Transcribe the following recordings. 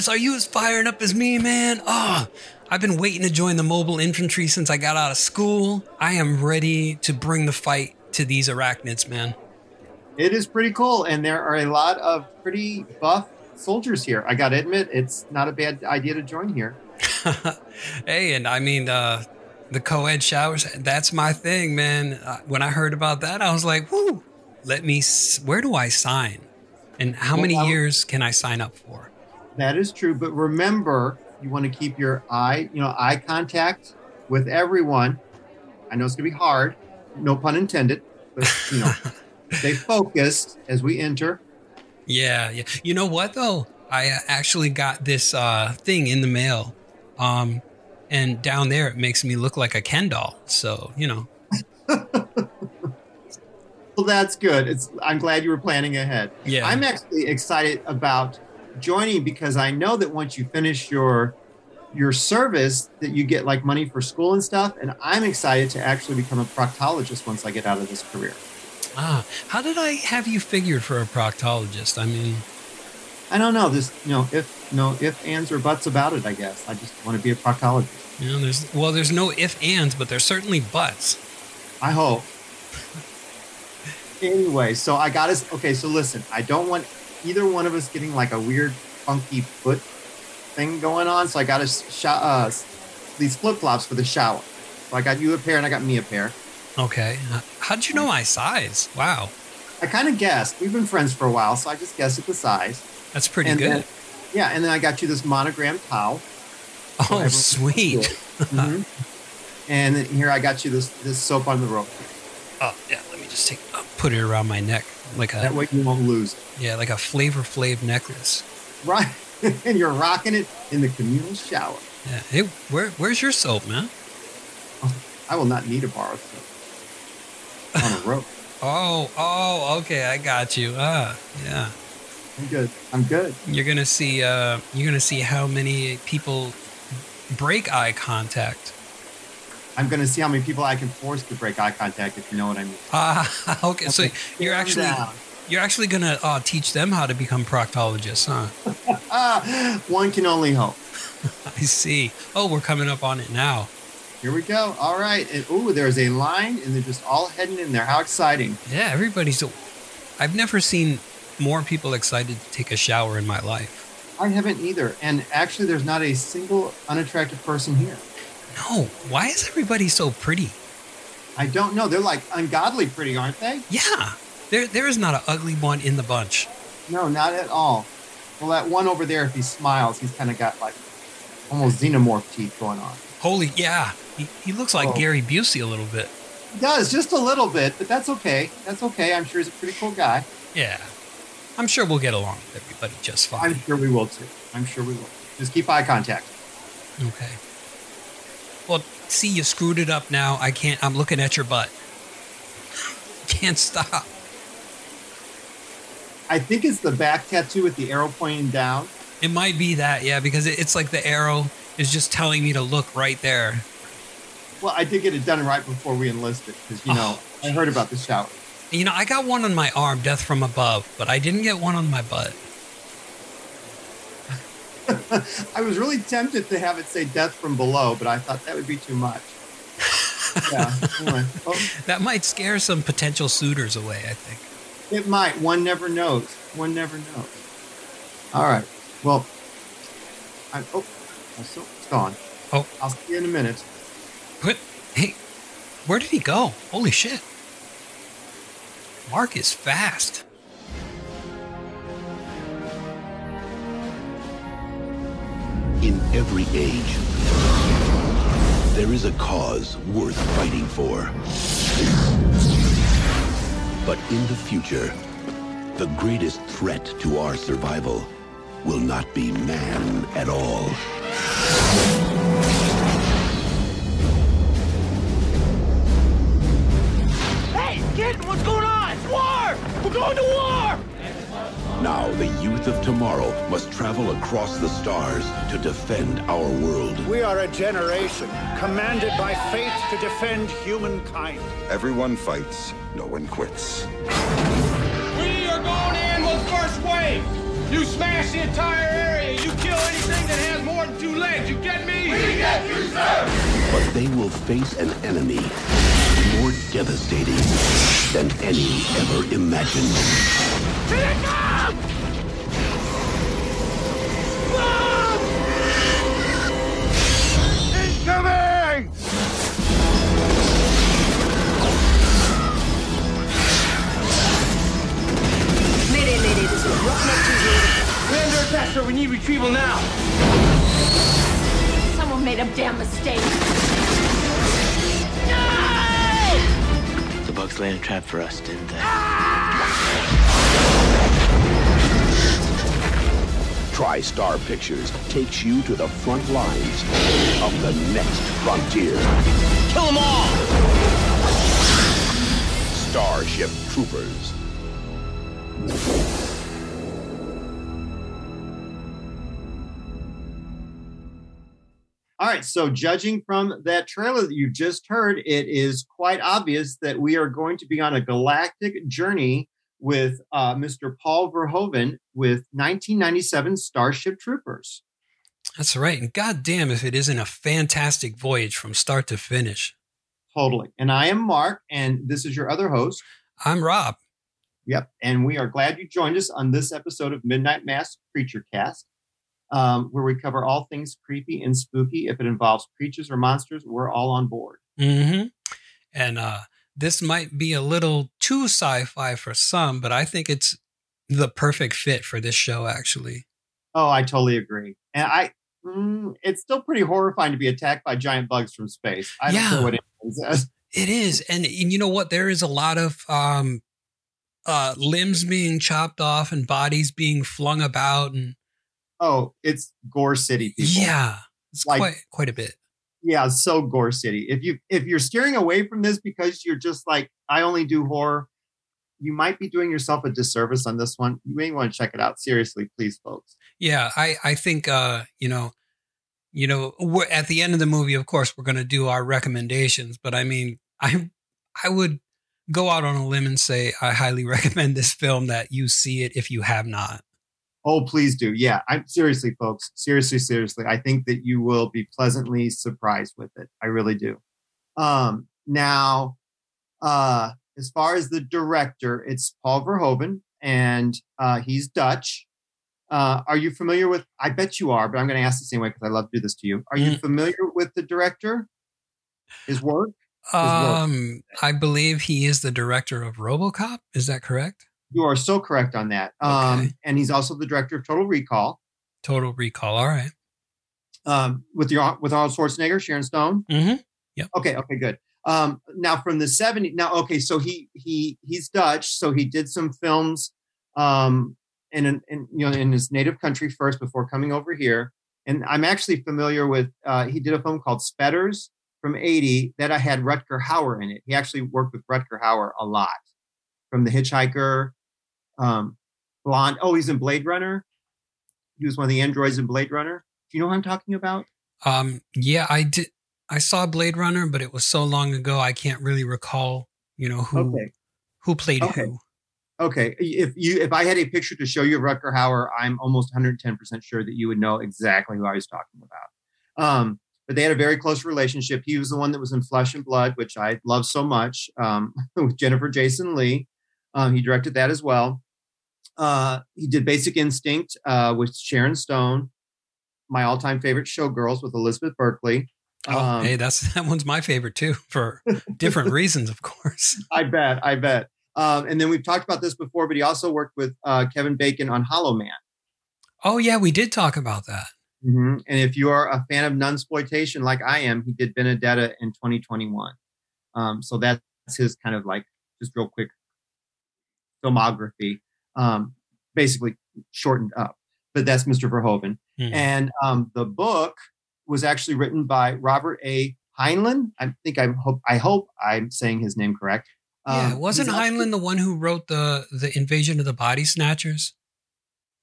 Goodness, are you as fired up as me, man? Oh, I've been waiting to join the mobile infantry since I got out of school. I am ready to bring the fight to these arachnids, man. It is pretty cool, and there are a lot of pretty buff soldiers here. I got to admit, it's not a bad idea to join here. hey, and I mean, uh, the co ed showers, that's my thing, man. Uh, when I heard about that, I was like, whoo, let me, s- where do I sign? And how many Well, years can I sign up for? That is true, but remember, you want to keep your eye, you know, eye contact with everyone. I know it's going to be hard, no pun intended, but you know, stay focused as we enter. Yeah, yeah. You know what though? I uh, actually got this uh, thing in the mail, um, and down there it makes me look like a Ken doll. So you know, Well, that's good. It's I'm glad you were planning ahead. Yeah. I'm actually excited about joining because I know that once you finish your your service that you get like money for school and stuff and I'm excited to actually become a proctologist once I get out of this career. ah, how did I have you figured for a proctologist? I mean, I don't know this you know if no if ands or buts about it I guess. I just want to be a proctologist. know, there's well, there's no if ands, but there's certainly buts. I hope. anyway, so I got us. Okay, so listen, I don't want either one of us getting like a weird, funky foot thing going on. So I got us sh- uh, these flip flops for the shower. So I got you a pair and I got me a pair. Okay, Uh, how'd you know my size? Wow, I kind of guessed. We've been friends for a while, so I just guessed at the size. that's pretty and good. Then, yeah, and then I got you this monogrammed towel. oh, sweet. Mhm. And here I got you this this soap on the rope. Oh yeah, let me just take put it around my neck like That way you won't lose. it. Yeah, like a Flavor Flav necklace. Right. and you're rocking it in the communal shower. Yeah. Hey, where where's your soap, man? I will not need a bar of soap on a rope. Oh, oh, okay, I got you. Ah, yeah. I'm good. I'm good. You're gonna see. Uh, you're gonna see how many people break eye contact. I'm going to see how many people I can force to break eye contact, if you know what I mean. Ah, okay. So you're actually down. You're actually gonna uh, teach them how to become proctologists, huh? Ah, one can only hope. I see. Oh, we're coming up on it now. Here we go. All right. And ooh, there's a line, and they're just all heading in there. How exciting! Yeah, everybody's. I've never seen more people excited to take a shower in my life. I haven't either. And actually, there's not a single unattractive person here. No, why is everybody so pretty? I don't know. They're like ungodly pretty, aren't they? Yeah, there there is not an ugly one in the bunch. No, not at all. Well, that one over there, if he smiles, he's kind of got like almost xenomorph teeth going on. Holy, yeah, he, he looks like Oh. Gary Busey a little bit. He does just a little bit, but that's okay. That's okay. I'm sure he's a pretty cool guy. Yeah, I'm sure we'll get along with everybody just fine. I'm sure we will too. I'm sure we will. Just keep eye contact. Okay. Well, see, you screwed it up now. I can't. I'm looking at your butt. Can't stop. I think it's the back tattoo with the arrow pointing down. It might be that, yeah, because it's like the arrow is just telling me to look right there. Well, I did get it done right before we enlisted because you know Oh, I heard about the shower. You know, I got one on my arm, death from above, but I didn't get one on my butt. I was really tempted to have it say death from below, but I thought that would be too much. Yeah. anyway. Oh, That might scare some potential suitors away, I think. It might. One never knows. One never knows. All right. Well, I, oh, my soap's gone. Oh. I'll see you in a minute. What? Hey, where did he go? Holy shit. Mark is fast. In every age, there is a cause worth fighting for. But in the future, the greatest threat to our survival will not be man at all. Hey, kid, what's going on? It's war! We're going to war! Now, the youth of tomorrow must travel across the stars to defend our world. We are a generation commanded by fate to defend humankind. Everyone fights, no one quits. We are going in with first wave. You smash the entire area. You kill anything that has more than two legs. You get me? We get you, sir. But they will face an enemy more devastating than any ever imagined. Here they come! Incoming! Mayday, mayday, this is Roughneck 2 We're under attack, sir. We need retrieval now. Someone made a damn mistake. The bugs laid a trap for us, didn't they? Ah! TriStar Pictures takes you to the front lines of the next frontier. Kill them all! Starship Troopers. All right. So, judging from that trailer that you just heard, it is quite obvious that we are going to be on a galactic journey with uh, Mr. Paul Verhoeven with 1997 Starship Troopers. That's right. And goddamn, if it isn't a fantastic voyage from start to finish. Totally. And I am Mark, and this is your other host. I'm Rob. Yep. And we are glad you joined us on this episode of Midnight Mass Creature Cast, um, where we cover all things creepy and spooky. If it involves creatures or monsters, we're all on board. Mm-hmm. And uh, this might be a little too sci-fi for some, but I think it's the perfect fit for this show. Actually, Oh, I totally agree. And I, mm, it's still pretty horrifying to be attacked by giant bugs from space. I don't Yeah. what anyone says. it is, and, and you know what? There is a lot of um, uh, limbs being chopped off and bodies being flung about, and Oh, it's Gore City, people. yeah, it's Like- quite quite a bit. yeah, so Gore City. If you if you're steering away from this because you're just like I only do horror, you might be doing yourself a disservice on this one. You may want to check it out seriously, please, folks. Yeah, I I think uh, you know, you know, we're, at the end of the movie, of course, we're going to do our recommendations. But I mean, I I would go out on a limb and say I highly recommend this film that you see it if you have not. Oh, please do. Yeah, I'm seriously, folks. Seriously, seriously. I think that you will be pleasantly surprised with it. I really do. Um, now, uh, as far as the director, it's Paul Verhoeven, and uh, he's Dutch. Uh, are you familiar with? I bet you are, but I'm going to ask the same way because I love to do this to you. Are you Mm. familiar with the director? His work? work. Um, I believe he is the director of RoboCop. Is that correct? You are so correct on that. Um, and he's also the director of Total Recall. Total Recall. All right. Um, with the with Arnold Schwarzenegger, Sharon Stone. Mm-hmm. Okay, okay, good. Um, now from the 70s, now okay, so he he he's Dutch, so he did some films um in, in you know in his native country first before coming over here. And I'm actually familiar with uh he did a film called Spetters from 80 that I had Rutger Hauer in it. He actually worked with Rutger Hauer a lot. From The Hitchhiker, um Blonde. Oh, he's in Blade Runner. He was one of the androids in Blade Runner. Do you know what I'm talking about? Um, yeah, I did. I saw Blade Runner, but it was so long ago I can't really recall. You know who Okay. who played Okay. who. Okay, if you if I had a picture to show you of Rutger Hauer, I'm almost 110 percent sure that you would know exactly who I was talking about. Um, but they had a very close relationship. He was the one that was in Flesh and Blood, which I love so much, um, with Jennifer Jason Lee. Um, he directed that as well. Uh, he did Basic Instinct uh, with Sharon Stone. My all-time favorite, Showgirls with Elizabeth Berkley. Oh, Um, hey, that's that one's my favorite too, for different reasons, of course. I bet, I bet. Um, and then we've talked about this before, but he also worked with uh, Kevin Bacon on Hollow Man. Oh yeah, we did talk about that. Mhm. And if you are a fan of nunsploitation like I am, he did Benedetta in 2021. Um, so that's his kind of like just real quick filmography, um, basically shortened up. But that's Mr. Verhoeven. Hmm. And um, the book was actually written by Robert A. Heinlein. I think I'm hope I hope I'm saying his name correct. yeah, Um, wasn't Heinlein the one who wrote the the Invasion of the Body Snatchers?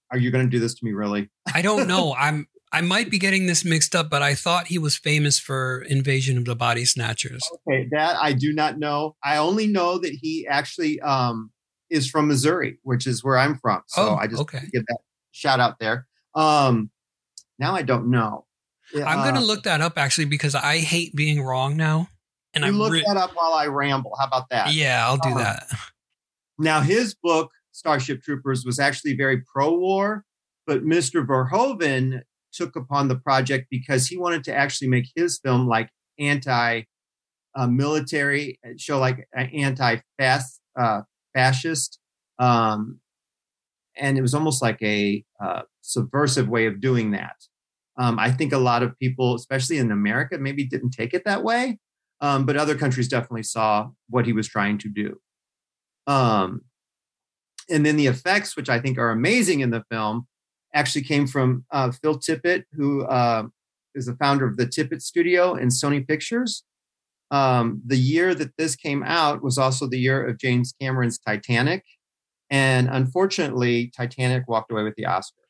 Are you going to do this to me, really? I don't know. I'm I might be getting this mixed up, but I thought he was famous for Invasion of the Body Snatchers. Okay, that I do not know. I only know that he actually um, is from Missouri, which is where I'm from. So Oh, I just okay. give that shout out there. Um, now I don't know. I'm Uh, gonna look that up actually because I hate being wrong now. And I'm look re- that up while I ramble. How about that? yeah, I'll do Uh, that. Now, his book, Starship Troopers, was actually very pro war, but Mr. Verhoeven took upon the project because he wanted to actually make his film like anti uh, military, show like anti uh, fascist. Um, and it was almost like a uh, subversive way of doing that. Um, I think a lot of people, especially in America, maybe didn't take it that way, um, but other countries definitely saw what he was trying to do. Um, and then the effects, which I think are amazing in the film, actually came from uh, Phil Tippett, who uh, is the founder of the Tippett Studio and Sony Pictures. Um, the year that this came out was also the year of James Cameron's Titanic. And unfortunately, Titanic walked away with the Oscar.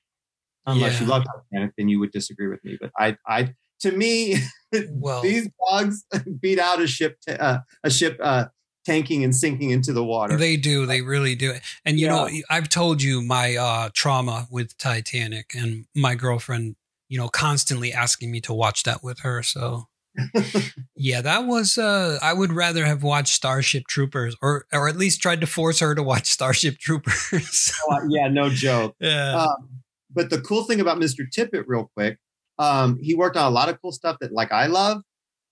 Unless you Yeah. love Titanic, then you would disagree with me. But I, I, to me, Well, these dogs beat out a ship, t- uh, a ship uh, tanking and sinking into the water. they do. They really do. And you know, I've told you my uh, trauma with Titanic, and my girlfriend, you know, constantly asking me to watch that with her. So. yeah, that was. Uh, I would rather have watched Starship Troopers, or or at least tried to force her to watch Starship Troopers. Uh, yeah, no joke. yeah, Um, but the cool thing about Mr. Tippett, real quick, um, he worked on a lot of cool stuff that, like, I love.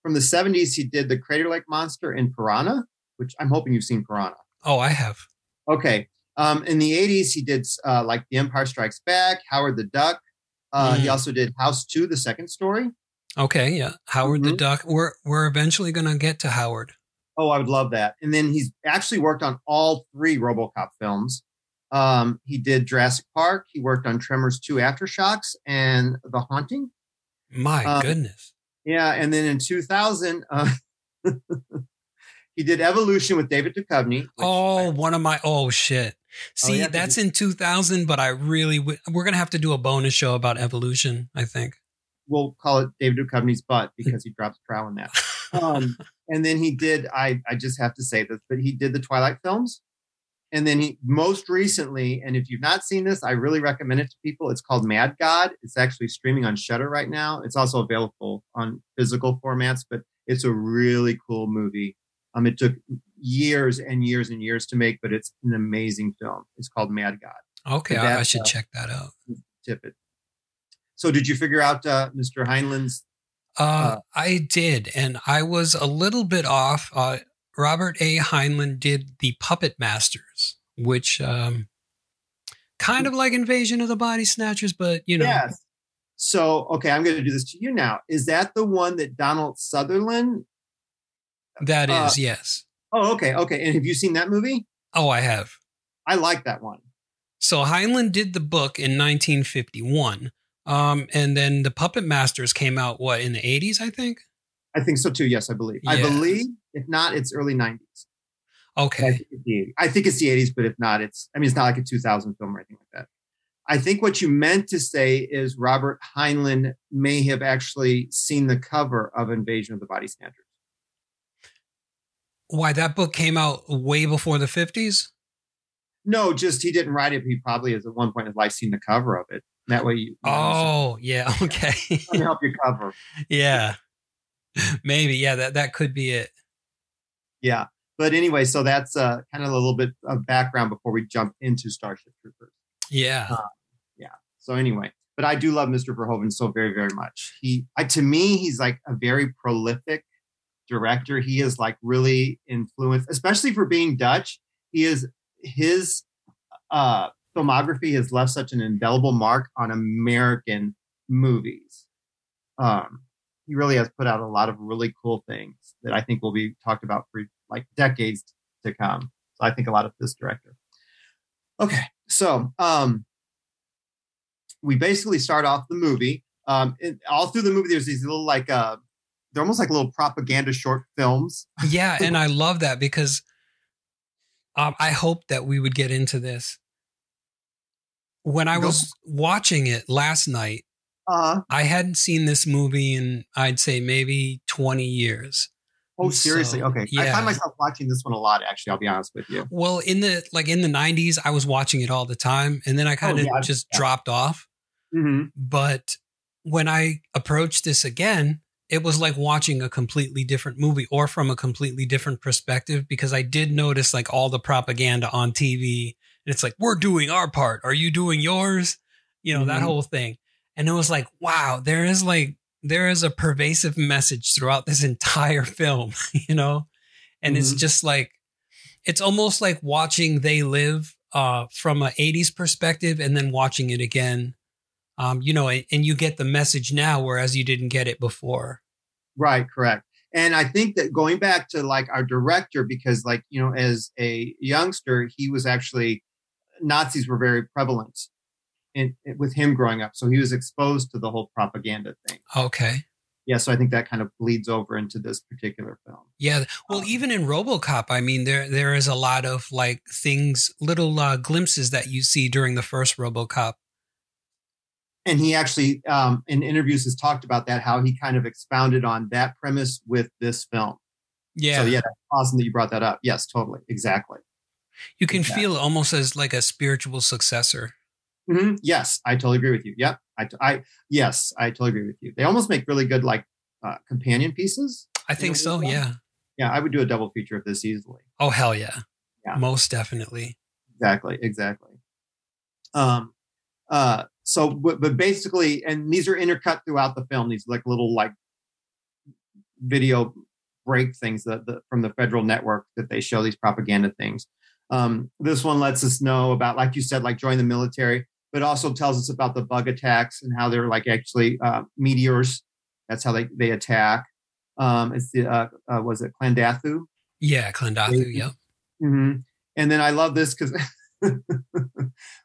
From the 70s, he did the Crater Lake Monster in Piranha, which I'm hoping you've seen Piranha. oh, I have. Okay. Um, in the 80s, he did uh, like The Empire Strikes Back, Howard the Duck. Uh, He Mm. also did House 2, the second story. Okay, yeah, Howard the Mhm. Duck. We're we're eventually gonna get to Howard. Oh, I would love that. And then he's actually worked on all three Robocop films. Um, he did Jurassic Park. He worked on Tremors 2 Aftershocks and The Haunting. My Um, goodness. Yeah, and then in 2000, uh, he did Evolution with David Duchovny. Oh, I- one of my oh shit. See, yeah, 'cause that's in 2000, but I really w- we're gonna have to do a bonus show about evolution. I think. we'll call it David Duchovny's butt because he drops trow in that. Um, and then he did. I I just have to say this, but he did the Twilight films, and then he most recently. And if you've not seen this, I really recommend it to people. It's called Mad God. It's actually streaming on Shudder right now. It's also available on physical formats, but it's a really cool movie. Um, it took years and years and years to make, but it's an amazing film. It's called Mad God. okay, I, I should stuff. check that out. Tippett. So, did you figure out uh, Mr. Heinlein's? Uh, Uh, I did, and I was a little bit off. Uh, Robert A. Heinlein did the Puppet Masters, which um, kind of like Invasion of the Body Snatchers, but you know, Yes. So, okay, I'm going to do this to you now. Is that the one that Donald Sutherland? that is uh, yes. Oh, okay, okay. And have you seen that movie? Oh, I have. I like that one. So Heinlein did the book in 1951. Um, and then the Puppet Masters came out what in the 80s, I think. I think so too. Yes, I believe. I believe. If not, it's early 90s. I Okay. think, the I think it's the 80s, but if not, it's. I mean, it's not like a 2000 film or anything like that. I think what you meant to say is Robert Heinlein may have actually seen the cover of Invasion of the Body Snatchers. Why that book came out way before the 50s? No, just he didn't write it. But he probably has at one point in his life seen the cover of it. That way, you. Oh, yeah. Okay. Let me help you cover. yeah. Maybe. Yeah, that, that could be it. Yeah. But anyway, so that's uh, kind of a little bit of background before we jump into Starship Troopers. Yeah. Uh, So anyway, but I do love Mr. Verhoeven so very, very much. He, I, to me, he's like a very prolific director. He is like really influenced, especially for being Dutch. He is his uh, filmography has left such an indelible mark on American movies. Um, he really has put out a lot of really cool things that I think will be talked about for like decades to come. So I think a lot of this director. Okay, so um, we basically start off the movie. Um, and all through the movie, there's these little like uh, they're almost like little propaganda short films. Yeah. And I love that because um, I hope that we would get into this. When I was watching it last night, Uh, I hadn't seen this movie in, I'd say, maybe 20 years. Oh, seriously? So, okay. I find myself watching this one a lot. Actually, I'll be honest with you. Well, in the like in the '90s, I was watching it all the time, and then I kind of yeah, just yeah. dropped off. hmm But when I approached this again, it was like watching a completely different movie or from a completely different perspective because I did notice like all the propaganda on TV. And it's like, we're doing our part. Are you doing yours? You know, that Mhm. whole thing. And it was like, wow, there is like, there is a pervasive message throughout this entire film, you know? And it's Mhm. just like, it's almost like watching They Live uh, from a 80s perspective and then watching it again um, you know, and, and you get the message now, whereas you didn't get it before. Right, correct. And I think that going back to like our director, because like, you know, as a youngster, he was actually, Nazis were very prevalent in, with him growing up. So he was exposed to the whole propaganda thing. Okay. Yeah. So I think that kind of bleeds over into this particular film. Yeah. Well, Um, even in RoboCop, I mean, there there is a lot of like things, little uh, glimpses that you see during the first RoboCop. And he actually, um, in interviews, has talked about that, how he kind of expounded on that premise with this film. Yeah. So yeah, that's awesome that you brought that up. Yes, totally. Exactly. you can yeah. feel almost as like a spiritual successor. Mhm. Yes, I totally agree with you. Yep. I, I, yes, I totally agree with you. They almost make really good like uh, companion pieces. I think so. yeah. Yeah. Yeah, I would do a double feature of this easily. Oh hell yeah. Yeah. Most definitely. Exactly, exactly. Um, uh, so, but, but basically, and these are intercut throughout the film. These like little like video break things that the, from the federal network that they show these propaganda things. Um, this one lets us know about, like you said, like join the military, but also tells us about the bug attacks and how they're like actually uh, meteors. That's how they they attack. Um, it's the uh, uh, was it Clandathu? Yeah. Klendathu. Yep. hmm And then I love this because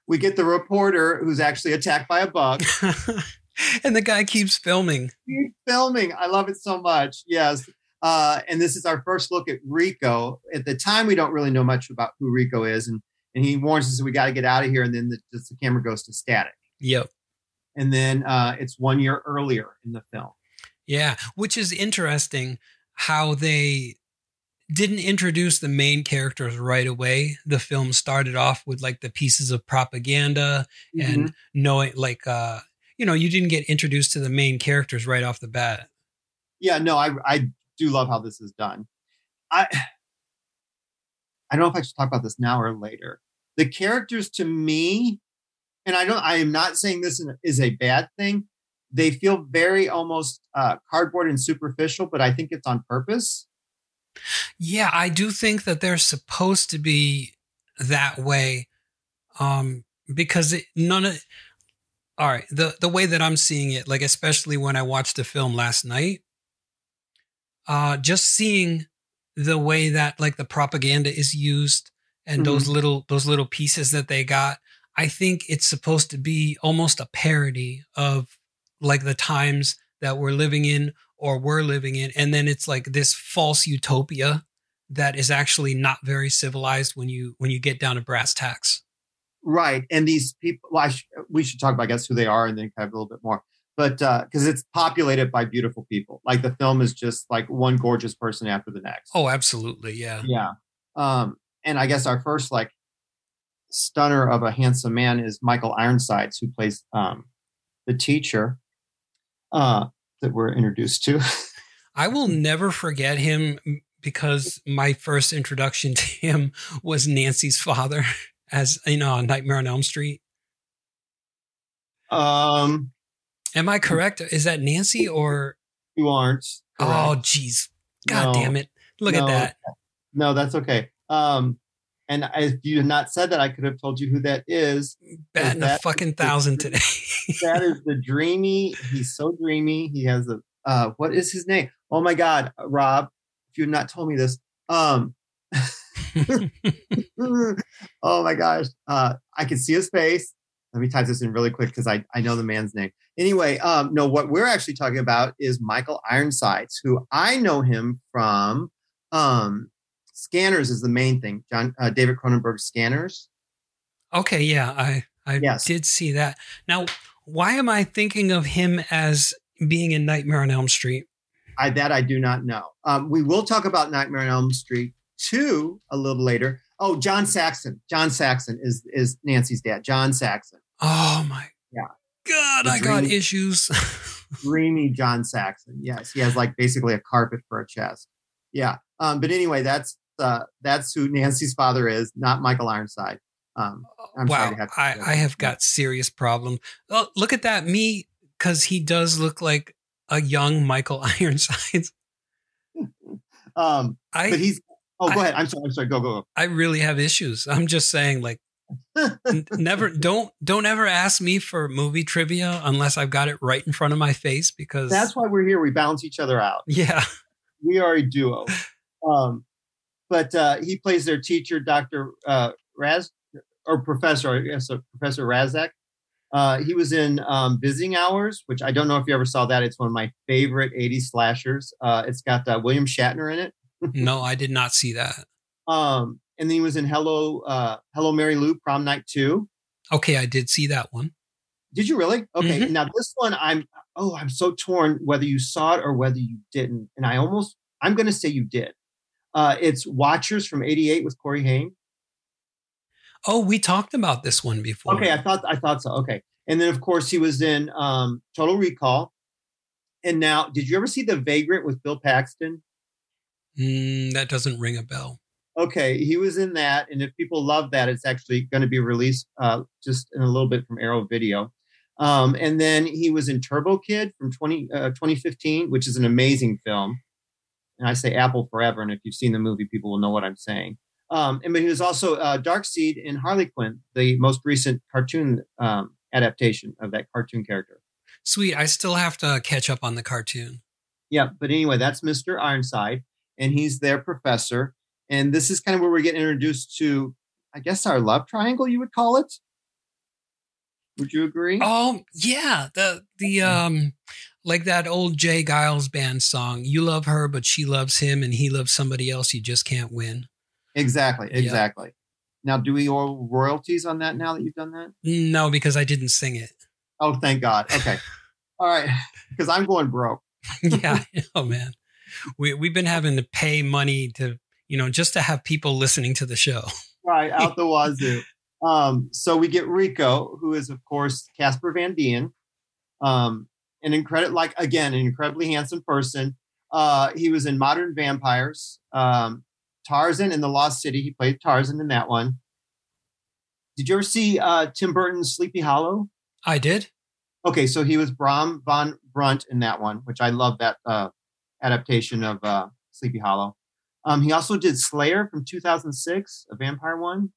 we get the reporter who's actually attacked by a bug. and the guy keeps filming. He's filming. I love it so much. Yes. Uh, and this is our first look at Rico. At the time, we don't really know much about who Rico is, and and he warns us that we got to get out of here. And then the, just the camera goes to static. Yep. And then uh, it's one year earlier in the film. Yeah, which is interesting how they didn't introduce the main characters right away. The film started off with like the pieces of propaganda and knowing like uh you know, you didn't get introduced to the main characters right off the bat. yeah no i i do love how this is done i i don't know if i should talk about this now or later. The characters to me and i don't i am not saying this is a bad thing. They feel very almost uh, cardboard and superficial but i think it's on purpose. Yeah, I do think that they're supposed to be that way um because it, none of all right, the the way that I'm seeing it, like especially when I watched the film last night, uh just seeing the way that like the propaganda is used and those mm-hmm. little those little pieces that they got, I think it's supposed to be almost a parody of like the times that we're living in or we're living in. And then it's like this false utopia that is actually not very civilized when you when you get down to brass tacks. Right. And these people well, I sh- we should talk about i guess who they are and then kind of a little bit more but because it's populated by beautiful people like the film is just like one gorgeous person after the next oh absolutely yeah Yeah. Um, and I guess our first like stunner of a handsome man is Michael Ironsides, who plays um, the teacher uh, that we're introduced to. i will never forget him because my first introduction to him was nancy's father as you know on nightmare on elm street um, am i correct is that nancy or you aren't. oh correct. jeez god No. damn it look No. at that No, that's okay. Um, and if you had not said that, I could have told you who that is. batting a that- fucking thousand today That is the dreamy. He's so dreamy. He has a uh, what is his name? Oh my God, Rob! If you had not told me this, um, oh my gosh, uh, I can see his face. Let me type this in really quick because I, I know the man's name. Anyway, um, no, what we're actually talking about is Michael Ironsides, who I know him from um, Scanners is the main thing. John uh, David Cronenberg's Scanners. Okay, yeah, I I Yes. did see that. Now, why am I thinking of him as being in Nightmare on Elm Street? I that I do not know. Um, we will talk about Nightmare on Elm Street two a little later. Oh, John Saxon. John Saxon is is Nancy's dad. John Saxon. Oh my Yeah. God, The I got issues. Dreamy John Saxon. Yes, he has like basically a carpet for a chest. Yeah. Um, but anyway, that's uh, that's who Nancy's father is, not Michael Ironside. Um, I'm sorry wow, to have I, I have got serious problems. Oh, look at that, me, because he does look like a young Michael Ironside. um, I but he's. Oh, go I- ahead. I'm sorry. I'm sorry. Go go. Go. I really have issues. I'm just saying, like, never don't don't ever ask me for movie trivia unless I've got it right in front of my face because that's why we're here. We balance each other out. yeah. we are a duo. Um, but uh, he plays their teacher, Dr. Uh, Raz, or Professor, I guess, uh, Professor Rasczak. Uh, he was in um, Visiting Hours, which I don't know if you ever saw that. It's one of my favorite 80s slashers. Uh, it's got uh, William Shatner in it. No, I did not see that. Um, and then he was in Hello, uh, Hello Mary Lou, Prom Night 2. Okay, I did see that one. Did you really? Okay. Mhm. Now this one, I'm oh, I'm so torn whether you saw it or whether you didn't. And I almost, I'm going to say you did. Uh, it's Watchers from '88 with Corey Haim. Oh, we talked about this one before. Okay, I thought I thought so. Okay, and then of course he was in um, Total Recall. And now, did you ever see The Vagrant with Bill Paxton? Mm, that doesn't ring a bell. Okay, he was in that, and if people love that, it's actually going to be released uh, just in a little bit from Arrow Video. Um, and then he was in Turbo Kid from 20, uh, 2015, which is an amazing film. And I say Apple forever, and if you've seen the movie, people will know what I'm saying. Um, and but he was also uh, Darkseid in Harley Quinn, the most recent cartoon um, adaptation of that cartoon character. Sweet. I still have to catch up on the cartoon. Yeah, but anyway, that's Mr. Ironside, and he's their professor. And this is kind of where we get introduced to, I guess, our love triangle, you would call it. Would you agree? Oh yeah, the the um like that old J. Geils band song. You love her, but she loves him, and he loves somebody else. You just can't win. Exactly, exactly. Now, do we owe royalties on that now that you've done that? No, because I didn't sing it. Oh, thank God. Okay. All right. Because I'm going broke. yeah. Oh man, we we've been having to pay money to you know just to have people listening to the show. Right, out the wazoo. Um, so we get Rico, who is, of course, Casper Van Dien. Um, an incredible, like, again, an incredibly handsome person. Uh, he was in Modern Vampires, um, Tarzan in the Lost City. He played Tarzan in that one. Did you ever see uh, Tim Burton's Sleepy Hollow? I did. Okay, so he was Brom Van Brunt in that one, which I love that uh, adaptation of uh, Sleepy Hollow. Um, he also did Slayer from 2006, a vampire one.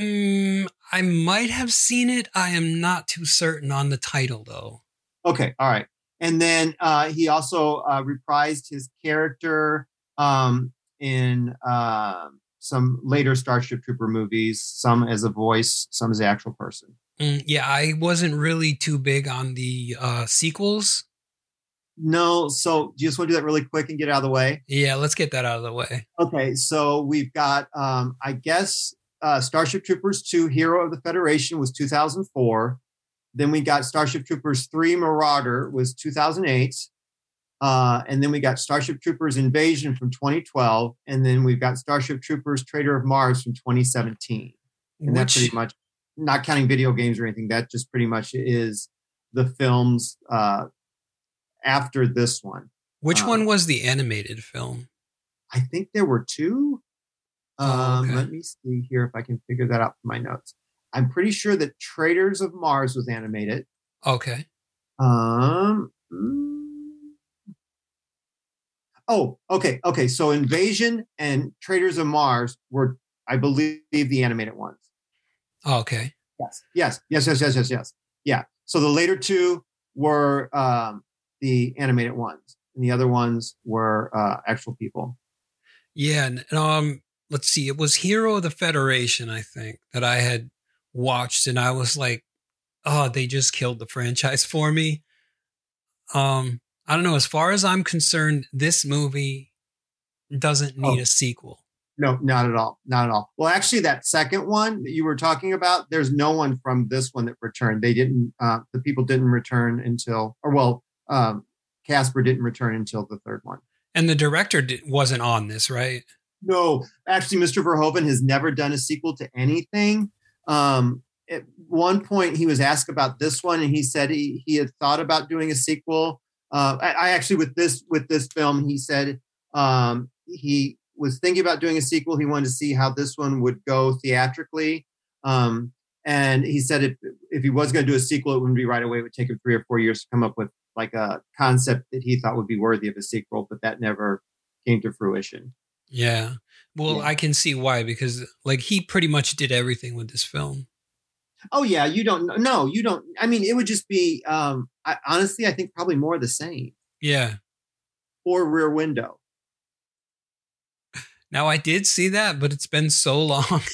Mm, I might have seen it. I am not too certain on the title though. Okay, all right. And then uh, he also uh, reprised his character um, in uh, some later Starship Trooper movies, some as a voice, some as the actual person. Mm, yeah, I wasn't really too big on the uh, sequels. No, so do you just want to do that really quick and get out of the way? Yeah, let's get that out of the way. Okay, so we've got, um, I guess, uh, Starship Troopers 2 Hero of the Federation was 2004. Then we got Starship Troopers 3 Marauder was 2008. Uh, and then we got Starship Troopers Invasion from 2012. And then we've got Starship Troopers Traitor of Mars from 2017. And that's Which pretty much, not counting video games or anything, that just pretty much is the films uh, after this one. which uh, one was the animated film? I think there were two. Um, Oh, okay. Let me see here if I can figure that out from my notes. I'm pretty sure that Traitors of Mars was animated. Okay. Um. mm. Oh, okay, okay. So Invasion and Traitors of Mars were, I believe, the animated ones. Okay. Yes, yes, yes, yes, yes, yes, yes. Yeah. So the later two were um, the animated ones, and the other ones were uh, actual people. Yeah. And, um, let's see. It was Hero of the Federation, I think, that I had watched, and I was like, oh, they just killed the franchise for me. Um, I don't know. As far as I'm concerned, this movie doesn't need Oh. a sequel. No, not at all. Not at all. Well, actually, that second one that you were talking about, there's no one from this one that returned. They didn't. Uh, the people didn't return until, or well, um, Casper didn't return until the third one. And the director di- wasn't on this, right? No, actually, Mr. Verhoeven has never done a sequel to anything. Um, at one point, he was asked about this one, and he said he, he had thought about doing a sequel. Uh, I, I actually with this with this film, he said um, he was thinking about doing a sequel. He wanted to see how this one would go theatrically. Um, and he said if if he was going to do a sequel, it wouldn't be right away. It would take him three or four years to come up with like a concept that he thought would be worthy of a sequel, but that never came to fruition. Yeah. Well, Yeah. I can see why because like he pretty much did everything with this film. Oh yeah, you don't know. No, you don't. I mean, it would just be um, I, honestly, I think probably more the same Yeah. or Rear Window. Now I did see that, but it's been so long.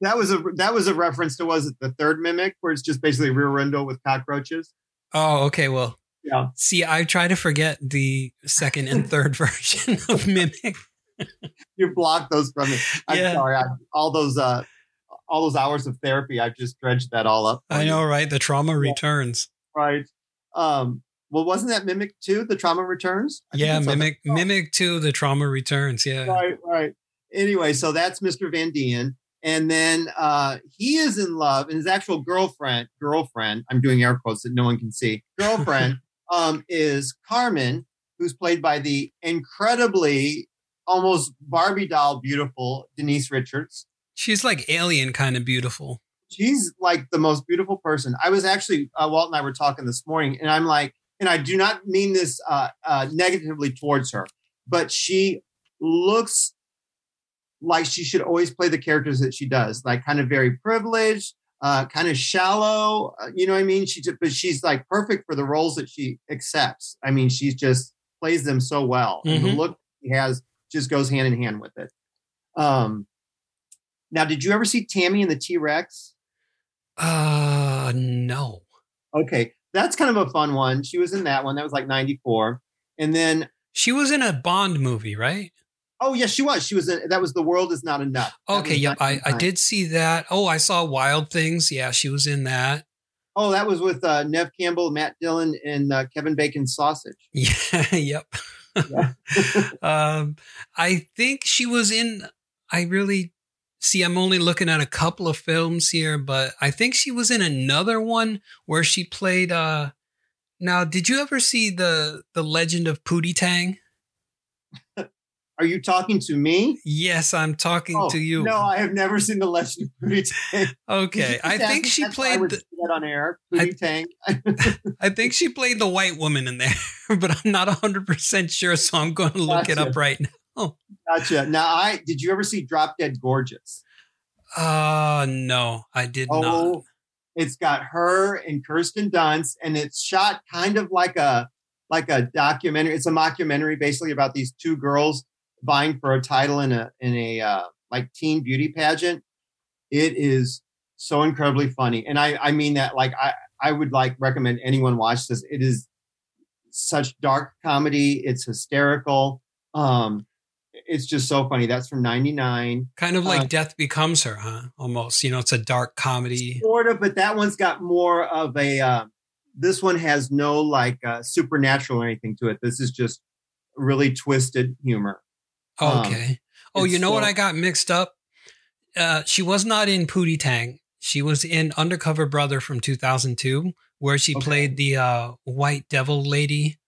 That was a that was a reference to was it the third mimic where it's just basically Rear Window with cockroaches. oh, okay. Well, Yeah. see, I try to forget the second and third version of Mimic. You block those from me. I'm Yeah. sorry. I, all those uh, all those hours of therapy, I've just dredged that all up. I you. know, right? The trauma returns. right? Um, well, wasn't that Mimic too? The Trauma Returns. I Yeah, Mimic, Mimic Two, the trauma returns. Yeah. Right, right. Anyway, so that's Mr. Van Dien. And then uh, he is in love, and his actual girlfriend, girlfriend, I'm doing air quotes that no one can see, girlfriend um, is Carmen, who's played by the incredibly, almost Barbie doll beautiful Denise Richards. She's like alien kind of beautiful. She's like the most beautiful person. I was actually, uh, Walt and I were talking this morning, and I'm like, and I do not mean this uh, uh, negatively towards her, but she looks like she should always play the characters that she does, like kind of very privileged, uh, kind of shallow. Uh, you know what I mean? She just, but she's like perfect for the roles that she accepts. I mean, she just plays them so well, and the look she has just goes hand in hand with it. Um, now, did you ever see Tammy and the T Rex? Uh, no. Okay, that's kind of a fun one. She was in that one. That was like '94, and then She was in a Bond movie, right? Oh yes, she was. She was. In, that was the world is not enough. That Okay, yep. I, I did see that. Oh, I saw Wild Things. Yeah, she was in that. Oh, that was with uh, Neve Campbell, Matt Dillon, and uh, Kevin Bacon sausage. Yeah, yep. Yeah. um, I think she was in. I really see. I'm only looking at a couple of films here, but I think she was in another one where she played. uh Now, did you ever see the the Legend of Pootie Tang? Are you talking to me? Yes, I'm talking Oh, to you. No, I have never seen the Legend of Pootie Tang. okay, I think she That's why I played. The, that on air. I- Pootie Tang. I think she played the white woman in there, but I'm not 100 percent sure. So I'm going to look it up right now. gotcha. Now, I did you ever see Drop Dead Gorgeous? Uh no, I did not. Oh, it's got her and Kirsten Dunst, and it's shot kind of like a like a documentary. It's a mockumentary, basically about these two girls vying for a title in a in a uh, like teen beauty pageant. It is so incredibly funny, and I I mean that like I I would like recommend anyone watch this. It is such dark comedy. It's hysterical. Um, it's just so funny. That's from '99. Kind of like Uh, Death Becomes Her, huh? Almost. You know, it's a dark comedy. sort of, but that one's got more of a. Uh, this one has no like uh, supernatural or anything to it. This is just really twisted humor. Um, Okay. oh, you know what I got mixed up? Uh, she was not in Pootie Tang. She was in Undercover Brother from 2002, where she Okay. played the uh, white devil lady.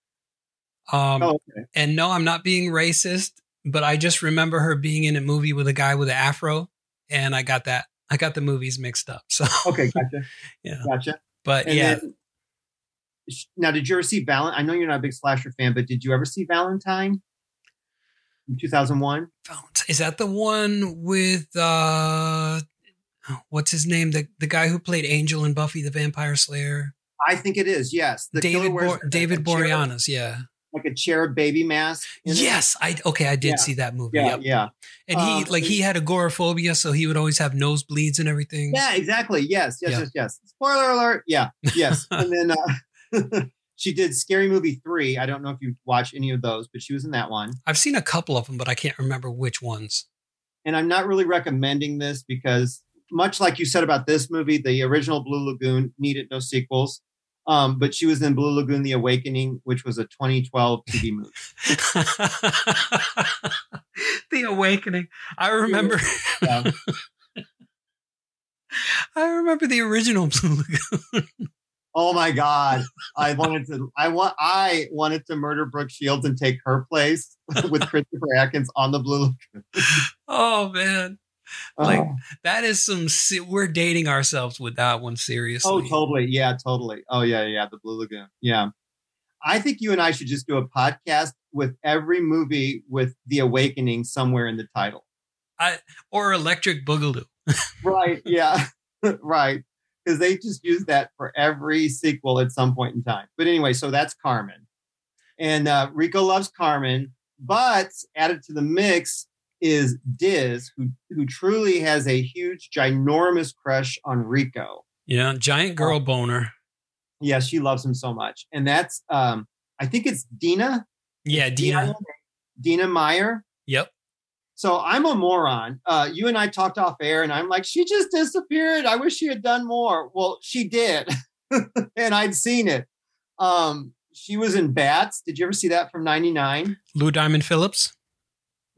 Um, Oh, okay. And no, I'm not being racist, but I just remember her being in a movie with a guy with an afro, and I got that. I got the movies mixed up. So, Okay, gotcha. Yeah. gotcha. but And yeah, then, now, did you ever see Valentine? I know you're not a big slasher fan, but did you ever see Valentine in 2001? is that the one with uh, what's his name? The the guy who played Angel in Buffy the Vampire Slayer, I think it is. Yes, the David wears David Boreanaz. Yeah. like a cherub baby mask. in it. Yes, I okay. I did Yeah. see that movie. Yeah, Yep. yeah, And he Um, like he had agoraphobia, so he would always have nosebleeds and everything. yeah, exactly. Yes, yes, Yeah. yes, yes. Spoiler alert. Yeah, yes. and then uh, she did Scary Movie three. I don't know if you watch any of those, but she was in that one. I've seen a couple of them, but I can't remember which ones. And I'm not really recommending this because, much like you said about this movie, the original Blue Lagoon needed no sequels. Um, but she was in Blue Lagoon: The Awakening, which was a 2012 TV movie. the Awakening. I remember. Yeah. I remember the original Blue Lagoon. Oh my god! I wanted to. I want. I wanted to murder Brooke Shields and take her place with Christopher Atkins on the Blue Lagoon. Oh man, Like, Oh. that is some. We're dating ourselves with that one. Seriously. Oh, totally. Yeah, totally. Oh, yeah, yeah. The Blue Lagoon. Yeah. I think you and I should just do a podcast with every movie with The Awakening somewhere in the title. Or Electric Boogaloo. Right. Yeah. right. Because they just use that for every sequel at some point in time. But anyway, so that's Carmen. And uh, Rico loves Carmen, but added to the mix is Diz, who, who truly has a huge, ginormous crush on Rico. Yeah, giant girl boner. Yeah, she loves him so much. And that's, um, I think it's Dina. Yeah, Dina. Dina Meyer. Yep. So I'm a moron. Uh, you and I talked off air, and I'm like, she just disappeared. I wish she had done more. Well, she did, and I'd seen it. Um, she was in Bats. Did you ever see that from '99? Lou Diamond Phillips.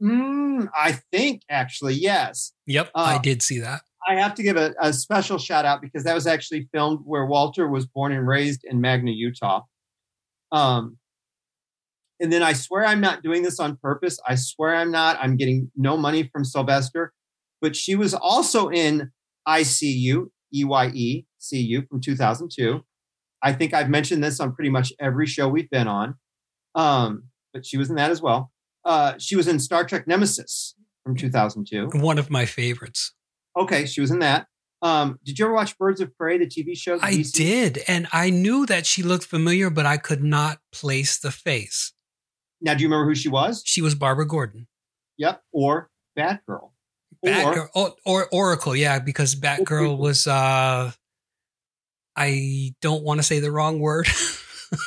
Mm, I think actually, yes. Yep, Uh, I did see that. I have to give a, a special shout out because that was actually filmed where Walter was born and raised in Magna, Utah. Um, and then I swear I'm not doing this on purpose. I swear I'm not. I'm getting no money from Sylvester, but she was also in ICU, EYE, CU from 2002. I think I've mentioned this on pretty much every show we've been on. Um, but she was in that as well. Uh, she was in Star Trek Nemesis from 2002. One of my favorites. Okay, she was in that. Um, did you ever watch Birds of Prey, the TV show? I DC? did, and I knew that she looked familiar, but I could not place the face. Now, do you remember who she was? She was Barbara Gordon. Yep, or Batgirl. Or Batgirl, oh, or Oracle, yeah, because Batgirl was. uh I don't want to say the wrong word.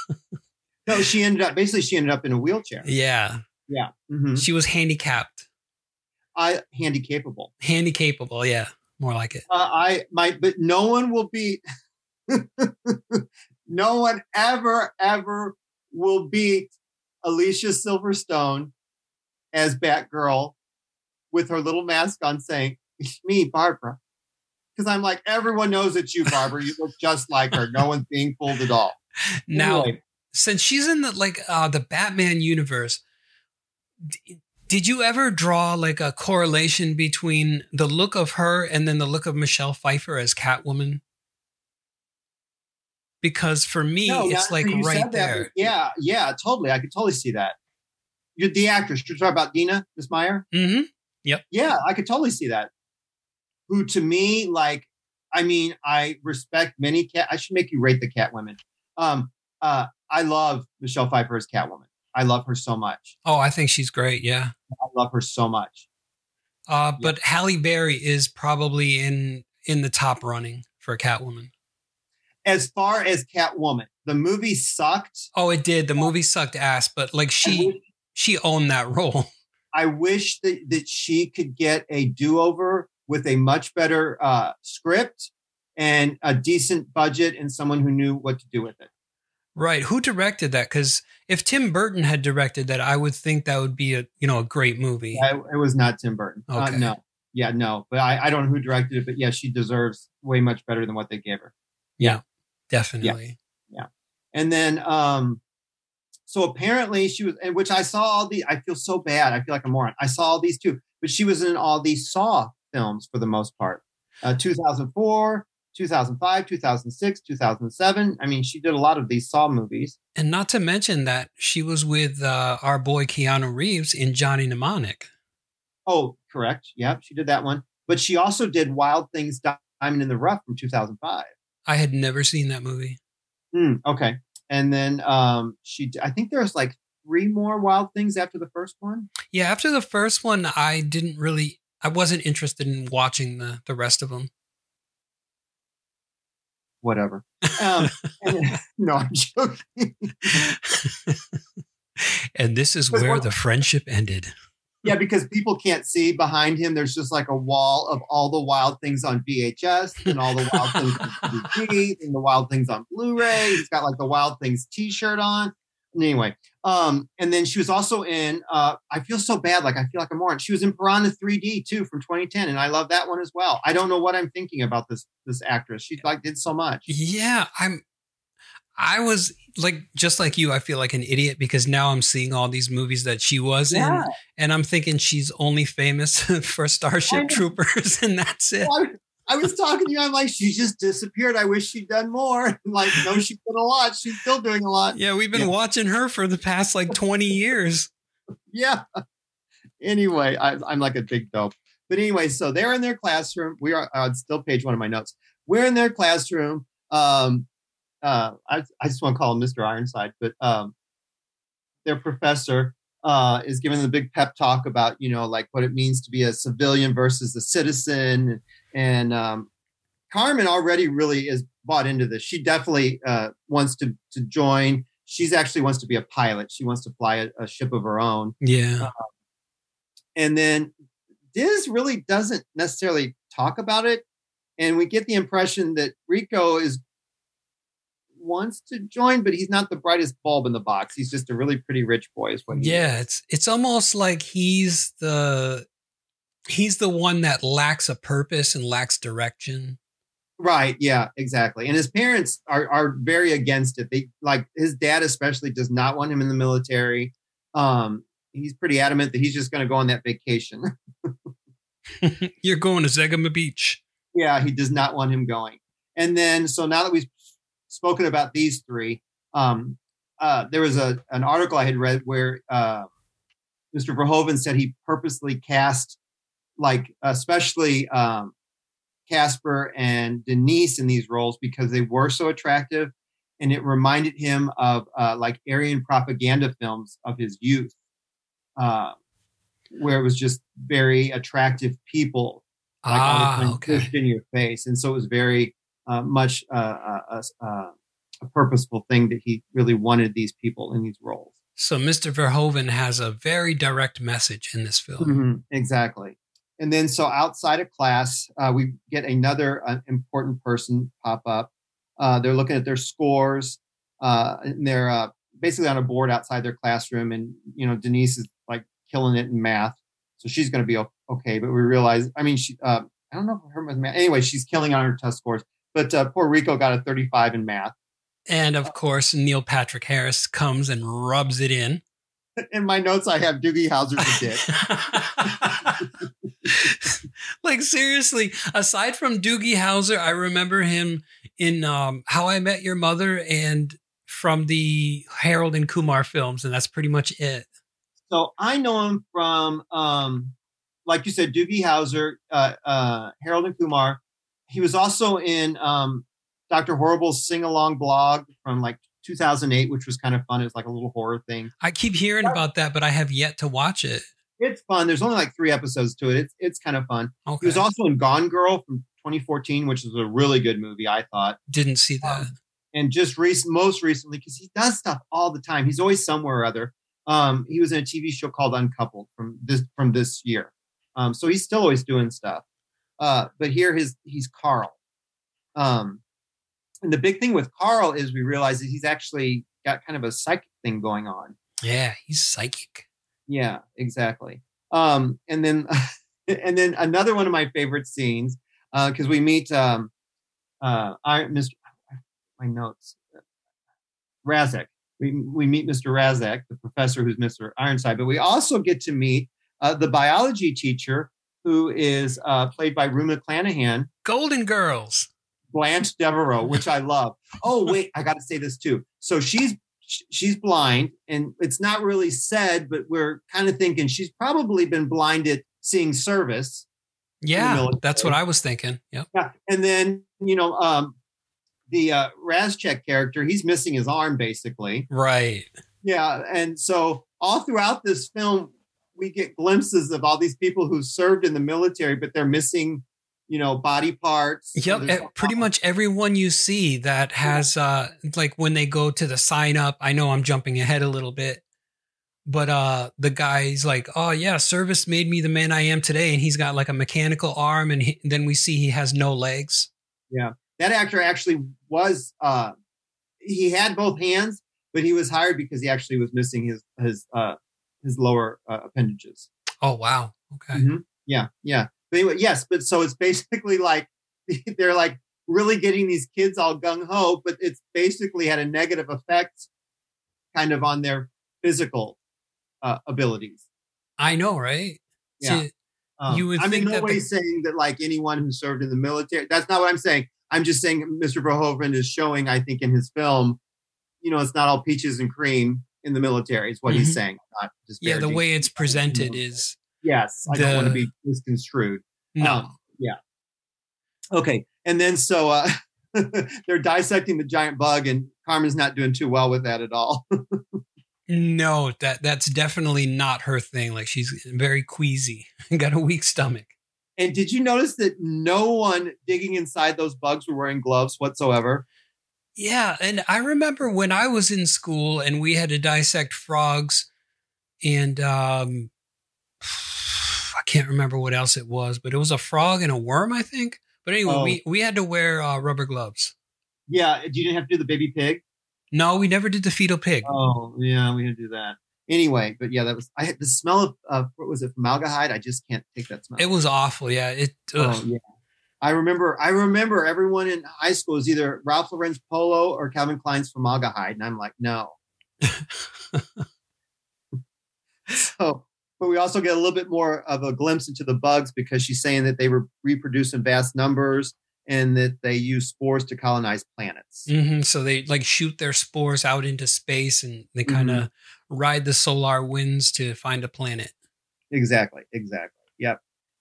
no, she ended up basically she ended up in a wheelchair. yeah, Yeah, hmm she was handicapped, I handy capable. handy capable. Yeah, more like it. Uh, I my but no one will be no one ever ever will beat Alicia Silverstone as Batgirl with her little mask on, saying "It's me, Barbara." Because I'm like, everyone knows it's you, Barbara. You look just like her. No one's being fooled at all. Now, Anyway, since she's in the like uh the Batman universe, d- did you ever draw like a correlation between the look of her and then the look of Michelle Pfeiffer as Catwoman? Because for me, no, it's like right there. yeah, yeah, totally. I could totally see that. You're the actress. You're talking about Dina, Miss Meyer. hmm Yeah, I could totally see that. Who to me, like, I mean, I respect many cat. I should make you rate the cat women. Um, uh, I love Michelle Pfeiffer as Catwoman. I love her so much. Oh, I think she's great. Yeah. I love her so much. Uh, but Halle Berry is probably in in the top running for Catwoman. As far as Catwoman, the movie sucked. Oh, it did. The movie sucked ass, but like she wish, she owned that role. I wish that, that she could get a do over with a much better uh, script and a decent budget and someone who knew what to do with it. Right. Who directed that? Because if Tim Burton had directed that, I would think that would be a you know a great movie. Yeah, it, it was not Tim Burton. Uh, no. Yeah, no. But I, I don't know who directed it, but yeah, she deserves way much better than what they gave her. Definitely. Yeah. And then um so apparently she was and which I saw all the I feel so bad. I feel like a moron. I saw all these too, but she was in all these Saw films for the most part. Uh 2004, 2005, 2006, 2007. I mean, she did a lot of these Saw movies. And not to mention that she was with uh, our boy Keanu Reeves in Johnny Mnemonic. Oh, correct. Yep, she did that one. But she also did Wild Things Diamond in the Rough from 2005. I had never seen that movie. Hmm, okay. And then um she, I think there's like three more wild things after the first one. Yeah, after the first one, I didn't really, I wasn't interested in watching the the rest of them. Whatever. Um and, no, I'm joking. and this is where the friendship ended. Yeah, because people can't see behind him. There's just like a wall of all the wild things on VHS and all the wild things on DVD and the wild things on Blu-ray. He's got like the wild things T-shirt on. Anyway, um, and then she was also in. Uh, I feel so bad, like I feel like a moron. She was in Piranha 3D too from 2010, and I love that one as well. I don't know what I'm thinking about this this actress. She like did so much. Yeah, I'm. I was like just like you. I feel like an idiot because now I'm seeing all these movies that she was Yeah. in, and I'm thinking she's only famous for Starship know. Troopers, and that's it. I, I was talking to you. I'm like, she just disappeared. I wish she'd done more. I'm like, no, she did a lot. She's still doing a lot. Yeah, we've been Yeah. watching her for the past like 20 years. Yeah. Anyway, I, I'm like a big dope. But anyway, so they're in their classroom. We are uh, it's still page one of my notes. We're in their classroom. Um, uh, I, I just want to call him Mr. Ironside, but um, their professor uh, is giving them a big pep talk about you know like what it means to be a civilian versus a citizen, and um, Carmen already really is bought into this. She definitely uh, wants to to join. She's actually wants to be a pilot. She wants to fly a, a ship of her own Yeah. and then Diz really doesn't necessarily talk about it, and we get the impression that Rico is wants to join, but he's not the brightest bulb in the box. He's just a really pretty rich boy, is what. He Yeah, it's it's almost like he's the he's the one that lacks a purpose and lacks direction. Right. Yeah. Exactly. And his parents are are very against it. They like his dad especially does not want him in the military. Um, he's pretty adamant that he's just going to go on that vacation. You're going to Zegama Beach. yeah, he does not want him going. And then, so now that we've spoken about these three, um, uh, there was a an article I had read where uh, Mr. Verhoeven said he purposely cast, like, especially um, Casper and Denise in these roles because they were so attractive, and it reminded him of uh, like Aryan propaganda films of his youth, uh, where it was just very attractive people like Ah, okay. pushed in your face, and so it was very uh, much uh, uh, uh, uh, a purposeful thing that he really wanted these people in these roles. So Mr. Verhoeven has a very direct message in this film. Mhm, exactly. And then, so outside of class, uh, we get another uh, important person pop up. Uh, they're looking at their scores, uh, and they're uh, basically on a board outside their classroom. And you know, Denise is like killing it in math, so she's going to be okay. But we realize, I mean, she, uh, I don't know if her math. Anyway, she's killing on her test scores. But uh, poor Rico got a 35 in math. And of course, Neil Patrick Harris comes and rubs it in. In my notes, I have Doogie Howser's a dick. like seriously, aside from Doogie Howser, I remember him in um, How I Met Your Mother and from the Harold and Kumar films, and that's pretty much it. So I know him from, um, like you said, Doogie Howser, uh, uh, Harold and Kumar. He was also in um, Dr. Horrible's sing along blog from like 2008, which was kind of fun. It was like a little horror thing. I keep hearing about that, but I have yet to watch it. It's fun. There's only like three episodes to it. It's it's kind of fun. Okay, He was also in Gone Girl from 2014, which is a really good movie, I thought. didn't see that. and just recent, most recently, because he does stuff all the time. He's always somewhere or other. Um, he was in a TV show called Uncoupled from this from this year. Um, so he's still always doing stuff. Uh, but here his he's Carl. Um, and the big thing with Carl is we realize that he's actually got kind of a psychic thing going on. Yeah, he's psychic. Yeah, exactly. Um, and then and then another one of my favorite scenes because we meet um, uh, I, Mr. My notes. Rasczak. We we meet Mr. Rasczak, the professor who's Mr. Ironside, but we also get to meet uh, the biology teacher who is uh, played by Rue McClanahan, Golden Girls. Blanche Devereaux, which I love. Oh wait, I got to say this too. So she's she's blind, and it's not really said, but we're kind of thinking she's probably been blinded seeing service. Yeah, that's what I was thinking. Yep. Yeah, and then you know um, the uh, Rasczak character, he's missing his arm basically. Right. Yeah, and so all throughout this film, we get glimpses of all these people who served in the military, but they're missing, you know, body parts. Yep, There's eh, pretty much everyone you see that has uh like when they go to the sign up, I know I'm jumping ahead a little bit. but uh the guy's like oh yeah service made me the man i am today and he's got like a mechanical arm and he, then we see he has no legs Yeah. That actor actually was uh he had both hands, but he was hired because he actually was missing his his uh his lower uh, appendages. oh wow okay Mhm. Yeah, yeah. But anyway, yes, but so it's basically like they're like really getting these kids all gung ho, but it's basically had a negative effect kind of on their physical uh, abilities. i know right Yeah. See, Um, You would I'm think in no way the- saying that like anyone who served in the military. That's not what I'm saying. I'm just saying Mr. Verhoeven is showing, I think, in his film, you know, it's not all peaches and cream in the military. Is what he's Mhm. saying. Not yeah the way it's presented is Yes, I don't want to be misconstrued. no Um, Okay, and then so uh, they're dissecting the giant bug, and Carmen's not doing too well with that at all. no that that's definitely not her thing like she's very queasy got a weak stomach and did you notice that no one digging inside those bugs were wearing gloves whatsoever? Yeah, and I remember when I was in school and we had to dissect frogs, and um, I can't remember what else it was, but it was a frog and a worm, I think. But anyway, Oh. we we had to wear uh, rubber gloves. Yeah, you didn't have to do the baby pig. No, we never did the fetal pig. Oh, yeah, we didn't do that. Anyway, but yeah, that was I had the smell of uh, what was it formaldehyde? I just can't take that smell. It was awful. Yeah, it. ugh. Oh yeah. I remember I remember everyone in high school was either Ralph Lauren's polo or Calvin Klein's formaldehyde. And I'm like, no. so but we also get a little bit more of a glimpse into the bugs because she's saying that they re- reproduce in vast numbers and that they use spores to colonize planets. Mhm, So they like shoot their spores out into space and they kind of ride the solar winds to find a planet. Exactly, exactly. Yep.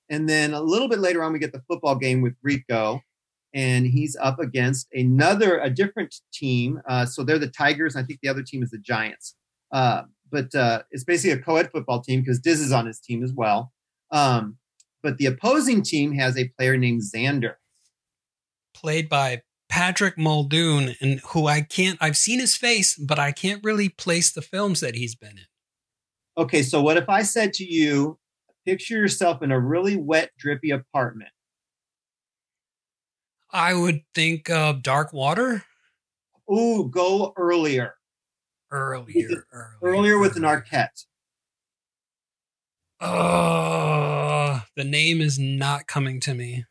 And then a little bit later on, we get the football game with Rico, and he's up against another, a different team. Uh, so they're the Tigers. And I think the other team is the Giants. Uh, but uh, it's basically a co-ed football team because Diz is on his team as well. Um, but the opposing team has a player named Zander. played by Patrick Muldoon, and who I can't, I've seen his face, but I can't really place the films that he's been in. Okay, so what if I said to you, picture yourself in a really wet, drippy apartment? I would think of Dark Water Ooh, go earlier. earlier. Earlier, Earlier with an Arquette. Oh, the name is not coming to me.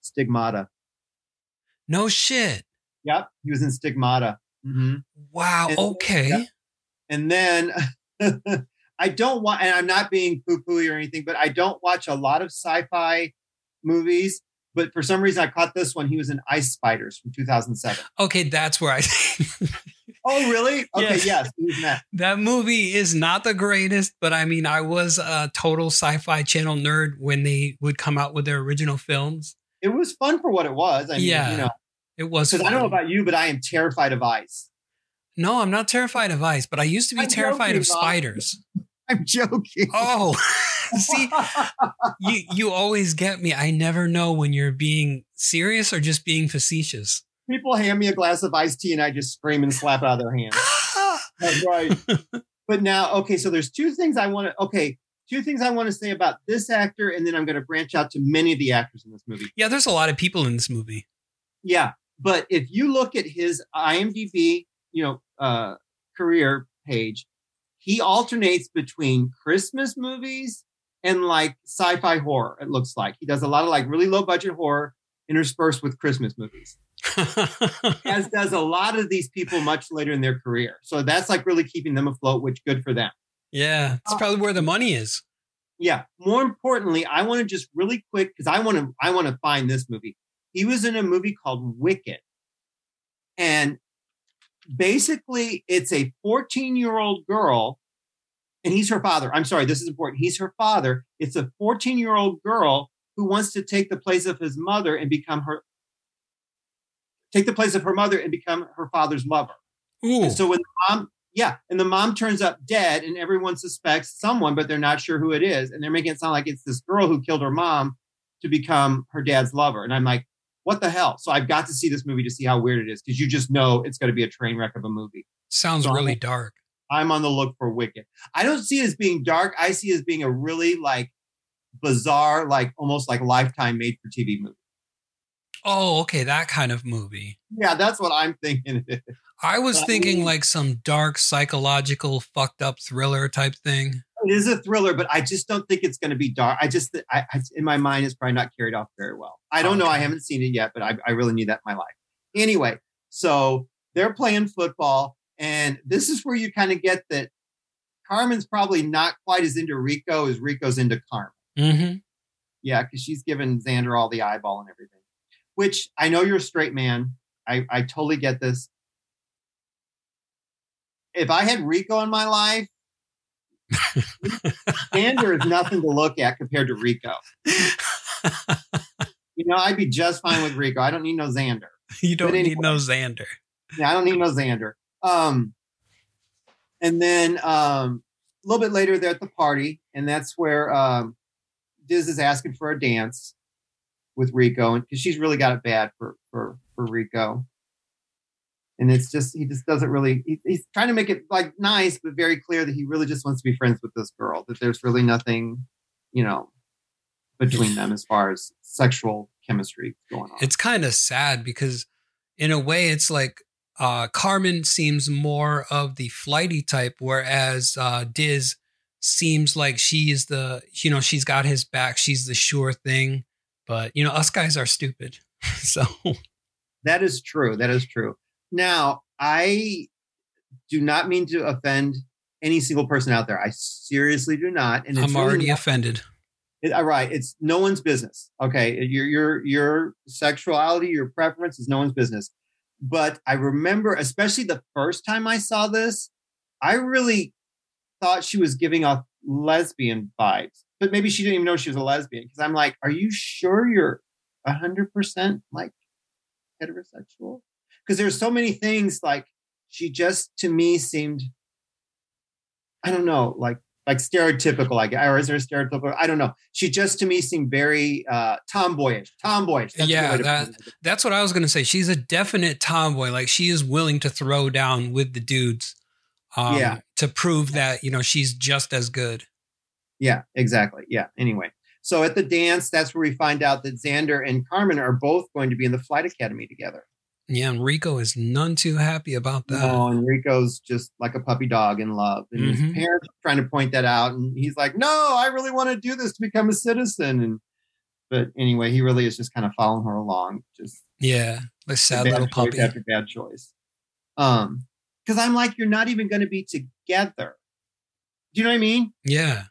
Stigmata. No shit. Yep, he was in Stigmata. hmm Wow. And- Okay. yeah. And then I don't want, and I'm not being poo pooey or anything, but I don't watch a lot of sci fi movies. But for some reason, I caught this one. He was in Ice Spiders from 2007. Okay, that's where I. Oh, really? Okay, Yes. yes, he was in that. movie is not the greatest, but I mean, I was a total sci-fi channel nerd when they would come out with their original films. It was fun for what it was. I mean, Yeah, you know, It was. because I don't know about you, but I am terrified of ice. No, I'm not terrified of ice, but I used to be I'm terrified of spiders. I'm joking. Oh, see, you you always get me. I never know when you're being serious or just being facetious. People hand me a glass of iced tea and I just scream and slap it out of their hand. That's right. but now, okay, so there's two things I want to, okay, two things I want to say about this actor, and then I'm going to branch out to many of the actors in this movie. yeah, there's a lot of people in this movie. Yeah, but if you look at his IMDb, you know, uh, career page, he alternates between Christmas movies and like sci-fi horror. It looks like he does a lot of like really low budget horror interspersed with Christmas movies. as does a lot of these people much later in their career. So that's like really keeping them afloat, which good for them. yeah, it's uh, probably where the money is. Yeah. More importantly, I want to just really quick because I want to I want to find this movie. He was in a movie called Wicked. And basically it's a 14-year-old girl and he's her father. I'm sorry, this is important. He's her father. It's a 14-year-old girl who wants to take the place of his mother and become her take the place of her mother and become her father's lover. Ooh, And so when the mom, yeah, and the mom turns up dead, and everyone suspects someone, but they're not sure who it is, and they're making it sound like it's this girl who killed her mom to become her dad's lover. And I'm like, what the hell? So I've got to see this movie to see how weird it is because you just know it's going to be a train wreck of a movie. sounds so- really dark. I'm on the look for Wicked. I don't see it as being dark. I see it as being a really like bizarre, like almost like lifetime made for TV movie. Oh, okay, that kind of movie. Yeah, that's what I'm thinking. I was But- thinking like some dark psychological fucked up thriller type thing. It is a thriller, but I just don't think it's going to be dark. I just, I, I, in my mind, it's probably not carried off very well. I don't know. I haven't seen it yet, but I, I really need that in my life. Anyway, so they're playing football, and this is where you kind of get that Carmen's probably not quite as into Rico as Rico's into Carmen. Mm-hmm. Yeah, because she's given Zander all the eyeball and everything. Which I know you're a straight man. I, I totally get this. If I had Rico in my life, Zander is nothing to look at compared to Rico. You know, I'd be just fine with Rico. I don't need no Zander. you don't But need no Zander. Yeah, I don't need no Zander. Um, and then um, a little bit later, they're at the party, and that's where um, Diz is asking for a dance with Rico, and because she's really got it bad for for for Rico. And it's just he just doesn't really. He, he's trying to make it like nice, but very clear that he really just wants to be friends with this girl. That there's really nothing, you know, between them as far as sexual chemistry going on. It's kind of sad because, in a way, it's like uh, Carmen seems more of the flighty type, whereas uh, Diz seems like she is the, you know, she's got his back. She's the sure thing. But, you know, us guys are stupid. so, That is true. That is true. Now, I do not mean to offend any single person out there. I seriously do not. And I'm really already not- offended. it- all right. It's no one's business. Okay, your your your sexuality, your preference is no one's business. But I remember, especially the first time I saw this, I really thought she was giving off lesbian vibes. But maybe she didn't even know she was a lesbian because I'm like, are you sure you're hundred percent like heterosexual? Because there's so many things like she just to me seemed, I don't know, like like stereotypical, guess, or is there a stereotypical? I don't know. She just to me seemed very uh, tomboyish. Tomboyish. That's Yeah, that- That's what I was going to say. She's a definite tomboy. Like she is willing to throw down with the dudes. Um, Yeah. To prove that, you know, she's just as good. Yeah, exactly. Yeah. Anyway, so at the dance, that's where we find out that Zander and Carmen are both going to be in the flight academy together. Yeah. Enrico is none too happy about that. No, Enrico's just like a puppy dog in love, and Mhm. his parents are trying to point that out, and he's like, "No, I really want to do this to become a citizen." And but anyway, he really is just kind of following her along, just Yeah. Like sad little puppy. after bad choice. Um, because I'm like, you're not even going to be together. Do you know what I mean? Yeah.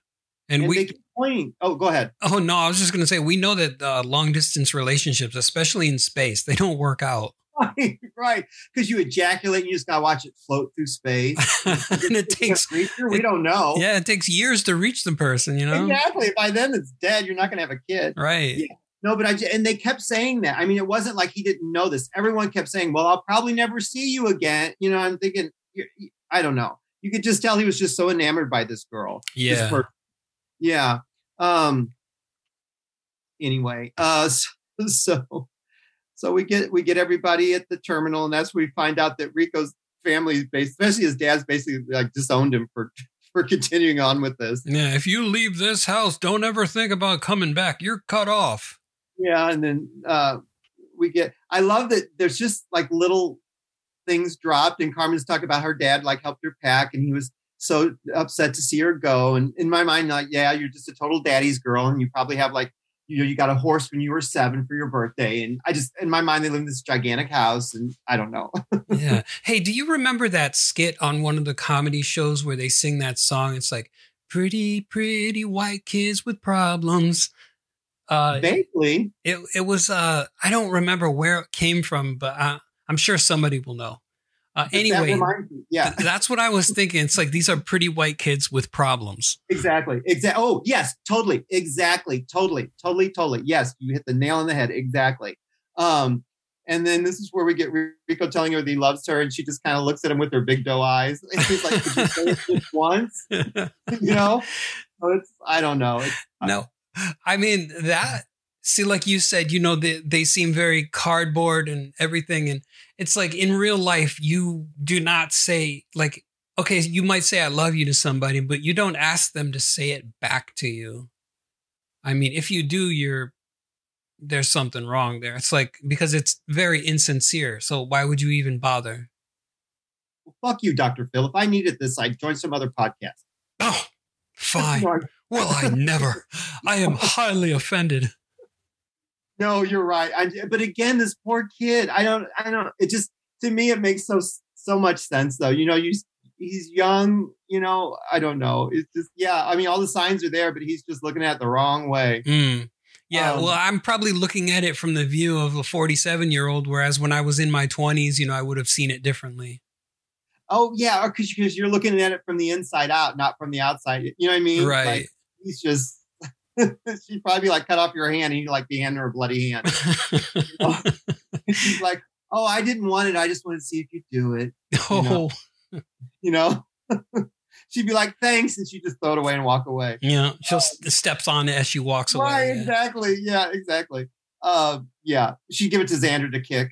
And, And we, they keep pointing. Oh, go ahead. oh no, I was just going to say, we know that uh, long distance relationships, especially in space, they don't work out. Right, right. Because you ejaculate, and you just gotta watch it float through space. and it takes, creature. We don't know. yeah, it takes years to reach the person, you know? Exactly. By then it's dead. You're not gonna have a kid. Right. Yeah. No, but I and they kept saying that. I mean, it wasn't like he didn't know this. Everyone kept saying, "Well, I'll probably never see you again." You know, I'm thinking, I don't know. You could just tell he was just so enamored by this girl. Yeah. per- yeah. Um. Anyway, uh, so, so so we get we get everybody at the terminal, and that's where we find out that Rico's family, especially his dad's, basically like disowned him for for continuing on with this. Yeah. If you leave this house, don't ever think about coming back. You're cut off. Yeah, and then uh, we get. I love that. There's just like little things dropped, and Carmen's talking about her dad like helped her pack, and he was so upset to see her go. And in my mind, like, yeah, you're just a total daddy's girl, and you probably have like, you know, you got a horse when you were seven for your birthday, and I just in my mind they live in this gigantic house, and I don't know. yeah. Hey, do you remember that skit on one of the comedy shows where they sing that song? It's like pretty, pretty white kids with problems. Uh, Vaguely, it it was uh, I don't remember where it came from, but uh, I'm sure somebody will know. Uh, that anyway, me- yeah, that's what I was thinking. It's like these are pretty white kids with problems. Exactly. Exactly. Oh, yes, totally. Exactly. Totally. Totally. Totally. Yes, you hit the nail on the head. Exactly. Um, and then this is where we get Rico telling her that he loves her, and she just kind of looks at him with her big doe eyes. And he's like, "Could you say it just once?" You know. So it's I don't know. It's, no, I mean that. See, like you said, you know, they they seem very cardboard and everything, and it's like in real life, you do not say like okay, you might say I love you to somebody, but you don't ask them to say it back to you. I mean, if you do, you're there's something wrong there. It's like because it's very insincere. So why would you even bother? Well, fuck you, Dr. Phil. If I needed this, I'd join some other podcast. Oh, fine. Well, I never. I am highly offended. No, you're right. I, but again, this poor kid. I don't. I don't. It just to me, it makes so so much sense, though. You know, you he's young. You know, I don't know. It's just yeah. I mean, all the signs are there, but he's just looking at it the wrong way. Mm. Yeah, Um, well, I'm probably looking at it from the view of a 47 year old, whereas when I was in my 20s, you know, I would have seen it differently. Oh yeah, because because you're looking at it from the inside out, not from the outside. You know what I mean? Right. Like, he's just. she'd probably be like, cut off your hand, and he'd like be handing her a bloody hand. She's like, oh, I didn't want it. I just wanted to see if you do it. oh, You know. She'd be like, thanks, and she'd just throw it away and walk away. yeah. she'll steps on it as she walks away. Right, yeah. exactly. Yeah, exactly. Uh, yeah, she'd give it to Zander to kick.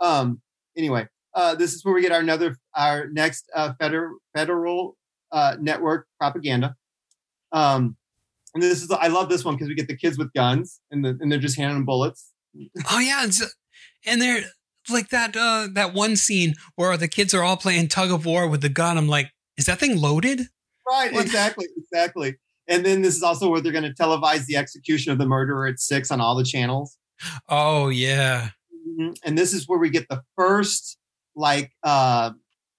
Um, anyway, uh, this is where we get our another our next uh, federal federal uh, network propaganda. Um, and this is I love this one because we get the kids with guns and the, and they're just handing them bullets. Oh yeah, and they're like that uh that one scene where the kids are all playing tug of war with the gun. I'm like, is that thing loaded? Right, What? exactly, exactly. And then this is also where they're going to televise the execution of the murderer at six on all the channels. Oh yeah. Mhm. And this is where we get the first like uh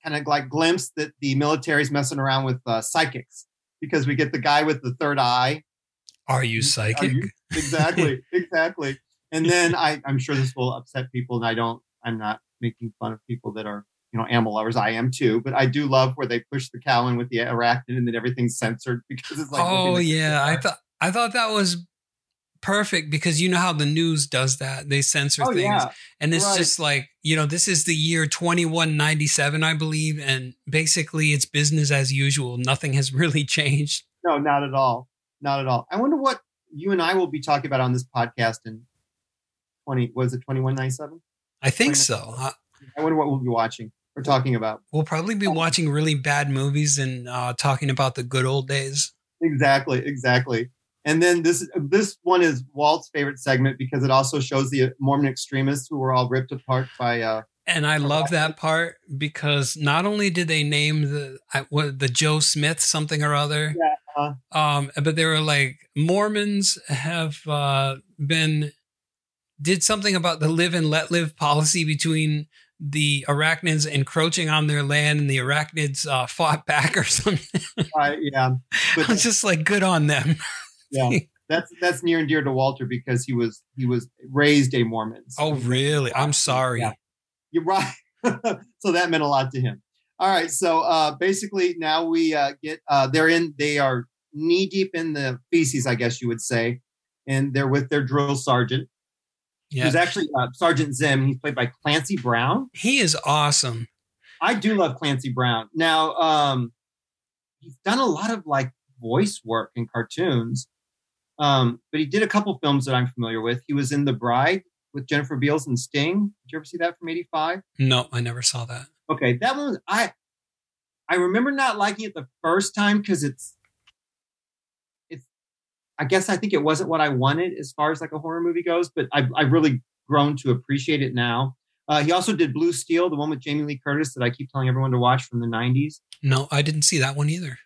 kind of like glimpse that the military's messing around with uh, psychics because we get the guy with the third eye. Are you Are psychic? you- Exactly, exactly. And then I, I'm sure this will upset people, and I don't. I'm not making fun of people that are you know animal lovers. I am too, but I do love where they push the cow in with the arachnid and then everything's censored because it's like oh yeah, I thought I thought that was perfect because you know how the news does that. They censor Oh things. yeah, And it's Right. just like, you know, this is the year 2197, I believe. And basically, it's business as usual. Nothing has really changed. no, not at all, not at all. I wonder what you and I will be talking about on this podcast in twenty. Was it twenty one ninety seven? I think so. Uh, I wonder what we'll be watching or talking about. we'll probably be watching really bad movies and uh, talking about the good old days. Exactly, exactly. And then this this one is Walt's favorite segment because it also shows the Mormon extremists who were all ripped apart by uh And I love that part because not only did they name the what the Joe Smith something or other, uh, um, but they were like Mormons have uh, been did something about the live and let live policy between the arachnids encroaching on their land and the arachnids uh, fought back or something. I- yeah. I was just like, good on them. yeah. That's that's near and dear to Walter because he was he was raised a Mormon. So Oh, really? I'm sorry. Yeah. You're right. so that meant a lot to him. All right. So uh, basically, now we uh, get uh, they're in. They are knee deep in the feces, I guess you would say, and they're with their drill sergeant, Yeah. who's actually uh, Sergeant Zim. He's played by Clancy Brown. He is awesome. I do love Clancy Brown. Now, um, he's done a lot of like voice work in cartoons, um, but he did a couple films that I'm familiar with. He was in The Bride with Jennifer Beals and Sting. Did you ever see that from '85? No, I never saw that. Okay, that one was I. I remember not liking it the first time because it's, it's. I guess I think it wasn't what I wanted as far as like a horror movie goes, but I've I've really grown to appreciate it now. Uh, he also did Blue Steel, the one with Jamie Lee Curtis that I keep telling everyone to watch from the '90s. No, I didn't see that one either.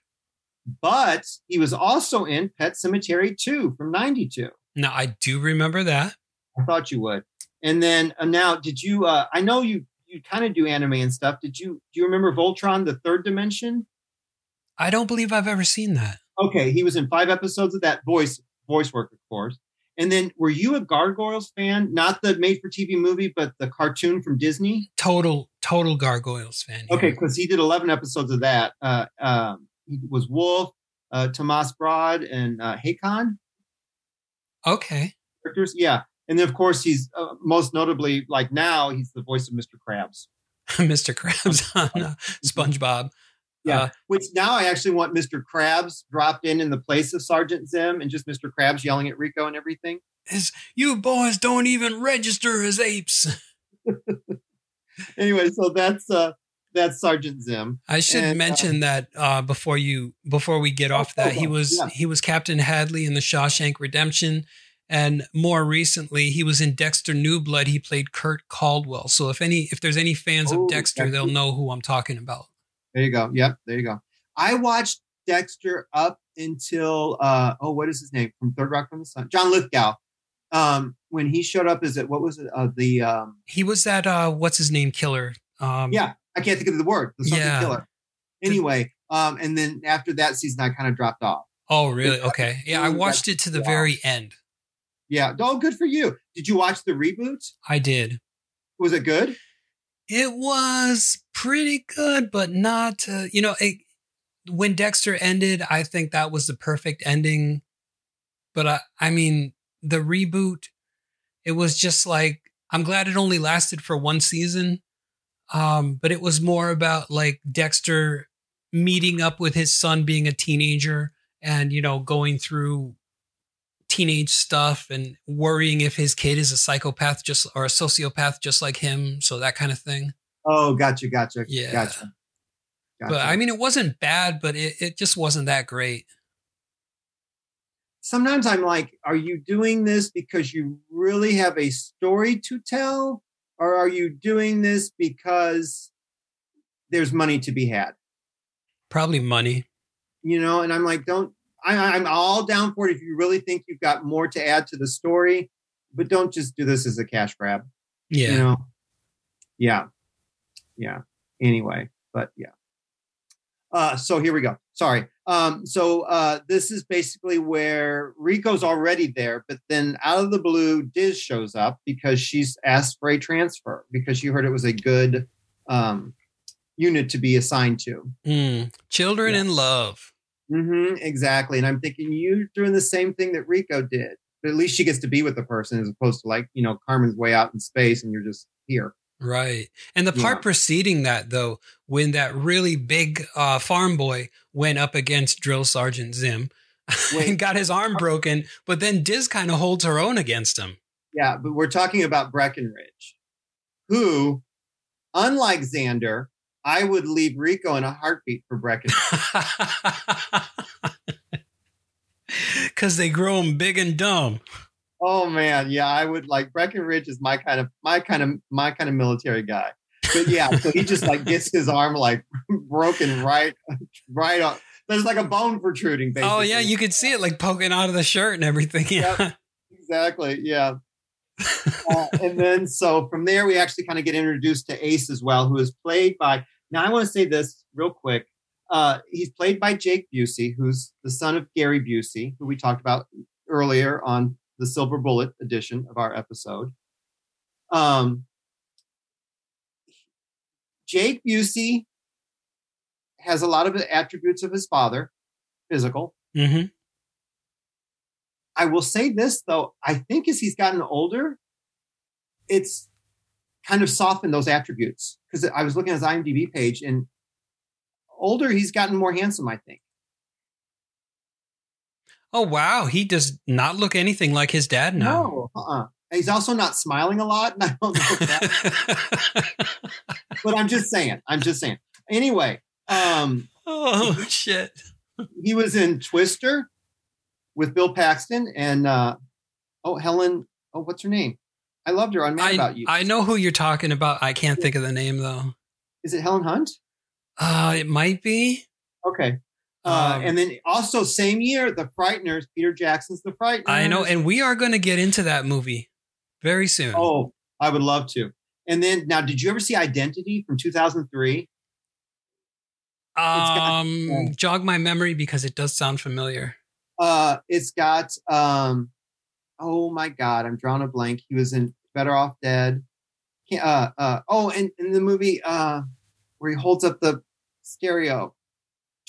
But he was also in Pet Sematary 2 from '92. No, I do remember that. I thought you would. And then uh, now, did you? Uh, I know you you kind of do anime and stuff. Did you do you remember Voltron: The Third Dimension? I don't believe I've ever seen that. Okay, he was in five episodes of that voice voice work, of course. And then, were you a Gargoyles fan? Not the made-for-TV movie, but the cartoon from Disney. Total, total Gargoyles fan. here. Okay, because he did eleven episodes of that. Uh, um, he was Wolf, uh, Tomas Broad, and uh, Hakon Okay. characters. Yeah, and then of course he's uh, most notably like now he's the voice of Mr. Krabs. Mr. Krabs on uh, SpongeBob. Yeah, Uh, which now I actually want Mr. Krabs dropped in in the place of Sergeant Zim and just Mr. Krabs yelling at Rico and everything. Is you boys don't even register as apes. Anyway, so that's uh that's Sergeant Zim. I should And, uh, mention that uh, before you before we get off that he oh, was yeah. he was Captain Hadley in the Shawshank Redemption, and more recently he was in Dexter New Blood. He played Kurt Caldwell. So if any if there's any fans Oh, of Dexter, Dexter. they'll know who I'm talking about. There you go. Yep, there you go. I watched Dexter up until uh oh, what is his name from Third Rock from the Sun? John Lithgow. Um, when he showed up, is it what was it? Uh, the um, He was that uh, what's his name killer. Um, yeah, I can't think of the word. The something Yeah. killer. Anyway, um, and then after that season, I kind of dropped off. Oh really? Okay. Yeah, I watched it to the very end. Yeah. Oh, good for you. Did you watch the reboot? I did. Was it good? It was pretty good, but not, uh, you know, it, when Dexter ended, I think that was the perfect ending. But I, I mean, the reboot, it was just like, I'm glad it only lasted for one season. Um, but it was more about like Dexter meeting up with his son being a teenager and, you know, going through teenage stuff and worrying if his kid is a psychopath just or a sociopath just like him. So that kind of thing. Oh, gotcha, gotcha, Yeah. gotcha. gotcha. But I mean, it wasn't bad, but it, it just wasn't that great. sometimes I'm like, are you doing this because you really have a story to tell? Or are you doing this because there's money to be had? Probably money. You know, and I'm like, don't, I, I'm all down for it if you really think you've got more to add to the story, but don't just do this as a cash grab. Yeah. You know? Yeah. Yeah. Anyway, but yeah. Uh, so here we go. Sorry. Um, so uh, this is basically where Rico's already there, but then out of the blue, Diz shows up because she's asked for a transfer because she heard it was a good um, unit to be assigned to. Mm. Children Yeah. in love. hmm exactly. And I'm thinking you're doing the same thing that Rico did, but at least she gets to be with the person as opposed to like, you know, Carmen's way out in space and you're just here. Right. And the part Yeah. preceding that, though, when that really big uh, farm boy went up against Drill Sergeant Zim and got his arm broken, but then Diz kind of holds her own against him. Yeah, but we're talking about Breckenridge, who, unlike Xander, I would leave Rico in a heartbeat for Breckenridge. Because they grow him big and dumb. Oh man, yeah, I would like Breckenridge is my kind of my kind of my kind of military guy. But yeah, so he just like gets his arm like broken right right on. There's like a bone protruding. Basically. Oh, yeah. You could see it like poking out of the shirt and everything. Yeah. Yep. exactly yeah uh, and then so from there we actually kind of get introduced to ace as well who is played by now i want to say this real quick uh, he's played by jake busey who's the son of gary busey who we talked about earlier on the silver bullet edition of our episode um, jake busey has a lot of the attributes of his father physical hmm I will say this though, I think as he's gotten older, it's kind of softened those attributes. Because I was looking at his IMDb page and older, he's gotten more handsome, I think. Oh, wow. He does not look anything like his dad now. No. Uh-uh. He's also not smiling a lot. And I don't know that, but I'm just saying. I'm just saying. Anyway, um, oh, shit. he was in Twister with Bill Paxton and uh, oh Helen. Oh, what's her name? I loved her on Mad I, About You. I know who you're talking about. I can't think of the name, though. Is it Helen Hunt? Uh, it might be. Okay. Uh, Um, and then also same year, The Frighteners, Peter Jackson's The Frighteners. I know. And we are going to get into that movie very soon. oh, I would love to. And then now, did you ever see Identity from 2003? got- um, jog my memory because it does sound familiar. Uh, it's got um, oh my God, I'm drawing a blank. He was in Better Off Dead. Uh, uh, oh, and in the movie uh, where he holds up the stereo,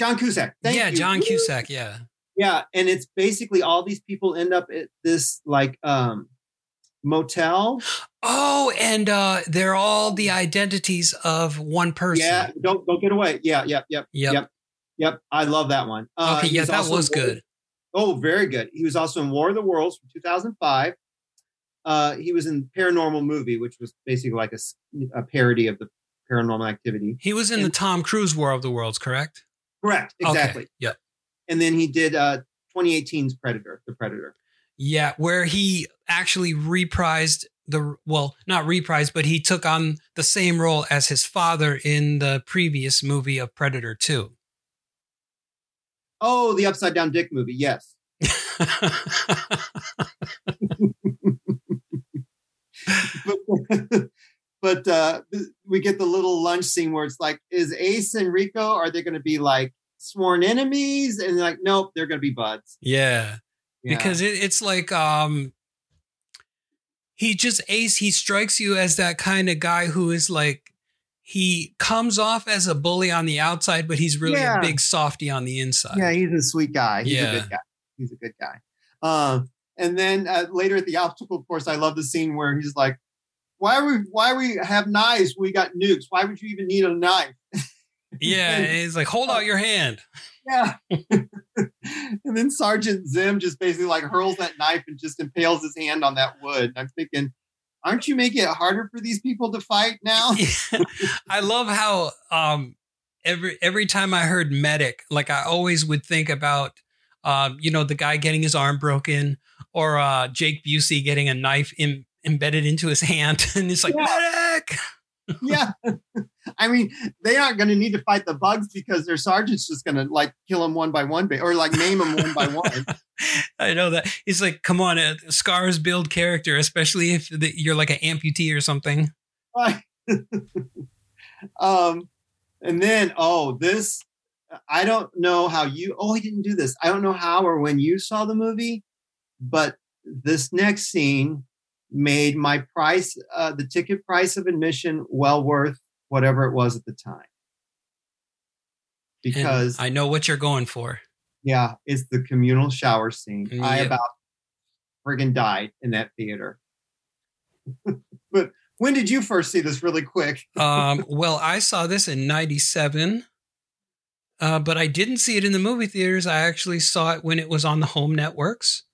John Cusack. Thank yeah, you. John Cusack. Yeah. Yeah, and it's basically all these people end up at this like um motel. Oh, and uh, they're all the identities of one person. Yeah, don't don't get away. Yeah, yep, yep, Yep. yep, yep. I love that one. Uh, okay. Yeah, that was good. Oh, very good. He was also in War of the Worlds from 2005. Uh, he was in Paranormal Movie, which was basically like a parody of the Paranormal Activity. He was in the Tom Cruise War of the Worlds, correct? Correct, exactly. Okay. Yep. And then he did uh, 2018's Predator, The Predator. Yeah, where he actually reprised the well, not reprised, but he took on the same role as his father in the previous movie of Predator 2. Oh, the Upside Down Dick movie. Yes. but but uh, we get the little lunch scene where it's like, is Ace and Rico are they going to be like sworn enemies? And they're like, nope, they're going to be buds. yeah. Yeah. because it, it's like um he just ace he strikes you as that kind of guy who is like he comes off as a bully on the outside but he's really Yeah. a big softy on the inside yeah, he's a sweet guy. He's Yeah. a good guy. He's a good guy. Um, and then uh, later at the obstacle course, I love the scene where he's like, "Why we why we have knives? We got nukes. Why would you even need a knife?" yeah and he's like hold out your hand Yeah. and then Sergeant Zim just basically like hurls that knife and just impales his hand on that wood. I'm thinking, aren't you making it harder for these people to fight now? i love how um every every time i heard medic like i always would think about um you know the guy getting his arm broken or uh jake busey getting a knife in, embedded into his hand and it's like Yeah. medic yeah. I mean, they aren't going to need to fight the bugs because their sergeant's just going to like kill them one by one, or like name them one by one. I know that. He's like, come on, uh, scars build character, especially if the, you're like an amputee or something. Right. um, and then, oh, this, I don't know how you, oh, he didn't do this. I don't know how or when you saw the movie, but this next scene made my price, uh, the ticket price of admission well worth whatever it was at the time. And Because, I know what you're going for. yeah, it's the communal shower scene. I about friggin' died in that theater. but when did you first see this really quick? Um, well, I saw this in 97, uh, but I didn't see it in the movie theaters. I actually saw it when it was on the home networks.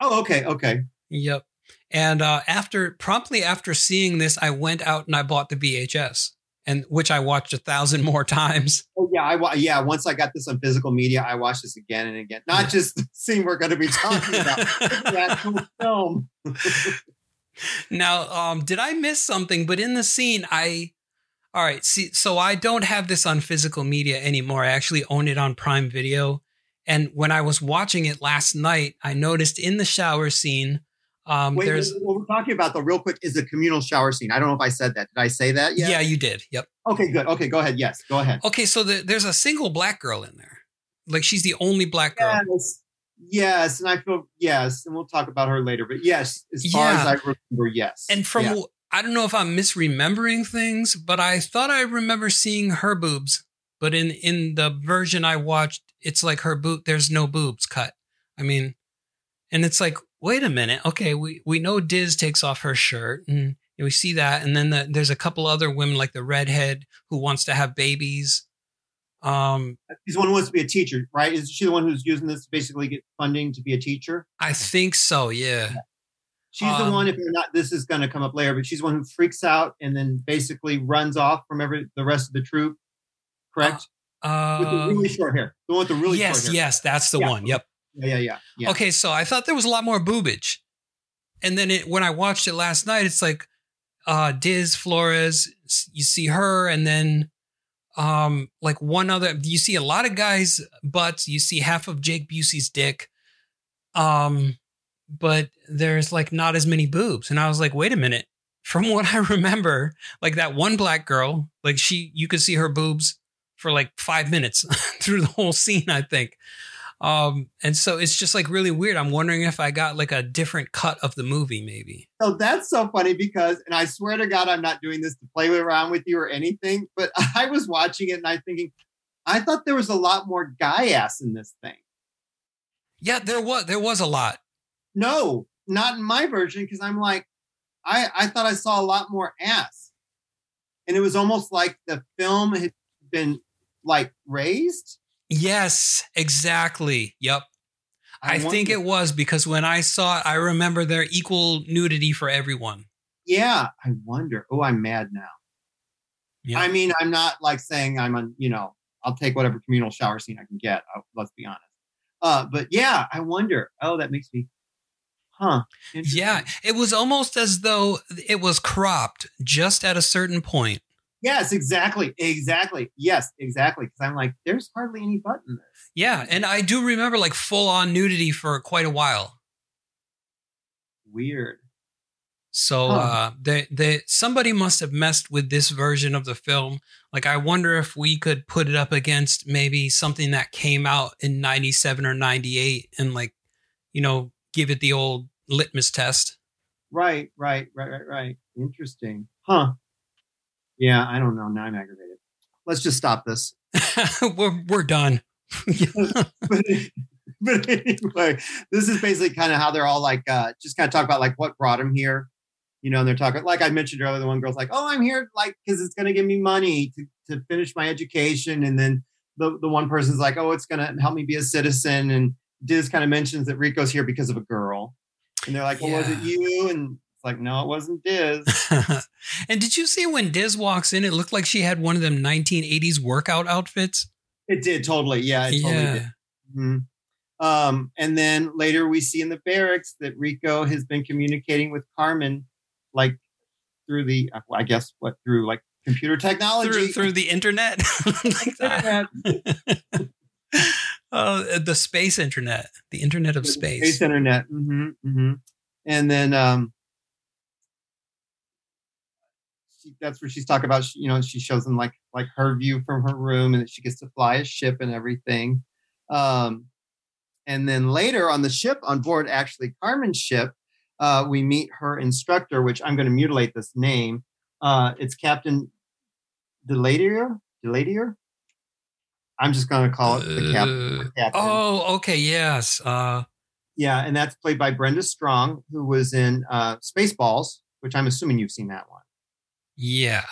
Oh, okay, okay. Yep. And uh, after promptly after seeing this, I went out and I bought the VHS, and which I watched a thousand more times. Oh yeah, I yeah. Once I got this on physical media, I watched this again and again. Not just the scene we're going to be talking about, the actual film. Now, um, did I miss something? But in the scene, I all right. See, so I don't have this on physical media anymore. I actually own it on Prime Video. And when I was watching it last night, I noticed in the shower scene, um, Wait, there's what we're talking about though, real quick, is the communal shower scene. I don't know if I said that. Did I say that yeah. you did. Yep. Okay, good. Okay, go ahead. Yes, go ahead. Okay, so the, there's a single black girl in there. Like she's the only black girl. Yes, yes, and I feel yes, and we'll talk about her later. But yes, as far Yeah. as I remember, yes. And from Yeah. I don't know if I'm misremembering things, but I thought I remember seeing her boobs. But in in the version I watched, it's like her boot. There's no boobs cut. I mean, and it's like, wait a minute. Okay, we we know Diz takes off her shirt, and we see that, and then the, there's a couple other women like the redhead who wants to have babies. Um, she's the one who wants to be a teacher, right? Is she the one who's using this to basically get funding to be a teacher? I think so. Yeah. She's the Um, one. If you're not, this is going to come up later, but she's the one who freaks out and then basically runs off from every the rest of the troop. Correct. Uh, with the really short hair. The one with the really yes, short hair. yes, that's the Yeah. one. Yep. Yeah, yeah, yeah. Okay, so I thought there was a lot more boobage. And then it, when I watched it last night, it's like uh Diz Flores, you see her, and then um like one other you see a lot of guys' butts, you see half of Jake Busey's dick. Um, but there's like not as many boobs. And I was like, wait a minute. From what I remember, like that one black girl, like she you could see her boobs for like five minutes through the whole scene, I think. Um, and so it's just like really weird. I'm wondering if I got like a different cut of the movie, maybe. So that's so funny because, and I swear to God, I'm not doing this to play around with you or anything, but I was watching it and I thinking, I thought there was a lot more guy ass in this thing. Yeah, there was there was a lot. No, not in my version because I'm like, I I thought I saw a lot more ass, and it was almost like the film had been like raised. Yes, exactly. Yep. I, think it was because when I saw it, I remember their equal nudity for everyone. Yeah, I wonder. Oh, I'm mad now. Yeah. I mean, I'm not like saying I'm on, you know, I'll take whatever communal shower scene I can get. uh, let's be honest. Uh, but yeah, I wonder. Oh, that makes me, huh? Yeah, it was almost as though it was cropped just at a certain point. Yes, exactly. Exactly. Yes, exactly. Because I'm like, there's hardly any butt in this. Yeah, and I do remember like full on nudity for quite a while. Weird. So Huh. uh they they somebody must have messed with this version of the film. Like I wonder if we could put it up against maybe something that came out in 97 or 98 and like you know give it the old litmus test. Right, right, right, right, right. Interesting. Huh. Yeah, I don't know. Now I'm aggravated. Let's just stop this. we're we're done. but, but anyway, this is basically kind of how they're all like, uh, just kind of talk about like what brought them here. You know, and they're talking, like I mentioned earlier, the one girl's like, oh, I'm here like because it's going to give me money to, to finish my education. And then the, the one person's like, oh, it's going to help me be a citizen. And Diz kind of mentions that Rico's here because of a girl. And they're like, well, was it you? And it's like, no, it wasn't Diz. and did you see when Diz walks in it looked like she had one of them 1980s workout outfits? It did totally. Yeah, it totally yeah. did. Mhm. Um, and then later we see in the barracks that Rico has been communicating with Carmen, like through the, uh, I guess, what through like computer technology. Through, through the internet like that. Internet. Oh, the space internet, the internet of space. Space internet. hmm hmm And then um, she, that's where she's talking about. You know, she shows them like like her view from her room, and that she gets to fly a ship and everything. Um, and then later on the ship, on board actually Carmen's ship, uh, we meet her instructor, which I'm going to mutilate this name. Uh, it's Captain Deladier. Deladier. I'm just going to call it the captain. Uh, captain. oh, okay, yes. Uh, Yeah, and that's played by Brenda Strong, who was in uh, Spaceballs, which I'm assuming you've seen that one. Yeah.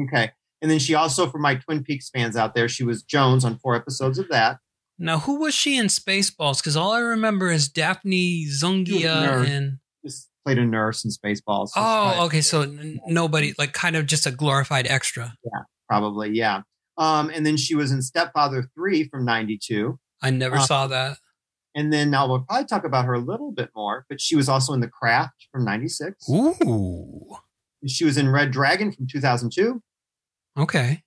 Okay. And then she also, for my Twin Peaks fans out there, she was Jones on four episodes of that. Now, who was she in Spaceballs? Because all I remember is Daphne Zuniga and. Just played a nurse in Spaceballs. so Oh, okay. So n- nobody, like, kind of just a glorified extra. Yeah, probably, yeah. Um, and then she was in Stepfather 3 from 92. I never Uh, saw that. And then now we'll probably talk about her a little bit more, but she was also in The Craft from 96. Ooh. She was in Red Dragon from 2002. Okay.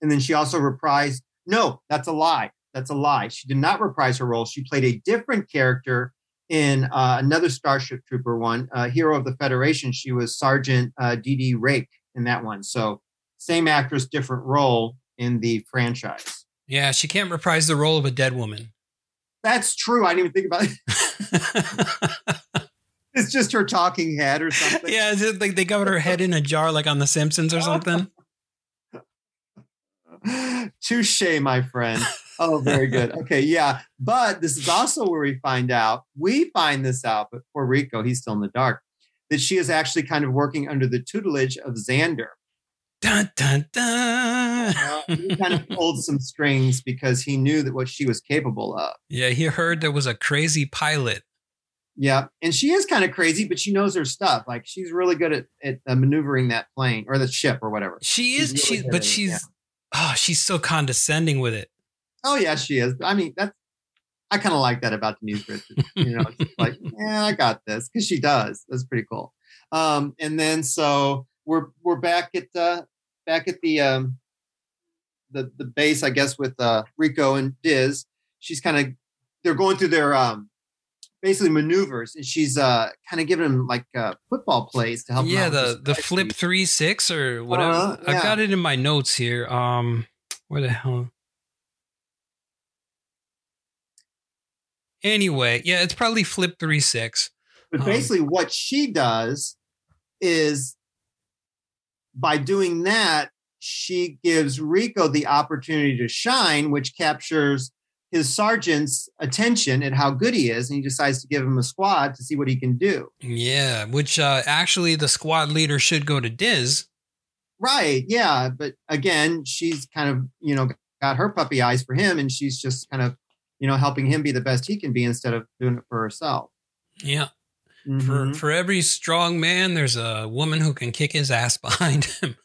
And then she also reprised. No, that's a lie. That's a lie. She did not reprise her role. She played a different character in uh, another Starship Trooper one, uh, Hero of the Federation. She was Sergeant uh, Dee Rake in that one. So same actress, different role in the franchise. Yeah, she can't reprise the role of a dead woman. That's true. I didn't even think about it. Just her talking head or something. yeah, it like they covered her head in a jar like on The Simpsons or something? Touche, my friend. Oh, very good. Okay, yeah. But this is also where we find out, we find this out, but for Rico, he's still in the dark, that she is actually kind of working under the tutelage of Zander. Dun, dun, dun. Uh, he kind of pulled some strings because he knew that what she was capable of. yeah, he heard there was a crazy pilot. Yeah. And she is kind of crazy, but she knows her stuff. Like she's really good at, at uh, maneuvering that plane or the ship or whatever. She She's is, really she, but it, she's, yeah. oh, she's so condescending with it. Oh yeah, she is. I mean, that's I kind of like that about Denise Richards. You know, it's like, yeah, I got this because she does. That's pretty cool. Um, and then so we're we're back at uh, back at the um, the the base, I guess, with uh, Rico and Diz. She's kind of they're going through their um, basically maneuvers, and she's uh, kind of giving him like uh, football plays to help. yeah, the, the flip three six or whatever. Uh-huh, I've got it in my notes here. Um, where the hell? Anyway, yeah, it's probably flip three six. But Um, basically, what she does is by doing that, she gives Rico the opportunity to shine, which captures his sergeant's attention at how good he is. And he decides to give him a squad to see what he can do. Yeah, which uh, actually the squad leader should go to Diz. Right. Yeah. But again, she's kind of, you know, got her puppy eyes for him. And she's just kind of, you know, helping him be the best he can be instead of doing it for herself. Yeah, Mhm. for for every strong man, there's a woman who can kick his ass behind him.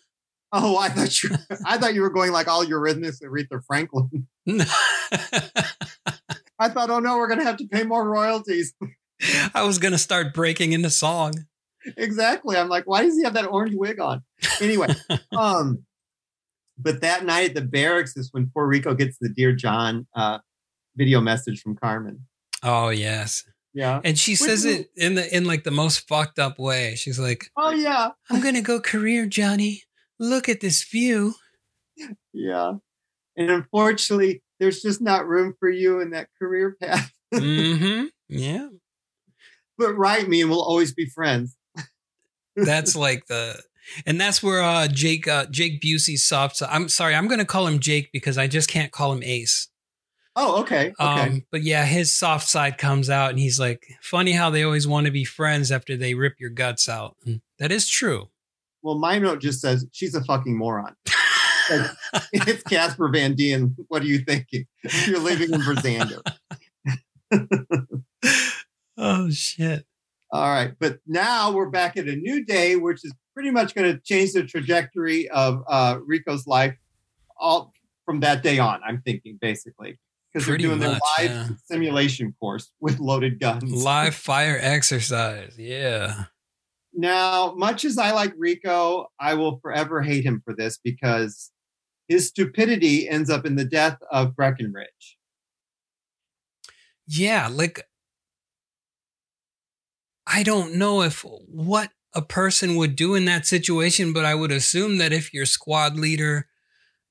Oh, I thought you. I thought you were going like all your Eurythmics Aretha Franklin. I thought, oh no, we're gonna have to pay more royalties. I was gonna start breaking into song. exactly. I'm like, why does he have that orange wig on? Anyway, um, but that night at the barracks is when Puerto Rico gets the Dear John uh, video message from Carmen. Oh yes. Yeah. And she says it in the in like the most fucked up way. She's like, Oh yeah. I'm gonna go career, Johnny. Look at this view. Yeah. And unfortunately, there's just not room for you in that career path. Mm-hmm. Yeah. but write me and we'll always be friends. That's like the and that's where uh Jake uh Jake Busey's soft side. I'm sorry, I'm gonna call him Jake because I just can't call him Ace. Oh, okay. Okay. Um, but yeah, his soft side comes out and he's like, funny how they always want to be friends after they rip your guts out. And that is true. well, my note just says she's a fucking moron. Like, it's Casper Van Dien. What are you thinking? You're leaving him for Zander. oh shit. All right. But now we're back at a new day, which is pretty much going to change the trajectory of uh, Rico's life all from that day on, I'm thinking, basically. Because they're doing much, their live yeah. simulation course with loaded guns. Live fire exercise. Yeah. Now, much as I like Rico, I will forever hate him for this because his stupidity ends up in the death of Breckenridge. Yeah, like I don't know if what a person would do in that situation, but I would assume that if you're squad leader,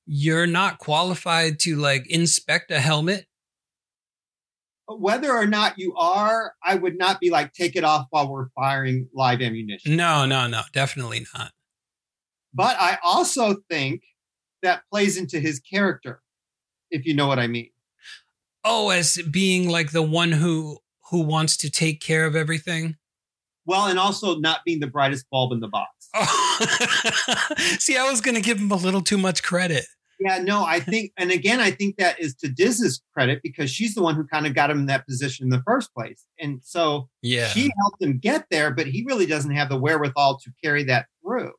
you're not qualified to like inspect a helmet. Whether or not you are, I would not be like, take it off while we're firing live ammunition. No, no, no, definitely not. But I also think that plays into his character, if you know what I mean. Oh, as being like the one who who wants to take care of everything. Well, and also not being the brightest bulb in the box. Oh. See, I was going to give him a little too much credit. Yeah, no, I think, and again, I think that is to Diz's credit because she's the one who kind of got him in that position in the first place. And so Yeah. she helped him get there, but he really doesn't have the wherewithal to carry that through.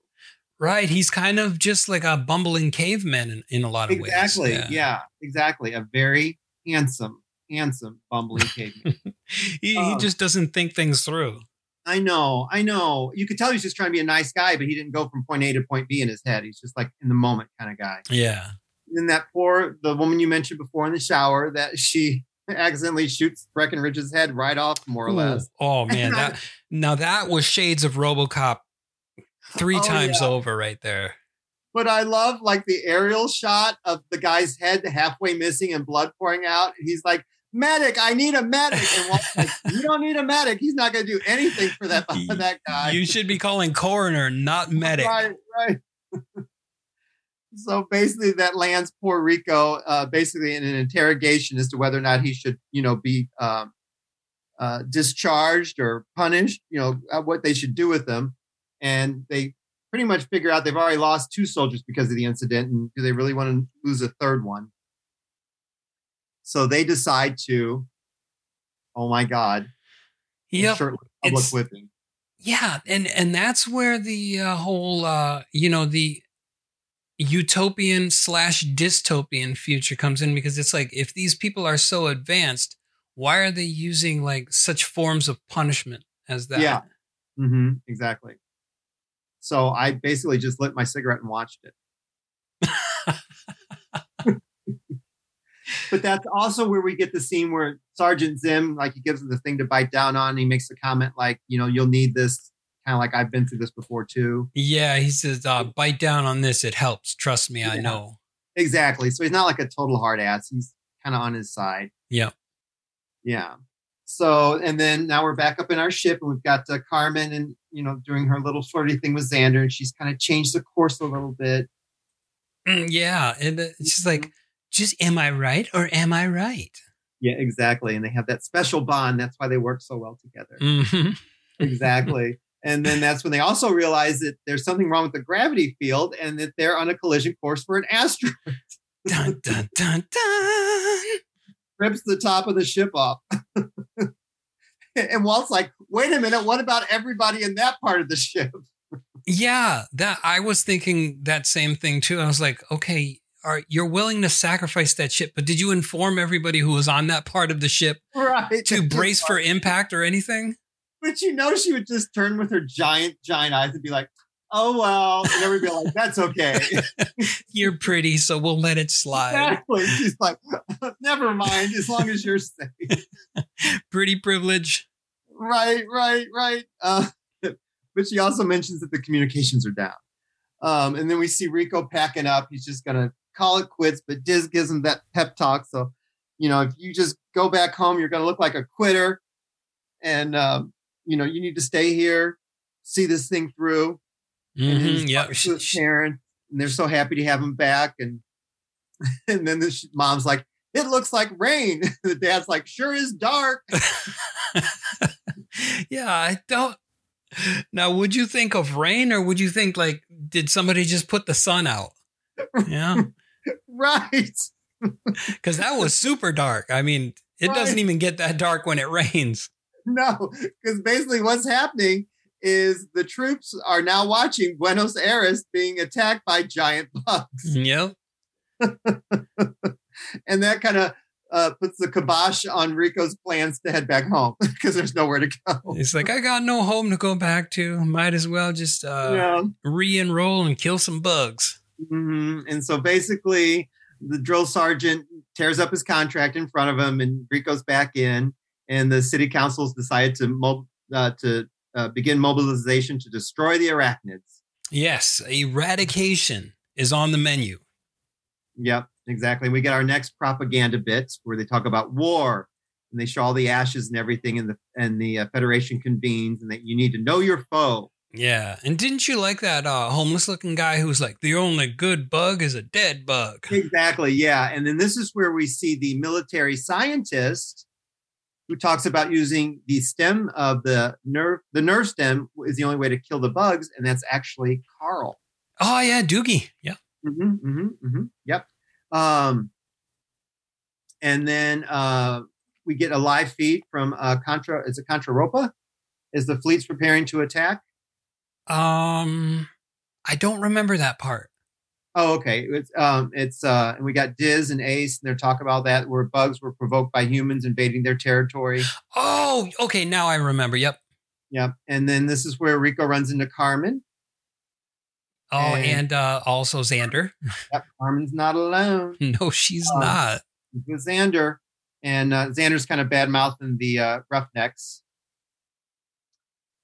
Right. He's kind of just like a bumbling caveman in, in a lot of Exactly. ways. Exactly. Yeah. exactly. A very handsome, handsome bumbling caveman. He, he Um, just doesn't think things through. I know, I know. You could tell he's just trying to be a nice guy, but he didn't go from point A to point B in his head. He's just like in the moment kind of guy. Yeah. And then that poor, the woman you mentioned before in the shower, that she accidentally shoots Breckenridge's head right off, more or less. Oh man, that now that was shades of RoboCop three Oh, times yeah. over right there. But I love like the aerial shot of the guy's head halfway missing and blood pouring out. And he's like, medic, I need a medic. And Walt's like, you don't need a medic. He's not going to do anything for that, for that guy. You should be calling coroner, not medic. Right, right. so basically, that lands poor Rico uh, basically in an interrogation as to whether or not he should, you know, be um, uh, discharged or punished. You know, uh, what they should do with him, and they pretty much figure out they've already lost two soldiers because of the incident, and do they really want to lose a third one? So they decide to. Oh my God! Yep. public It's- whipping. Yeah, and and that's where the uh, whole uh, you know the utopian slash dystopian future comes in because it's like if these people are so advanced, why are they using like such forms of punishment as that? Yeah. hmm exactly. So I basically just lit my cigarette and watched it. but that's also where we get the scene where Sergeant Zim, like he gives him the thing to bite down on. And he makes a comment like, you know, you'll need this. Kind of like I've been through this before too. Yeah, he says, uh, "Bite down on this; it helps. Trust me, I know." Exactly. So he's not like a total hard ass. He's kind of on his side. Yeah. Yeah. So, and then now we're back up in our ship and we've got uh, Carmen and, you know, doing her little flirty thing with Zander and she's kind of changed the course a little bit. Mm, yeah, and uh, it's just like, just am I right or am I right? Yeah, exactly. And they have that special bond. That's why they work so well together. hmm Exactly. and then that's when they also realize that there's something wrong with the gravity field and that they're on a collision course for an asteroid. dun dun dun dun. Rips the top of the ship off. and Walt's like, wait a minute, what about everybody in that part of the ship? Yeah, that I was thinking that same thing too. I was like, okay, are you're willing to sacrifice that ship, but did you inform everybody who was on that part of the ship Right. to brace for impact or anything? But you know, she would just turn with her giant, giant eyes and be like, "Oh well," and everybody be like, "That's okay." You're pretty, so we'll let it slide. exactly. She's like, "Never mind, as long as you're safe." Pretty privilege. Right, right, right. Uh, but she also mentions that the communications are down. Um, and then we see Rico packing up. He's just gonna call it quits, but Diz gives him that pep talk. So, you know, if you just go back home, you're gonna look like a quitter, and um, you know, you need to stay here, see this thing through. Mhm, yeah, talking she- to his parents, and they're so happy to have him back. And and then the mom's like, "It looks like rain." the dad's like, "Sure is dark." Yeah, I don't. Now, would you think of rain or would you think like, did somebody just put the sun out? Yeah, right. because that was super dark. I mean, it doesn't even get that dark when it rains. No, because basically what's happening is the troops are now watching Buenos Aires being attacked by giant bugs, Yep. and that kind of uh, puts the kibosh on Rico's plans to head back home because there's nowhere to go. It's like I got no home to go back to. Might as well just uh, yeah. re-enroll and kill some bugs. Mhm. And so basically, the drill sergeant tears up his contract in front of him, and Rico's back in. And the city councils decided to mob- uh, to uh, begin mobilization to destroy the arachnids. Yes, eradication is on the menu. Yep, exactly. We get our next propaganda bits where they talk about war and they show all the ashes and everything, and the and the uh, Federation convenes, and that you need to know your foe. Yeah, and didn't you like that uh, homeless-looking guy who was like, "The only good bug is a dead bug." Exactly, yeah. And then this is where we see the military scientist who talks about using the stem of the nerve. The nerve stem is the only way to kill the bugs, and that's actually Carl. Oh yeah, Doogie. Yeah. hmm hmm hmm Yep. Um, and then uh, we get a live feed from uh, Contra. Is it Contra Ropa? Is the fleet's preparing to attack? Um, I don't remember that part. Oh, okay. It's um, it's uh, and we got Diz and Ace, and they're talking about that where bugs were provoked by humans invading their territory. Oh, okay. Now I remember. Yep. Yep. And then this is where Rico runs into Carmen. Oh, And- and uh, also Zander. Yep, Carmen's not alone. No, she's Oh. not. With Zander, and uh, Zander's kind of bad mouthing the uh, Roughnecks,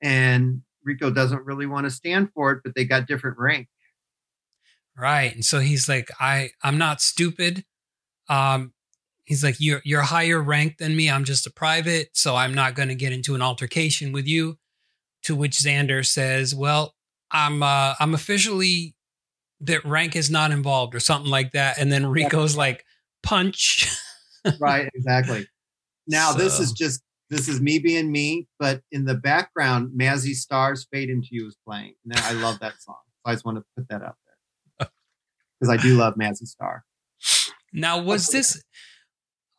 and Rico doesn't really want to stand for it, but they got different rank. Right. And so he's like, I, I'm not stupid. Um, he's like, you're, you're higher ranked than me. I'm just a private. So I'm not going to get into an altercation with you. To which Zander says, well, I'm, uh, I'm officially that rank is not involved or something like that. And then Rico's like, punch. right, exactly. Now this is just this is me being me, but in the background, Mazzy Star's "Fade Into You" is playing, and I love that song. So I just want to put that out there because I do love Mazzy Star. Now, was this,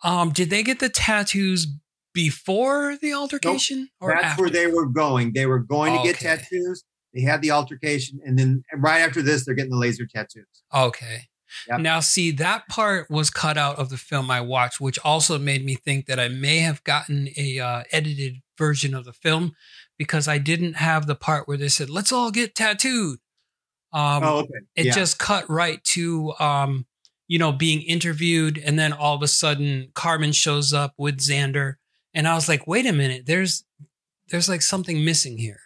um, did they get the tattoos before the altercation or That's after? where they were going. They were going to get tattoos. They had the altercation, and then right after this, they're getting the laser tattoos. Okay. Yep. Now, see, that part was cut out of the film I watched, which also made me think that I may have gotten a uh, edited version of the film because I didn't have the part where they said, "Let's all get tattooed." Um, oh, okay. it yeah. just cut right to, um, you know, being interviewed, and then all of a sudden, Carmen shows up with Zander, and I was like, "Wait a minute, there's, there's like something missing here."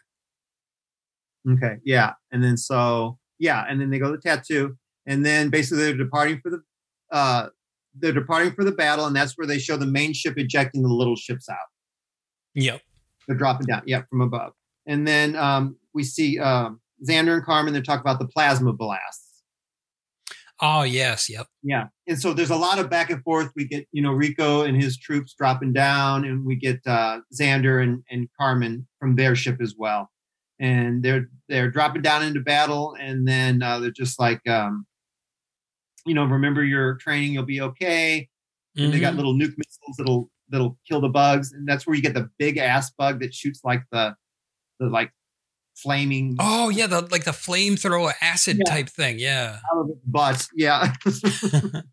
Okay, yeah, and then so yeah, and then they go to the tattoo, and then basically they're departing for the uh they're departing for the battle, and that's where they show the main ship ejecting the little ships out. Yep. They're dropping down, yeah, from above, and then um we see um Zander and Carmen. they talk about the plasma blasts. Oh yes. Yep. Yeah, and so there's a lot of back and forth. We get you know Rico and his troops dropping down, and we get uh, Zander and, and Carmen from their ship as well, and they're they're dropping down into battle, and then uh, they're just like, um, you know, remember your training, you'll be okay. And they got Mhm. little nuke missiles that'll that'll kill the bugs, and that's where you get the big ass bug that shoots like the the like flaming Oh yeah, the like the flamethrower acid Yeah. type thing. Yeah. out of its butt. Yeah. and,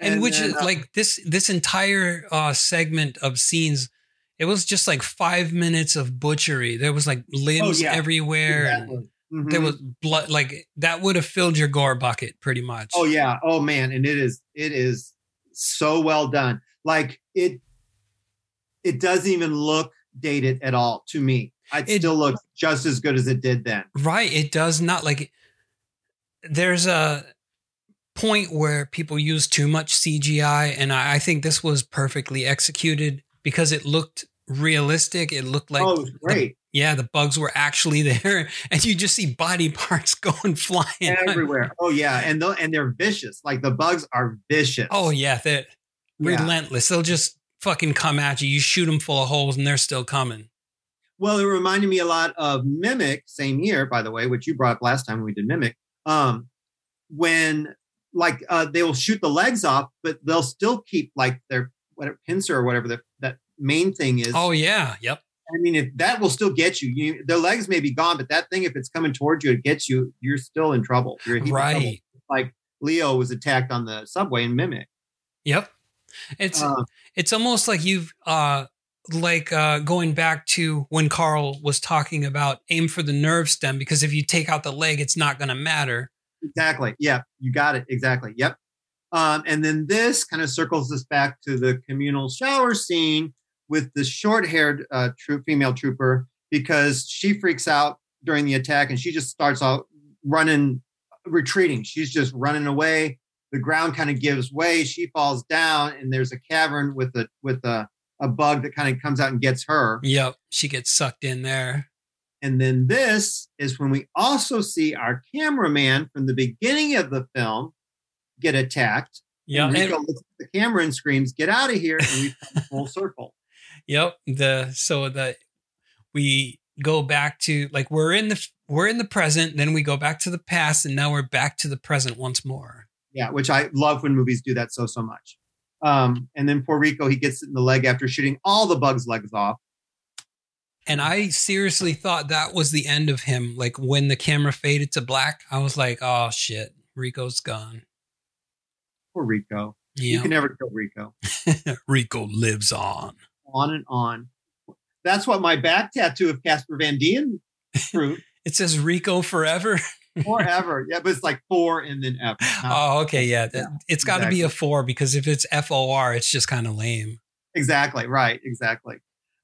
And which then, is uh, like this this entire uh segment of scenes it was just like five minutes of butchery there was like limbs Oh, yeah. everywhere Exactly. Mhm. there was blood like that would have filled your gore bucket pretty much Oh yeah. Oh man. And it is it is so well done. Like it it doesn't even look dated at all to me. It, It- still looks just as good as it did then. right it does not like there's a point where people use too much cgi and i, I think this was perfectly executed because it looked realistic it looked like oh, great. yeah the bugs were actually there and you just see body parts going flying Everywhere. Oh yeah. And th- and they're vicious. Like the bugs are vicious. Oh yeah, they're Yeah. relentless. They'll just fucking come at you. You shoot them full of holes, and they're still coming. Well, it reminded me a lot of Mimic, same year, by the way, which you brought up last time when we did Mimic. Um, when like uh, they will shoot the legs off, but they'll still keep like their whatever pincer or whatever the, main thing is. Oh yeah, yep. I mean, if that will still get you, you, their legs may be gone, but that thing, if it's coming towards you, it gets you. You're still in trouble. You're in heap trouble. Right. Like Leo was attacked on the subway in Mimic. Yep. It's Uh, it's almost like you've uh like uh going back to when Carl was talking about aim for the nerve stem because if you take out the leg, it's not going to matter. Exactly. Yeah, you got it. Exactly. Yep. Um, and then this kind of circles us back to the communal shower scene with the short-haired uh, troop, female trooper because she freaks out during the attack and she just starts out running, retreating. She's just running away. The ground kind of gives way. She falls down, and there's a cavern with a with a a bug that kind of comes out and gets her. Yep. She gets sucked in there. And then this is when we also see our cameraman from the beginning of the film get attacked. Yeah. And and- looks at the camera and screams, "Get out of here!" And we come full circle. Yep. The so that we go back to like we're in the we're in the present, then we go back to the past, and now we're back to the present once more. Yeah, which I love when movies do that so so much. Um, and then poor Rico, he gets it in the leg after shooting all the bugs' legs off. And I seriously thought that was the end of him. Like when the camera faded to black, I was like, "Oh shit, Rico's gone." Poor Rico. You can never kill Rico. Rico lives on. On and on. That's what my back tattoo of Casper Van Dien proved It says Rico forever. forever. Yeah, but it's like four and then F. oh, okay, yeah. that- it's got to be a four because if it's F O R, it's just kind of lame. Exactly. Right. Exactly.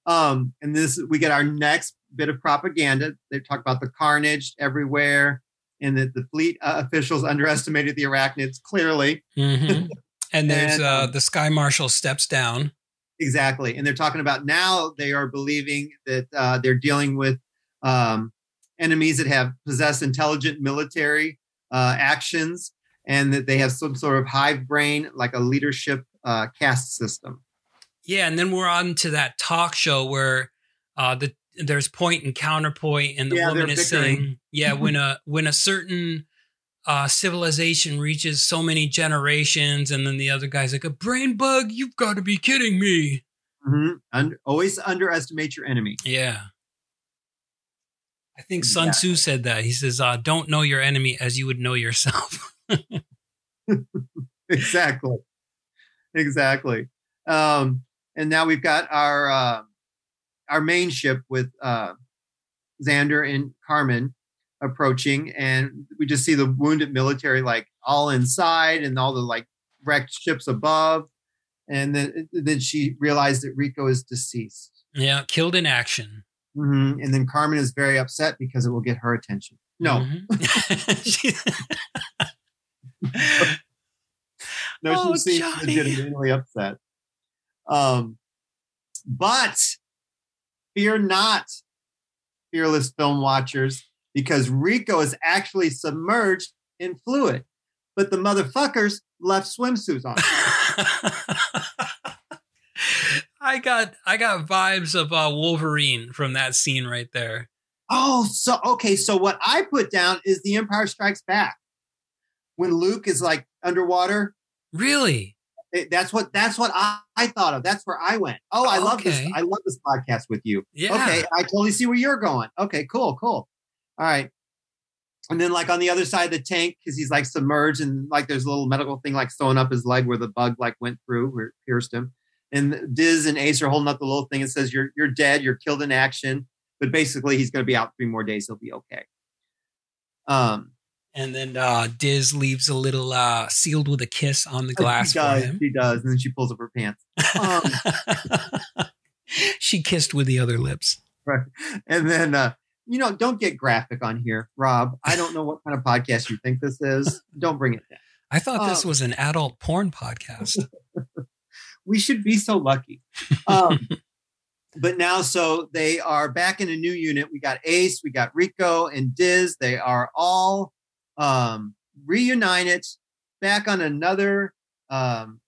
Um, and this we get our next bit of propaganda. They talk about the carnage everywhere, and that the fleet uh, officials underestimated the arachnids. Clearly, hmm and there's And, uh, um, the Sky Marshal steps down. Exactly. And they're talking about now they are believing that uh, they're dealing with um, enemies that have possessed intelligent military uh, actions, and that they have some sort of hive brain, like a leadership uh, caste system. Yeah, and then we're on to that talk show where uh, the there's point and counterpoint, and the Yeah, woman is bickering. saying, "Yeah, when a when a certain uh, civilization reaches so many generations," and then the other guy's like, "A brain bug? You've got to be kidding me!" Mhm. Und- always underestimate your enemy. Yeah, I think Sun Yeah. Tzu said that. He says, uh, "Don't know your enemy as you would know yourself." exactly exactly um and now we've got our uh our main ship with uh zander and carmen approaching and we just see the wounded military like all inside and all the like wrecked ships above and then then she realized that rico is deceased yeah, killed in action. Mhm. and then carmen is very upset because it will get her attention no Mhm. She- No, Oh, she seems Johnny. legitimately upset. Um, but fear not, fearless film watchers, because Rico is actually submerged in fluid, but the motherfuckers left swimsuits on. I got I got vibes of uh, Wolverine from that scene right there. oh, so okay. So what I put down is The Empire Strikes Back. When Luke is like underwater, Really? it- that's what that's what I, I thought of. That's where I went. Oh, I love this. I love this podcast with you. Yeah. Okay, I totally see where you're going. Okay, cool, cool. All right. And then, like on the other side of the tank, because he's like submerged, and like there's a little medical thing like sewing up his leg where the bug like went through, where it pierced him. And Diz and Ace are holding up the little thing. It says, "You're you're dead. You're killed in action." But basically, he's going to be out three more days. He'll be okay. Um, And then uh, Diz leaves a little uh, sealed with a kiss on the glass she for does. him. She does, and then she pulls up her pants. Um, she kissed with the other lips. Right. And then, uh, you know, don't get graphic on here, Rob. I don't know what kind of podcast you think this is. Don't bring it down. I thought this Um, was an adult porn podcast. We should be so lucky. Um, but now, so they are back in a new unit. We got Ace, we got Rico, and Diz. They are all um, reunited, back on another um,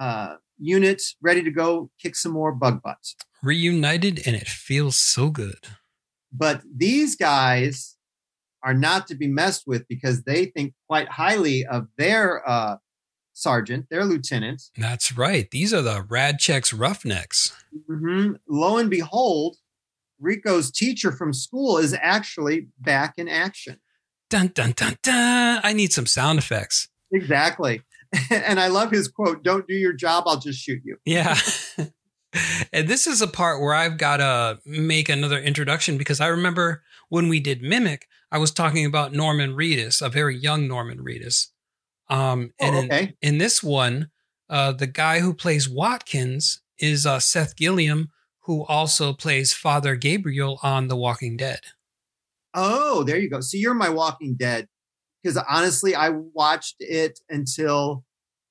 uh, unit, ready to go kick some more bug butts. Reunited, and it feels so good. But these guys are not to be messed with because they think quite highly of their uh, sergeant, their lieutenant. That's right. These are the Rasczak's Roughnecks. hmm Lo and behold, Rico's teacher from school is actually back in action. Dun dun dun dun. I need some sound effects. Exactly. And I love his quote Don't do your job, I'll just shoot you. Yeah. and this is a part where I've got to make another introduction because I remember when we did Mimic, I was talking about Norman Reedus, a very young Norman Reedus. Um, and Oh, in, okay. in this one, uh, the guy who plays Watkins is uh, Seth Gilliam, who also plays Father Gabriel on The Walking Dead. Oh, there you go. So you're my Walking Dead. Because honestly, I watched it until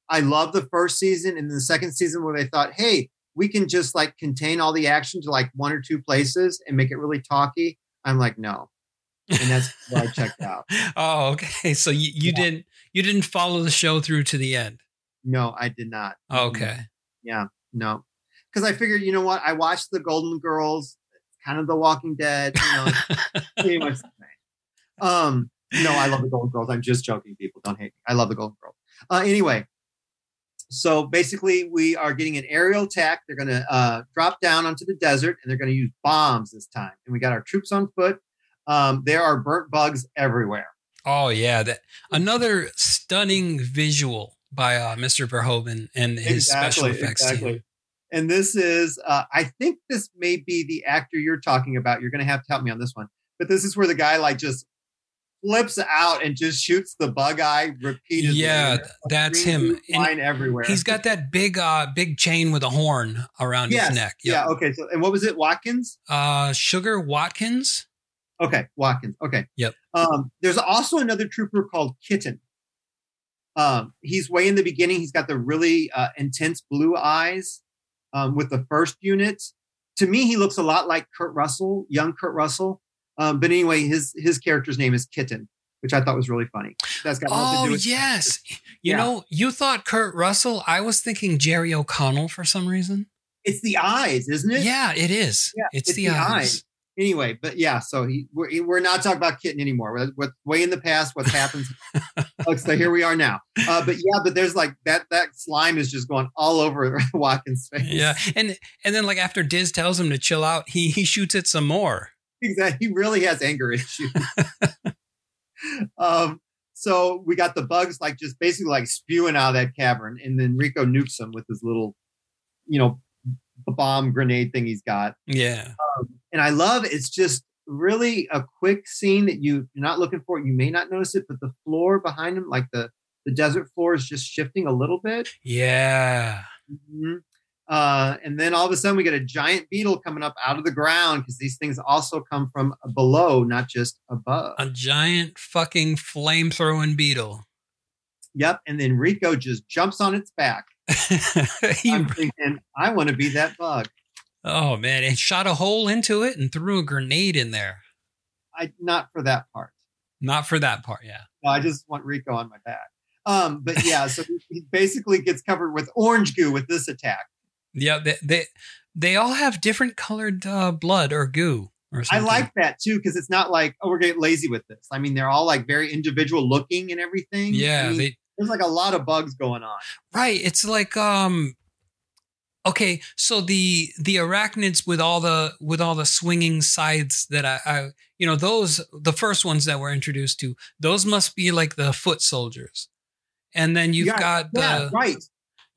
I loved the first season and the second season where they thought, hey, we can just like contain all the action to like one or two places and make it really talky. I'm like, no. And that's why I checked out. Oh, okay. So you, you Yeah. didn't you didn't follow the show through to the end. No, I did not. Okay. Yeah, no. Because I figured, you know what? I watched the Golden Girls, kind of The Walking Dead. You know, pretty much the same. Um, no, I love the Golden Girls. I'm just joking, people. Don't hate me. I love the Golden Girls. Uh, anyway, so basically, we are getting an aerial attack. They're going to uh, drop down onto the desert, and they're going to use bombs this time. And we got our troops on foot. Um, there are burnt bugs everywhere. Oh yeah, that another stunning visual by uh, Mr. Verhoeven and his special effects team. And this is, uh, I think this may be the actor you're talking about. You're going to have to help me on this one. But this is where the guy like just flips out and just shoots the bug eye repeatedly. Yeah, that's him. Flying everywhere. He's got that big uh big chain with a horn around Yes, his neck. Yeah. Okay. So, and what was it? Watkins. Uh Sugar Watkins. Okay, Watkins. Okay. Yep. Um, there's also another trooper called Kitten. Um, he's way in the beginning. He's got the really uh, intense blue eyes um, with the first unit. To me, he looks a lot like Kurt Russell, young Kurt Russell. Um, but anyway, his his character's name is Kitten, which I thought was really funny. That's got Oh do with yes. You Yeah. know, you thought Kurt Russell. I was thinking Jerry O'Connell for some reason. It's the eyes, isn't it? Yeah, it is. Yeah, it's, it's the, the eyes. eyes. Anyway, but yeah, so he we're, we're not talking about Kitten anymore. We're, we're way in the past. What's happened? Look, so here we are now. Uh, but yeah, but there's like that that slime is just going all over Watkins' face. Yeah, and and then like after Diz tells him to chill out, he he shoots it some more. Exactly. He really has anger issues. um, so we got the bugs like just basically like spewing out of that cavern, and then Rico nukes them with his little, you know, bomb grenade thing he's got. Yeah. and I love it's just really a quick scene that you, you're not looking for. You may not notice it, but the floor behind him, like the the desert floor, is just shifting a little bit. Yeah. Mhm. Uh, and then all of a sudden, we get a giant beetle coming up out of the ground because these things also come from below, not just above. A giant fucking flame throwing beetle. Yep. And then Rico just jumps on its back. He- I'm thinking, I want to be that bug. oh man, it shot a hole into it and threw a grenade in there. I not for that part. Not for that part, yeah. No, I just want Rico on my back. Um, but yeah, so he basically gets covered with orange goo with this attack. Yeah, they they, they all have different colored uh, blood or goo or I like that too because it's not like oh we're getting lazy with this. I mean they're all like very individual looking and everything. Yeah, I mean, they there's like a lot of bugs going on. right. It's like um Okay, so the the arachnids with all the with all the swinging sides that I, I you know those the first ones that we're introduced to those must be like the foot soldiers, and then you've Yeah, got the yeah, right.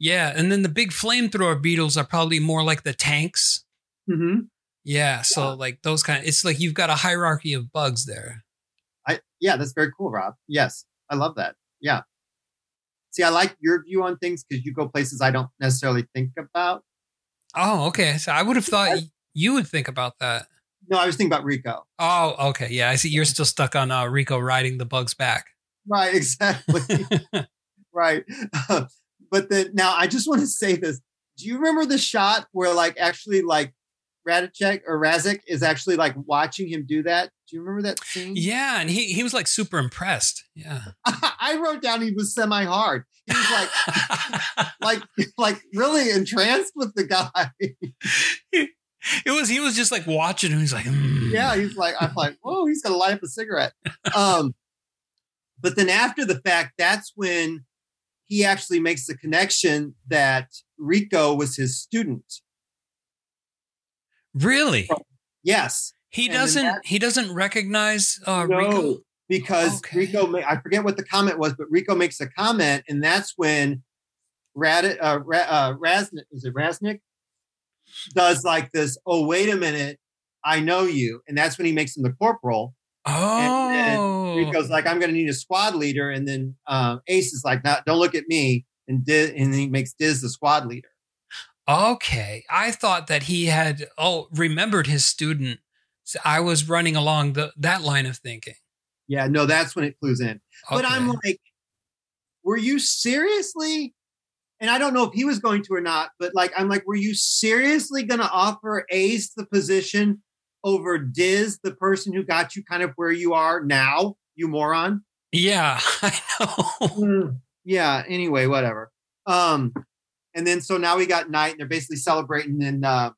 Yeah, and then the big flamethrower beetles are probably more like the tanks. hmm Yeah, so like those kind. It's like you've got a hierarchy of bugs there. I yeah, that's very cool, Rob. Yes, I love that. Yeah. See, I like your view on things because you go places I don't necessarily think about. Oh, okay. So I would have thought you would think about that. No, I was thinking about Rico. Oh, okay. Yeah, I see. You're still stuck on uh, Rico riding the bugs back. Right, exactly. right. but then now I just want to say this. Do you remember the shot where like actually like Radicek or Razik is actually like watching him do that? Do you remember that scene? yeah, and he he was like super impressed. Yeah. I wrote down he was semi hard. He was like like like really entranced with the guy. it was he was just like watching him. He's like, mm. yeah, he's like, I'm like, whoa, he's gonna light up a cigarette. Um, but then after the fact, that's when he actually makes the connection that Rico was his student. Really? Yes, He And doesn't that- he doesn't recognize uh no, Rico. because Okay. Rico, ma- I forget what the comment was, but Rico makes a comment, and that's when Rad, uh, Ra, uh, Raznik, is it Raznik? Does like this, oh, wait a minute, I know you. And that's when he makes him the corporal. And Oh. Rico's like, I'm going to need a squad leader. And then um, Ace is like, no, don't look at me. And, Diz, and he makes Diz the squad leader. Okay. I thought that he had oh remembered his student. So I was running along the that line of thinking. Yeah, no, that's when it clues in. But I'm like, were you seriously? And I don't know if he was going to or not, but like, I'm like, were you seriously going to offer Ace the position over Diz, the person who got you kind of where you are now, you moron? Yeah, I know. Mm, yeah. Anyway, whatever. Um, and then so now we got night, and they're basically celebrating, and uh,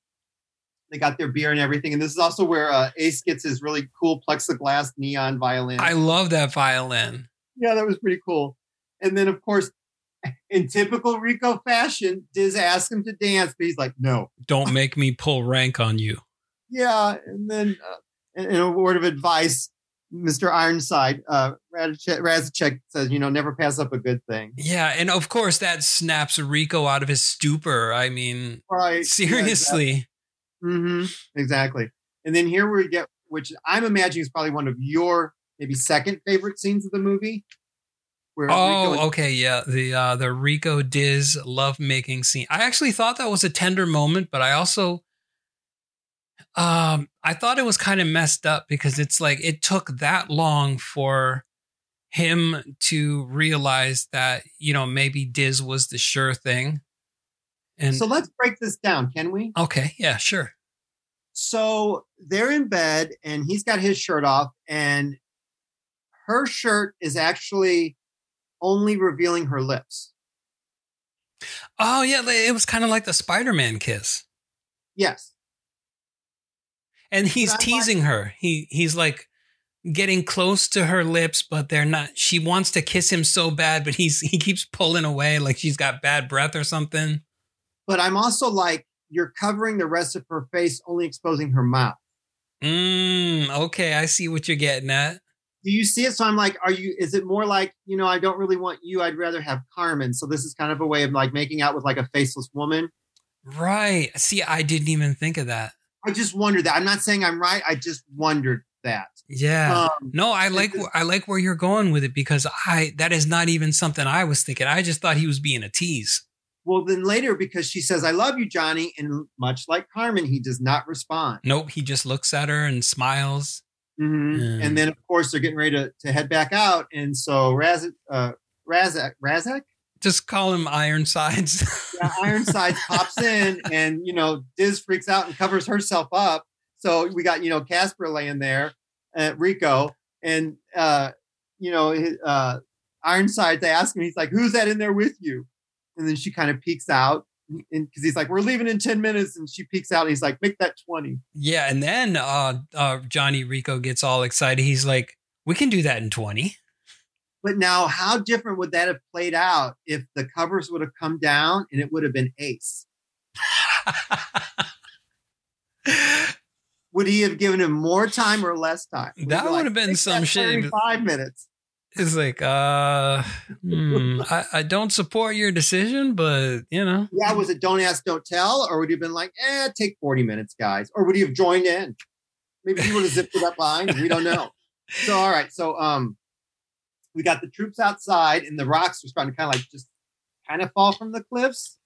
they got their beer and everything. And this is also where uh, Ace gets his really cool plexiglass neon violin. I love that violin. yeah, that was pretty cool. And then, of course, in typical Rico fashion, Diz asks him to dance, but he's like, "No." Don't make me pull rank on you. Yeah, and then, uh, in in a word of advice, Mister Ironside, uh, Razacek says, "You know, never pass up a good thing." Yeah, and of course that snaps Rico out of his stupor. I mean, Right? seriously. hmm Exactly. And then here we get, which I'm imagining is probably one of your maybe second favorite scenes of the movie. Where Oh, and- okay, yeah. The uh the Rico Diz love making scene. I actually thought that was a tender moment, but I also um I thought it was kind of messed up because it's like it took that long for him to realize that, you know, maybe Diz was the sure thing. And so let's break this down, can we? okay, yeah, sure. so they're in bed and he's got his shirt off and her shirt is actually only revealing her lips Oh, yeah, it was kind of like the Spider-Man kiss. yes and he's like- teasing her. He he's like getting close to her lips, but they're not. She wants to kiss him so bad, but he's he keeps pulling away, like she's got bad breath or something. but i'm also like you're covering the rest of her face only exposing her mouth Mm, okay, I see what you're getting at. do you see it so i'm like are you is it more like you know i don't really want you i'd rather have carmen so this is kind of a way of like making out with like a faceless woman Right. See, I didn't even think of that. I just wondered that i'm not saying i'm right i just wondered that Yeah. um, no, I like I like where you're going with it because I that is not even something I was thinking. I just thought he was being a tease. well then later because she says i love you johnny and much like carmen he does not respond Nope, he just looks at her and smiles. Mhm. Yeah. And then, of course, they're getting ready to, to head back out. And so Rasczak, uh, Rasczak, Rasczak, Just call him Ironsides. yeah, Ironside pops in, and you know, Diz freaks out and covers herself up. So we got you know Casper laying there, uh, Rico, and uh, you know, uh, Ironside. They ask him, he's like, "Who's that in there with you?" And then she kind of peeks out, and because he's like, "We're leaving in ten minutes," and she peeks out, and he's like, "Make that 20. Yeah, and then uh, uh, Johnny Rico gets all excited. He's like, "We can do that in 20." But now, how different would that have played out if the covers would have come down and it would have been Ace? Would he have given him more time or less time? Would That would have been some shit. 35 minutes. It's like, uh, hmm, I, I don't support your decision, but you know, Yeah, was it don't ask, don't tell? Or would he have been like, eh, take 40 minutes, guys? Or would he have joined in? Maybe he would have zipped it up behind. We don't know. So, all right. So, um, we got the troops outside, and the rocks are starting to kind of like just kind of fall from the cliffs.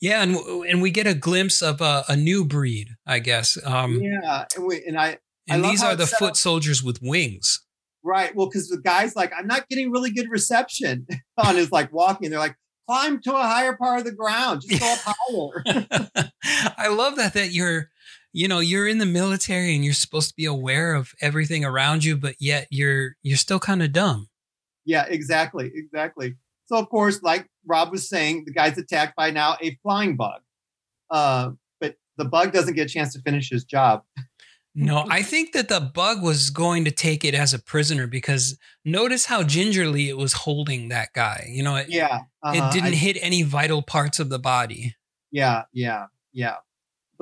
yeah, and and we get a glimpse of a, a new breed, I guess. Um, yeah, and we and I I and love these are the foot up. soldiers with wings. right. Well, because the guy's like, I'm not getting really good reception on his like walking. They're like, climb to a higher part of the ground, just go up higher. I love that that you're you know you're in the military and you're supposed to be aware of everything around you but yet you're you're still kind of dumb Yeah, exactly, exactly. So of course, like Rob was saying, the guy's attacked by now a flying bug. Uh, but the bug doesn't get a chance to finish his job. no i think that the bug was going to take it as a prisoner because notice how gingerly it was holding that guy you know it, Yeah, uh-huh. it didn't I- hit any vital parts of the body yeah, yeah, yeah.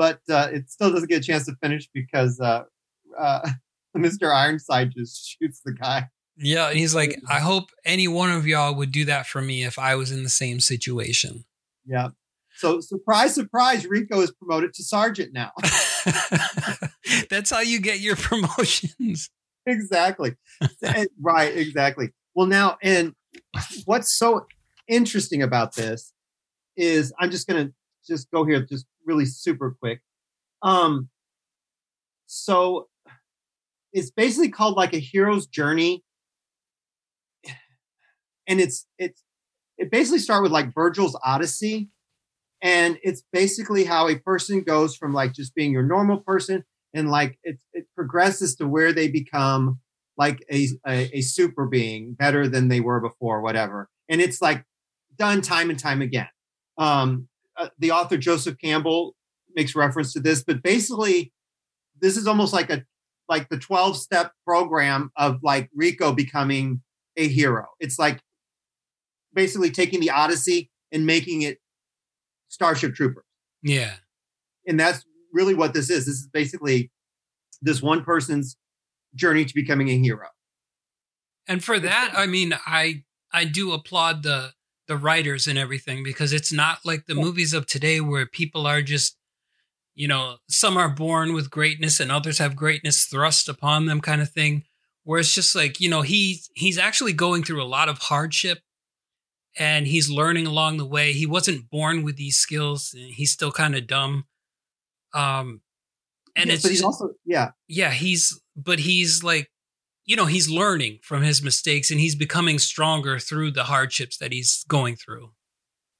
But uh, it still doesn't get a chance to finish because uh, uh, Mr. Ironside just shoots the guy. yeah and he's like i hope any one of y'all would do that for me if i was in the same situation Yeah. So surprise, surprise, Rico is promoted to sergeant now. that's how you get your promotions exactly. Right, exactly. Well, now, and what's so interesting about this is I'm just going to just go here just really super quick. Um, so it's basically called like a hero's journey. And it's, it's, it basically start with like Virgil's Odyssey. And it's basically how a person goes from like just being your normal person and like it, it progresses to where they become like a, a, a super being better than they were before, whatever. And it's like done time and time again. Um, uh, the author Joseph Campbell makes reference to this, but basically, this is almost like a like the 12 step program of like Rico becoming a hero. It's like basically taking the Odyssey and making it Starship Troopers yeah and that's really what this is. This is basically this one person's journey to becoming a hero. And for that, I mean, I I do applaud the the writers and everything because it's not like the movies of today where people are just you know, some are born with greatness and others have greatness thrust upon them kind of thing. Where it's just like, you know, he's he's actually going through a lot of hardship and he's learning along the way. He wasn't born with these skills. He's still kind of dumb. Um and it's but he's also yeah, yeah, he's but he's like you know, he's learning from his mistakes and he's becoming stronger through the hardships that he's going through.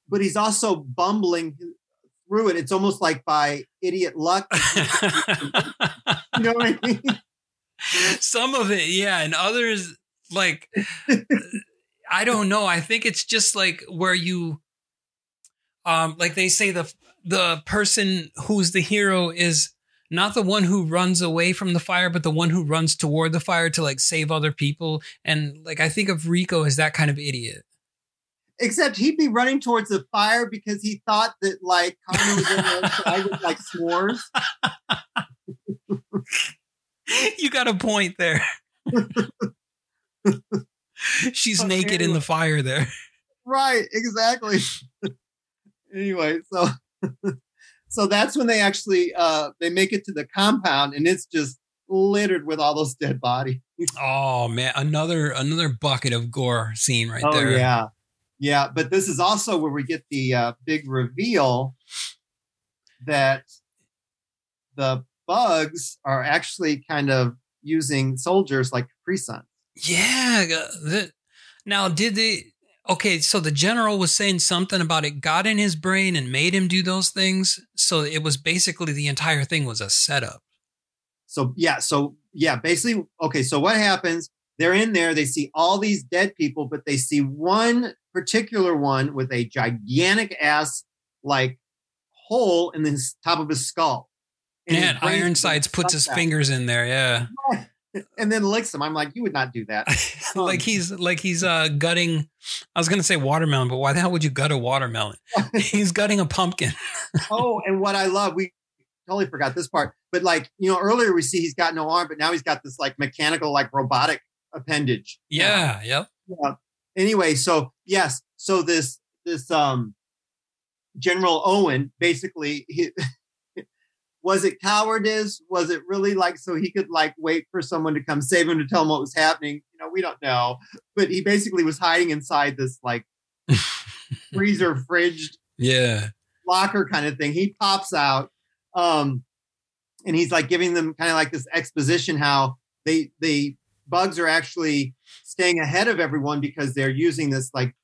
but he's also bumbling through it. It's almost like by idiot luck. You know what I mean? Some of it, yeah, and others like I don't know. I think it's just like where you um like they say the the person who's the hero is not the one who runs away from the fire but the one who runs toward the fire to like save other people and like I think of Rico as that kind of idiot. Except he'd be running towards the fire because he thought that like Carmen was in there so I would like s'mores. you got a point there. She's Oh, naked in the fire there. Right, exactly. anyway, so so that's when they actually uh they make it to the compound and it's just littered with all those dead bodies. Oh man, another another bucket of gore scene right oh there. yeah. Yeah, but this is also where we get the uh, big reveal that the bugs are actually kind of using soldiers like Capri Sun. Yeah. now, did they? Okay, so the general was saying something about it got in his brain and made him do those things. So it was basically the entire thing was a setup. So yeah, so yeah, basically, okay. So what happens? They're in there. They see all these dead people, but they see one particular one with a gigantic ass like hole in the top of his skull. And And Ironsides puts his fingers in there. Yeah. And then licks him. I'm like, you would not do that. like he's like he's uh gutting I was gonna say watermelon, but why the hell would you gut a watermelon? he's gutting a pumpkin. oh, and what I love, we totally forgot this part, but like you know, earlier we see he's got no arm, but now he's got this like mechanical, like robotic appendage. Yeah, yep. Yeah. Anyway, so yes, so this this um General Owen basically he, was it cowardice? Was it really like so he could like wait for someone to come save him to tell him what was happening? You know, we don't know. But he basically was hiding inside this like freezer fridge Yeah. locker kind of thing. He pops out, um, and he's like giving them kind of like this exposition how they they bugs are actually staying ahead of everyone because they're using this like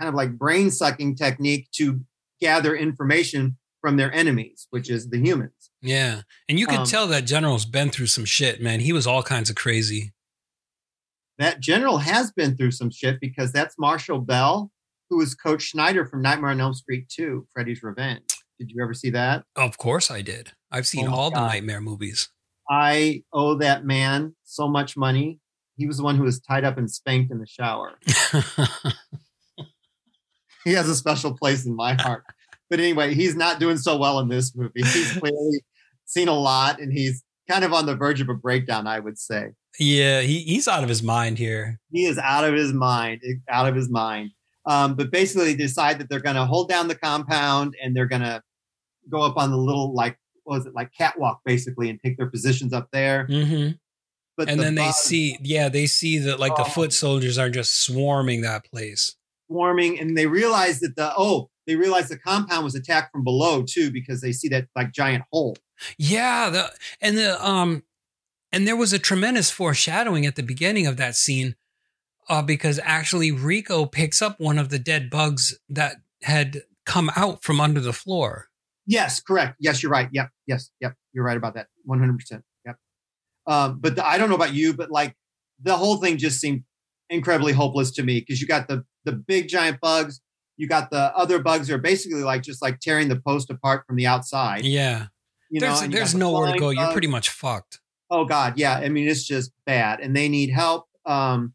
kind of like brain sucking technique to gather information from their enemies, which is the humans. Yeah. And you could Um, tell that General's been through some shit, man. He was all kinds of crazy. That general has been through some shit because that's Marshall Bell, who was Coach Schneider from Nightmare on Elm Street 2, Freddy's Revenge. Did you ever see that? Of course I did. I've seen Oh all the nightmare movies. I owe that man so much money. He was the one who was tied up and spanked in the shower. he has a special place in my heart. But anyway, he's not doing so well in this movie. He's clearly seen a lot and he's kind of on the verge of a breakdown, I would say. yeah, he, he's out of his mind here. He is out of his mind, out of his mind. Um, but basically, they decide that they're going to hold down the compound and they're going to go up on the little, like, what was it, like catwalk, basically, and take their positions up there. hmm But And the then they see, yeah, they see that like the Oh. foot soldiers are just swarming that place. swarming and they realize that the oh they realize the compound was attacked from below too because they see that like giant hole. Yeah, the and the um and there was a tremendous foreshadowing at the beginning of that scene uh because actually Rico picks up one of the dead bugs that had come out from under the floor. yes correct. Yes you're right. Yep yes yep. You're right about that. 100% yep. Um, but the, i don't know about you but like the whole thing just seemed incredibly hopeless to me because you got the the big giant bugs you got the other bugs are basically like just like tearing the post apart from the outside Yeah. you know there's you there's the nowhere to go. You're pretty much fucked. oh god yeah i mean it's just bad and they need help um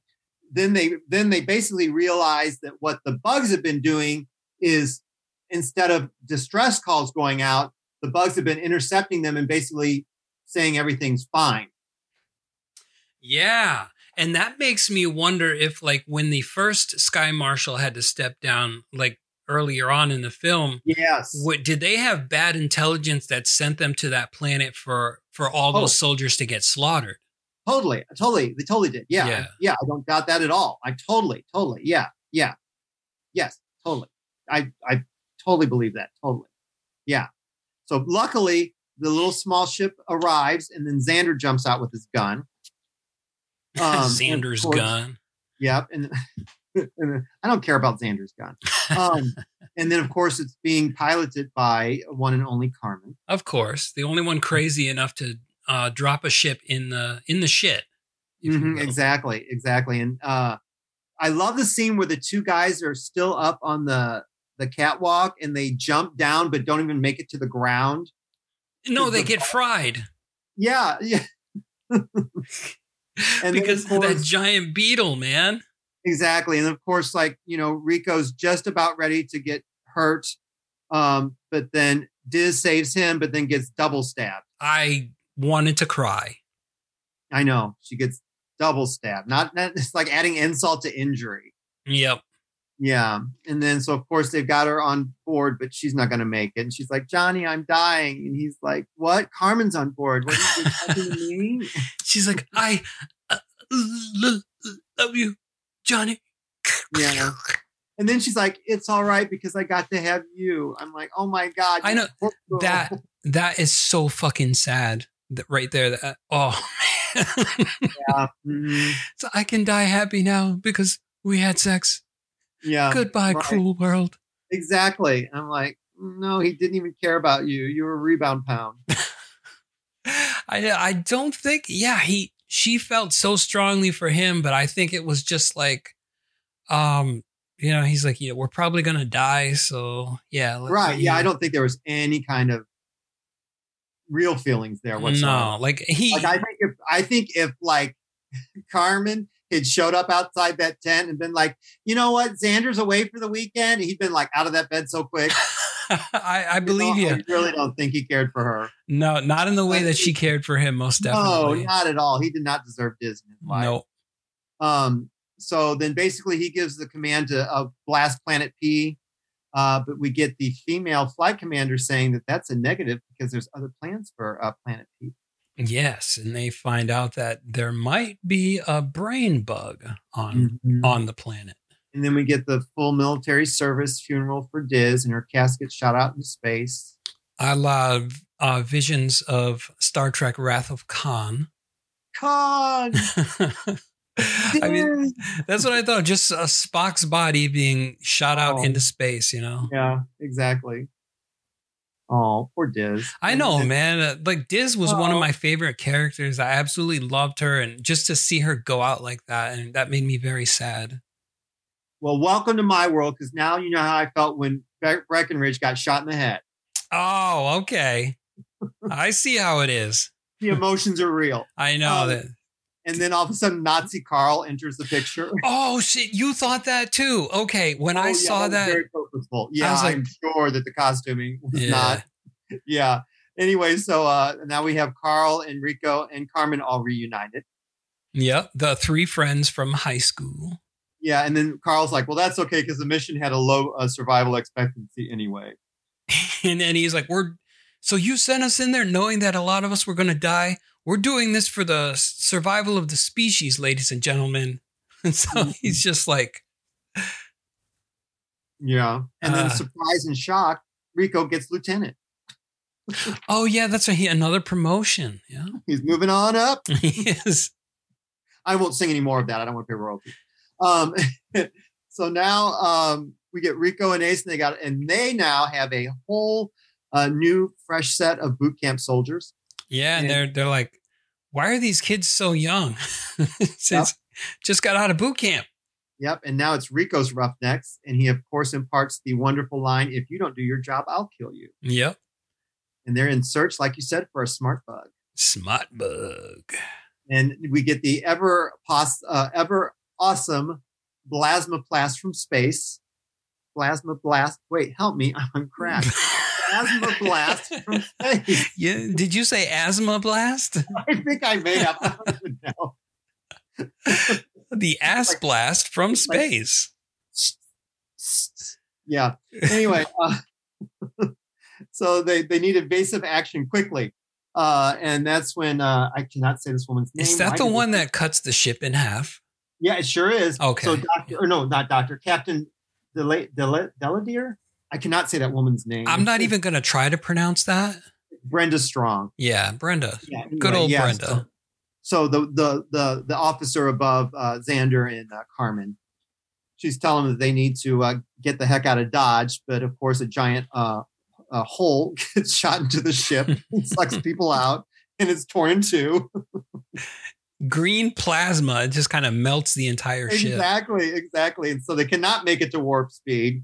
then they then they basically realize that what the bugs have been doing is instead of distress calls going out the bugs have been intercepting them and basically saying everything's fine Yeah. And that makes me wonder if like when the first Sky Marshal had to step down like earlier on in the film, yes. what did they have bad intelligence that sent them to that planet for for all Oh. those soldiers to get slaughtered? totally totally they totally did. Yeah Yeah. yeah i don't doubt that at all. I totally totally yeah yeah. Yes totally. I i totally believe that totally. Yeah. So luckily the little small ship arrives and then Zander jumps out with his gun Um, Zander's course- gun. Yep. And, and I don't care about Zander's gun. Um, and then, of course, it's being piloted by one and only Carmen. Of course, the only one crazy enough to uh, drop a ship in the in the shit. Mhm, exactly. Exactly. And uh, I love the scene where the two guys are still up on the the catwalk and they jump down but don't even make it to the ground. No, they the- get fried Yeah. Yeah. And because of of that giant beetle, man. Exactly. And of course, like, you know, Rico's just about ready to get hurt. Um, but then Diz saves him, but then gets double stabbed. I wanted to cry. I know she gets double stabbed. Not, not it's like adding insult to injury. Yep. Yeah. And then so of course they've got her on board, but she's not gonna make it. And she's like, Johnny, I'm dying. And he's like, What? Carmen's on board. What are you talking to me? She's like, I uh, love you, Johnny. Yeah. And then she's like, It's all right because I got to have you. I'm like, Oh my God. I know that that is so fucking sad. That right there. That oh man. Yeah. mhm, so I can die happy now because we had sex. Yeah. Goodbye, right. cruel world. Exactly. I'm like, no, he didn't even care about you. You were a rebound pound. I I don't think yeah he she felt so strongly for him, but I think it was just like, um, you know, he's like, yeah, we're probably gonna die, so yeah, Right. Yeah. I don't think there was any kind of real feelings there whatsoever. No, like he, Like I think if I think if like Carmen had showed up outside that tent and been like, you know what, Zander's away for the weekend, he'd been like out of that bed so quick. I, I believe you. I really don't think he cared for her. No, not in the way that she cared for him. Most definitely. No, not at all. He did not deserve Dizzy. in his life. No. Um, so then basically he gives the command to uh, blast Planet P. Uh, but we get the female flight commander saying that that's a negative because there's other plans for uh, Planet P. Yes, and they find out that there might be a brain bug on on the planet. And then we get the full military service funeral for Diz, and her casket shot out into space. I love uh, visions of Star Trek: Wrath of Khan. Khan, I mean, that's what I thought. Just a Spock's body being shot out Oh. into space. You know. yeah, exactly. Oh, poor Diz. I know, man. Uh, Like Diz was one of Oh. my favorite characters. I absolutely loved her, and just to see her go out like that, and that made me very sad. Well, welcome to my world because now you know how I felt when Bre- Breckenridge got shot in the head. Oh, okay. I see how it is. The emotions are real. I know Um, that. And then all of a sudden, Nazi Carl enters the picture. Oh shit! You thought that too? Okay, when Oh, I yeah, saw that, very purposeful. Yeah, was like- I'm sure that the costuming was Yeah. not. Yeah. Anyway, so uh, now we have Carl, Enrico, and Carmen all reunited. yep, the three friends from high school. Yeah, and then Carl's like, "Well, that's okay because the mission had a low uh, survival expectancy anyway." And then he's like, "We're so you sent us in there knowing that a lot of us were going to die. We're doing this for the survival of the species, ladies and gentlemen." And so he's just like, Yeah, and then Uh. surprise and shock, Rico gets lieutenant. "Oh yeah, that's a, he- another promotion." Yeah, He's moving on up. he is. I won't sing any more of that. I don't want to pay royalty. Um, so now um, we get Rico and Ace, and they got, and they now have a whole uh, new, fresh set of boot camp soldiers. Yeah, and Yeah. they're they're like, "Why are these kids so young?" Since just got out of boot camp. Yep, and now it's Rico's roughnecks, and he of course imparts the wonderful line, "If you don't do your job, I'll kill you." Yep, And they're in search, like you said, for a smart bug. smart bug. And we get the ever pos- uh, ever awesome plasma blast from space. Plasma blast. Wait, help me! I'm on crack. plasma blast from space. Yeah, did you say asthma blast? I think I may have. I don't even know. The ass Like- blast from like- space. Yeah. Anyway, uh, so they they need evasive action quickly, uh, and that's when uh, I cannot say this woman's name. Is that the one that cuts the ship in half? Yeah, it sure is. Okay. So Doctor, or no, not Doctor, Captain Dela- Dela- Deladier. I cannot say that woman's name. I'm not even going to try to pronounce that. Brenda Strong. Yeah, Brenda. Yeah, Good old yeah, Brenda. So, so the the the the officer above uh, Zander and uh, Carmen, she's telling them that they need to uh, get the heck out of Dodge, but of course a giant uh, a hole gets shot into the ship, and sucks people out, and it's torn in two. Green plasma it just kind of melts the entire ship. exactly, exactly, and so they cannot make it to warp speed,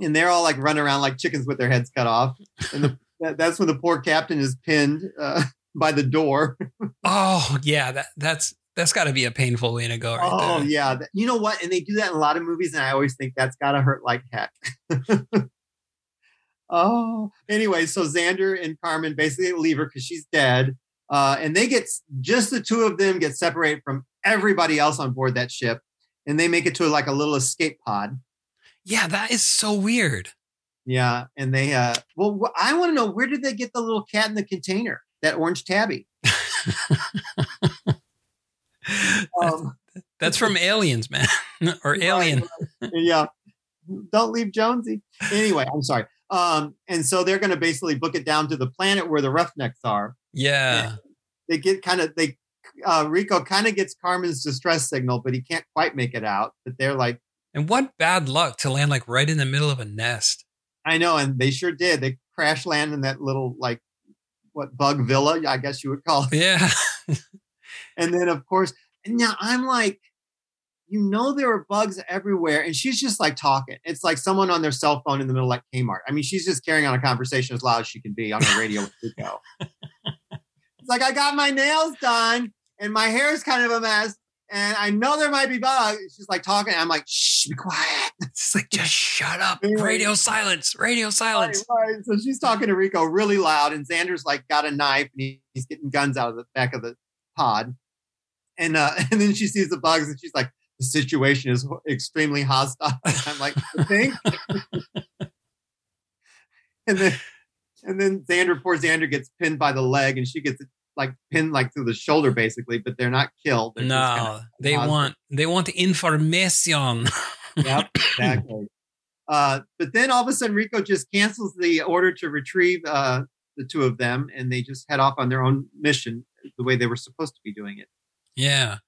and they're all like running around like chickens with their heads cut off, and the, that, that's when the poor captain is pinned uh, by the door. Oh, yeah, that that's that's got to be a painful way to go right oh there. yeah, you know what? And they do that in a lot of movies, and I always think that's gotta hurt like heck. oh, anyway, so Zander and Carmen basically leave her because she's dead, uh, and they get just the two of them get separated from everybody else on board that ship, and they make it to like a little escape pod. Yeah, that is so weird. Yeah, and they uh, well, I want to know where did they get the little cat in the container, that orange tabby? Um, That's from Aliens, man, or Alien. yeah. Don't leave Jonesy. Anyway, I'm sorry. Um, and so they're going to basically book it down to the planet where the Roughnecks are. Yeah, They get kind of they uh, Rico kind of gets Carmen's distress signal, but he can't quite make it out. But they're like, and what bad luck to land like right in the middle of a nest. I know, and they sure did. They crash land in that little like what bug villa, I guess you would call it. Yeah, And then of course, and now I'm like, you know, there are bugs everywhere, and she's just like talking. It's like someone on their cell phone in the middle, like Kmart. I mean, she's just carrying on a conversation as loud as she can be on a radio with Rico. it's like I got my nails done, and my hair is kind of a mess, and I know there might be bugs. She's like talking. I'm like, shh, be quiet. It's like just shut up. Anyway. Radio silence. Radio silence. Right, right. So she's talking to Rico really loud, and Zander's like got a knife and he's getting guns out of the back of the pod. And uh, and then she sees the bugs and she's like, the situation is extremely hostile. I'm like, "You think? and then and then Zander, poor Xander gets pinned by the leg and she gets like pinned like through the shoulder basically, but they're not killed. They're just No, kinda- they positive. want they want information. Yep, exactly. uh, but then all of a sudden, Rico just cancels the order to retrieve uh, the two of them, and they just head off on their own mission the way they were supposed to be doing it. yeah.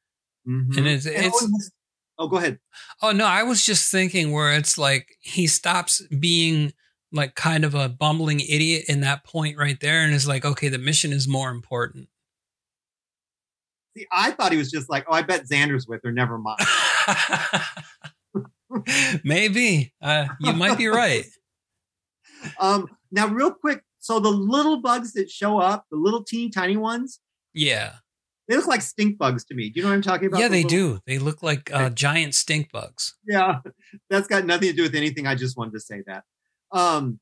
Mhm. And it's it's always- oh, go ahead. Oh no, I was just thinking where it's like he stops being like kind of a bumbling idiot in that point right there and is like, okay, the mission is more important. See, I thought he was just like, oh, I bet Zander's with her. Never mind. Maybe. Uh, you might be right. um, now, real quick. So the little bugs that show up, the little teeny tiny ones, Yeah. they look like stink bugs to me. Do you know what I'm talking about? Yeah, The they little- do. They look like uh, giant stink bugs. Yeah, that's got nothing to do with anything. I just wanted to say that. Um,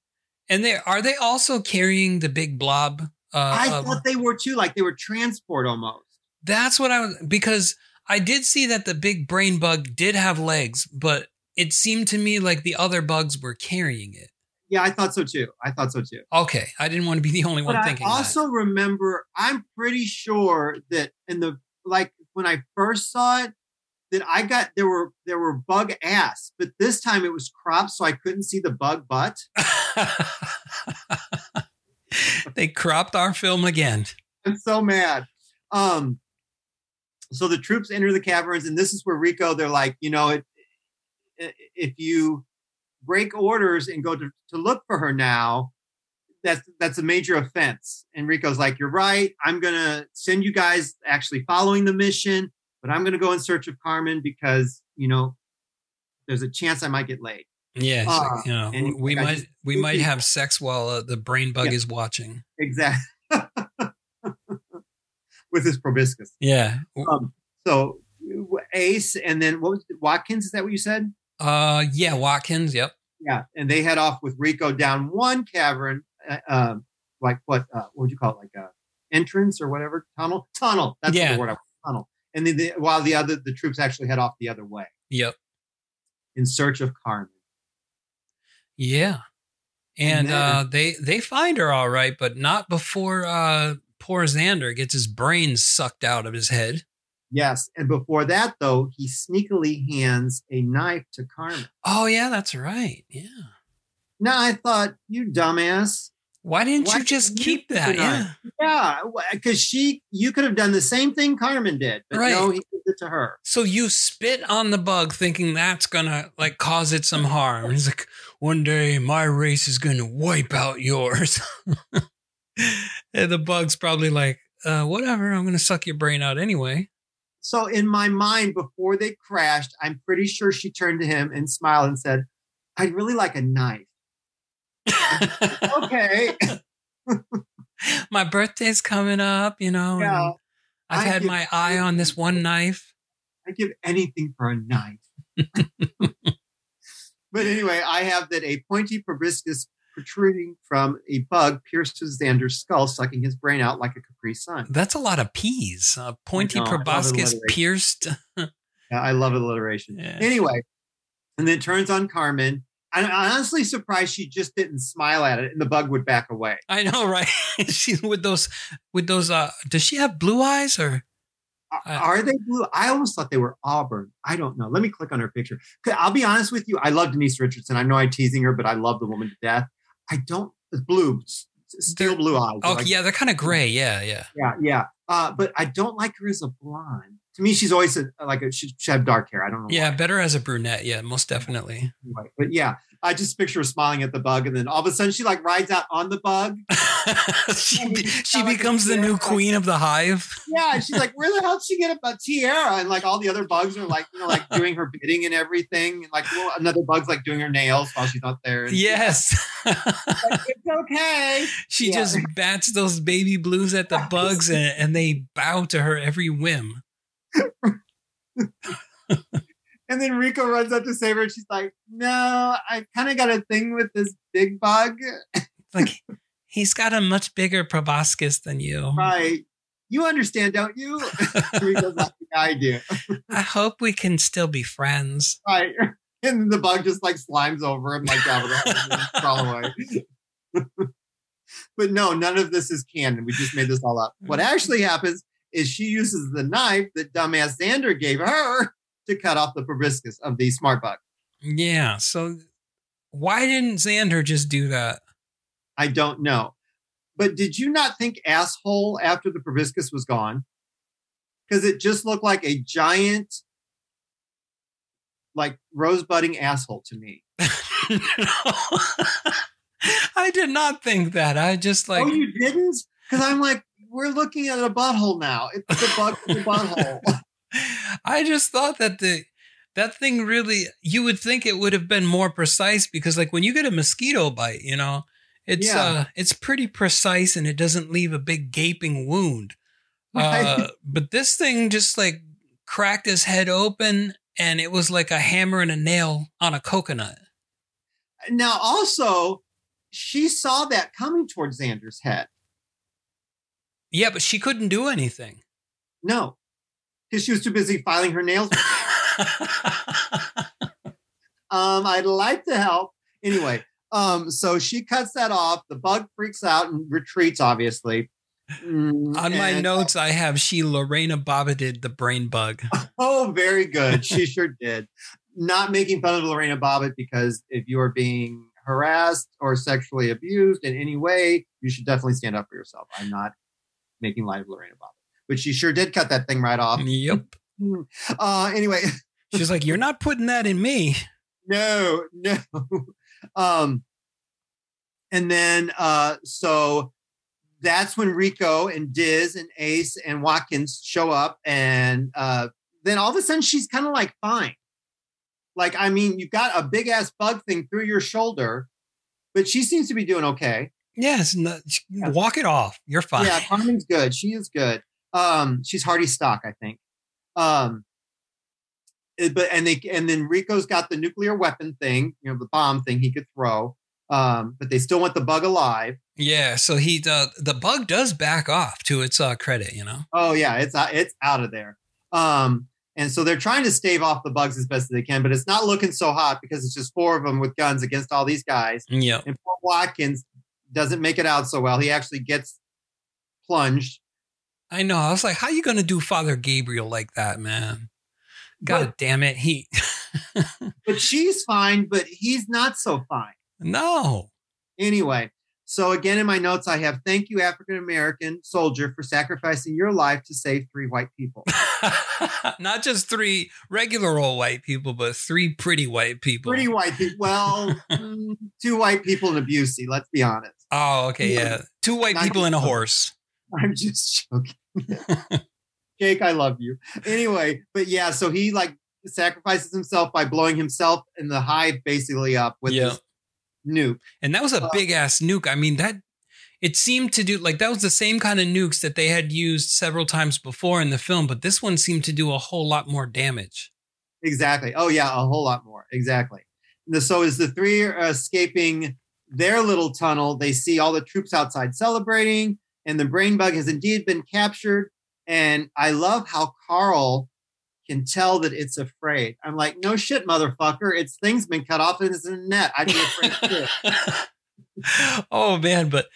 And they are they also carrying the big blob? Uh, I of- thought they were too, like they were transport almost. That's what I was because I did see that the big brain bug did have legs, but it seemed to me like the other bugs were carrying it. Yeah, I thought so too. I thought so too. Okay, I didn't want to be the only But one I thinking I also remember, I'm pretty sure that in the like when I first saw it, that I got there were there were bug ass, but this time it was cropped, so I couldn't see the bug butt. they cropped our film again. I'm so mad. Um, so the troops enter the caverns, and this is where Rico. They're like, you know, it, i- if you break orders and go to, to look for her now, that's that's a major offense. And Rico's like, you're right. I'm gonna send you guys actually following the mission, but I'm gonna go in search of Carmen because you know there's a chance I might get laid. Yeah, Uh, you know, and we like might just- we might have sex while uh, the brain bug Yeah. is watching. Exactly. With his proboscis. Yeah. Um, so Ace and then what was it, Watkins? Is that what you said? Uh, yeah, Watkins. Yep. Yeah, and they head off with Rico down one cavern, uh, um, like what? Uh, what would you call it? Like a entrance or whatever tunnel? Tunnel. That's Yeah. the word. I want, Tunnel. And then the, while the other the troops actually head off the other way Yep. in search of Carmen. Yeah. And then- uh, they they find her all right, but not before uh, poor Zander gets his brains sucked out of his head. Yes, and before that though, he sneakily hands a knife to Carmen. Oh yeah, that's right. Yeah. Now I thought, you dumbass. Why didn't Why you just didn't you keep keep that? Yeah. Yeah, because she, you could have done the same thing Carmen did, but Right. no, he did it to her. So you spit on the bug thinking that's gonna like cause it some harm. He's like, one day my race is gonna wipe out yours. and the bug's probably like, uh, whatever, I'm gonna suck your brain out anyway. So in my mind, before they crashed, I'm pretty sure she turned to him and smiled and said, "I'd really like a knife." Okay, my birthday's coming up, you know. Yeah. and I've I had my eye on this one knife. I give anything for a knife. but anyway, I have that a pointy proboscis protruding from a bug pierces Zander's skull, sucking his brain out like a Capri Sun. That's a lot of peas. Uh, pointy know, proboscis pierced. Yeah, I love alliteration. Yeah. Anyway, and then turns on Carmen. I'm honestly surprised she just didn't smile at it and the bug would back away. I know, right? She's with those, with those. Uh, does she have blue eyes or? Are- Uh, Are they blue? I almost thought they were auburn. I don't know. Let me click on her picture. I'll be honest with you. I love Denise Richardson. I know I'm teasing her, but I love the woman to death. I don't blue, steel blue eyes. Oh, Like- yeah, they're kind of gray. Yeah, yeah. yeah, yeah. Uh, but I don't like her as a blonde. To me, she's always a, like a, she should have dark hair. I don't know. Yeah, why. better as a brunette. Yeah, most definitely. But yeah, I just picture her smiling at the bug, and then all of a sudden she like rides out on the bug. she be- she Sound like becomes the new queen of the hive. Yeah, she's like, "Where the hell did she get a, a tiara?" And like all the other bugs are like, you know, like doing her bidding and everything. And like well, another bug's like doing her nails while she's not there. And Yes. like, it's okay. she Yeah. just bats those baby blues at the bugs and, and they bow to her every whim. and then Rico runs up to save her. And she's like, "No, I kind of got a thing with this big bug." like he's got a much bigger proboscis than you. Right. You understand, don't you? Rico's like, "Yeah, I do. I hope we can still be friends. Right. And the bug just like slimes over him like Jabba the Hutt and then crawl away. but no, none of this is canon. We just made this all up. What mm. actually happens is she uses the knife that dumbass Zander gave her to cut off the proboscis of the smart bug. Yeah. So why didn't Zander just do that? I don't know. But did you not think asshole after the proboscis was gone? Because it just looked like a giant, like rosebudding asshole to me. I did not think that. I just oh, like oh, you didn't? Because I'm like, we're looking at a butthole now. It's the bug in the butthole. I just thought that the that thing really you would think it would have been more precise because like when you get a mosquito bite, you know, it's Yeah. uh it's pretty precise and it doesn't leave a big gaping wound. Uh but this thing just like cracked his head open and it was like a hammer and a nail on a coconut. now, also, she saw that coming towards Zander's head. Yeah, but she couldn't do anything. No, because she was too busy filing her nails. um, I'd like to help. Anyway, um, so she cuts that off. The bug freaks out and retreats, obviously. Mm, On my and- notes, I have she Lorena Bobbitt the brain bug. Oh, very good. She sure did. Not making fun of Lorena Bobbitt because if you are being harassed or sexually abused in any way, you should definitely stand up for yourself. I'm not making light of Lorena Bobbitt, but she sure did cut that thing right off. yep. Uh, anyway, She's like, You're not putting that in me. no, no. Um, and then uh, so that's when Rico and Diz and Ace and Watkins show up, and uh, then all of a sudden she's kind of like fine. Like, I mean, you've got a big ass bug thing through your shoulder, but she seems to be doing okay. Yes, no, Yeah. walk it off. You're fine. Yeah, Carmen's good. She is good. Um, she's hardy stock, I think. Um, it- but and they and then Rico's got the nuclear weapon thing, you know, the bomb thing he could throw. Um, but they still want the bug alive. Yeah, so he the the bug does back off to its uh, credit, you know. Oh yeah, it's out- it's out of there. Um, and so they're trying to stave off the bugs as best as they can, but it's not looking so hot because it's just four of them with guns against all these guys. Yeah, And Watkins doesn't make it out so well. He actually gets plunged. I know. I was like, how are you gonna do Father Gabriel like that, man? God But- damn it, he But she's fine, but he's not so fine. no. Anyway, so again in my notes, I have thank you, African American soldier, for sacrificing your life to save three white people. Not just three regular old white people, but three pretty white people. Pretty white people. Well, mm, two white people in Busey, let's be honest. Oh, okay, yeah. Two white Not people and a horse. I'm just joking. Jake, I love you. Anyway, but yeah, so he like sacrifices himself by blowing himself and the hive basically up with Yeah. his nuke. And that was a Uh, big ass nuke. I mean, that it seemed to do like that was the same kind of nukes that they had used several times before in the film, but this one seemed to do a whole lot more damage. Exactly. Oh yeah, a whole lot more. Exactly. So as the three are escaping their little tunnel, they see all the troops outside celebrating, and the brain bug has indeed been captured. And I love how Carl can tell that it's afraid. I'm like, no shit, motherfucker. Its thing's been cut off and it's in a net. I'd be afraid too. oh man, but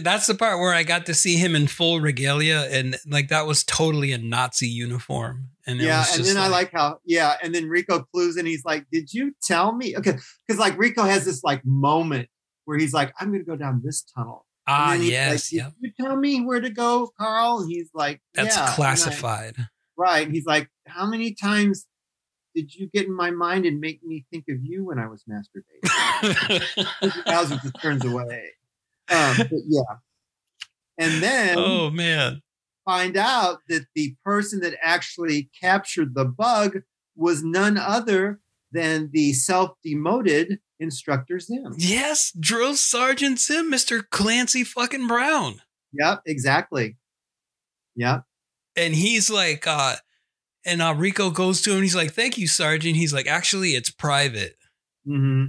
that's the part where I got to see him in full regalia and like that was totally a Nazi uniform. And yeah, and then I like how yeah, and then Rico clues and He's like, "Did you tell me?" Okay, because like Rico has this like moment where he's like, "I'm going to go down this tunnel." Ah yes, like, yeah. Did you tell me where to go, Carl? And he's like, That's "Yeah." And I- classified. right. And he's like, How many times did you get in my mind and make me think of you when I was masturbating? Howser just turns away. Um, but yeah. And then oh man. Find out that the person that actually captured the bug was none other than the self demoted instructor Zim. Yes, Drill Sergeant Zim, Mr. Clancy fucking Brown. Yep, exactly. Yep. and he's like uh and uh, Rico goes to him. He's like, "Thank you, Sergeant." He's like, "Actually, it's private." Mm-hmm.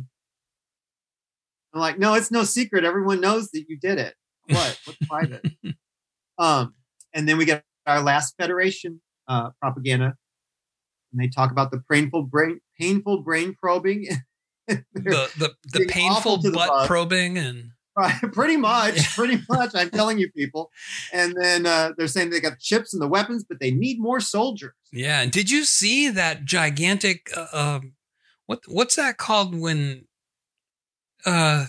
I'm like, no, it's no secret. Everyone knows that you did it. What? What's private? Um, and then we get our last Federation uh, propaganda, and they talk about the painful brain, painful brain probing. the the, the painful to the butt probing and pretty much, Yeah. pretty much. I'm telling you, people. And then uh, they're saying they got chips and the weapons, but they need more soldiers. yeah. And did you see that gigantic? Uh, um, what what's that called when? Uh,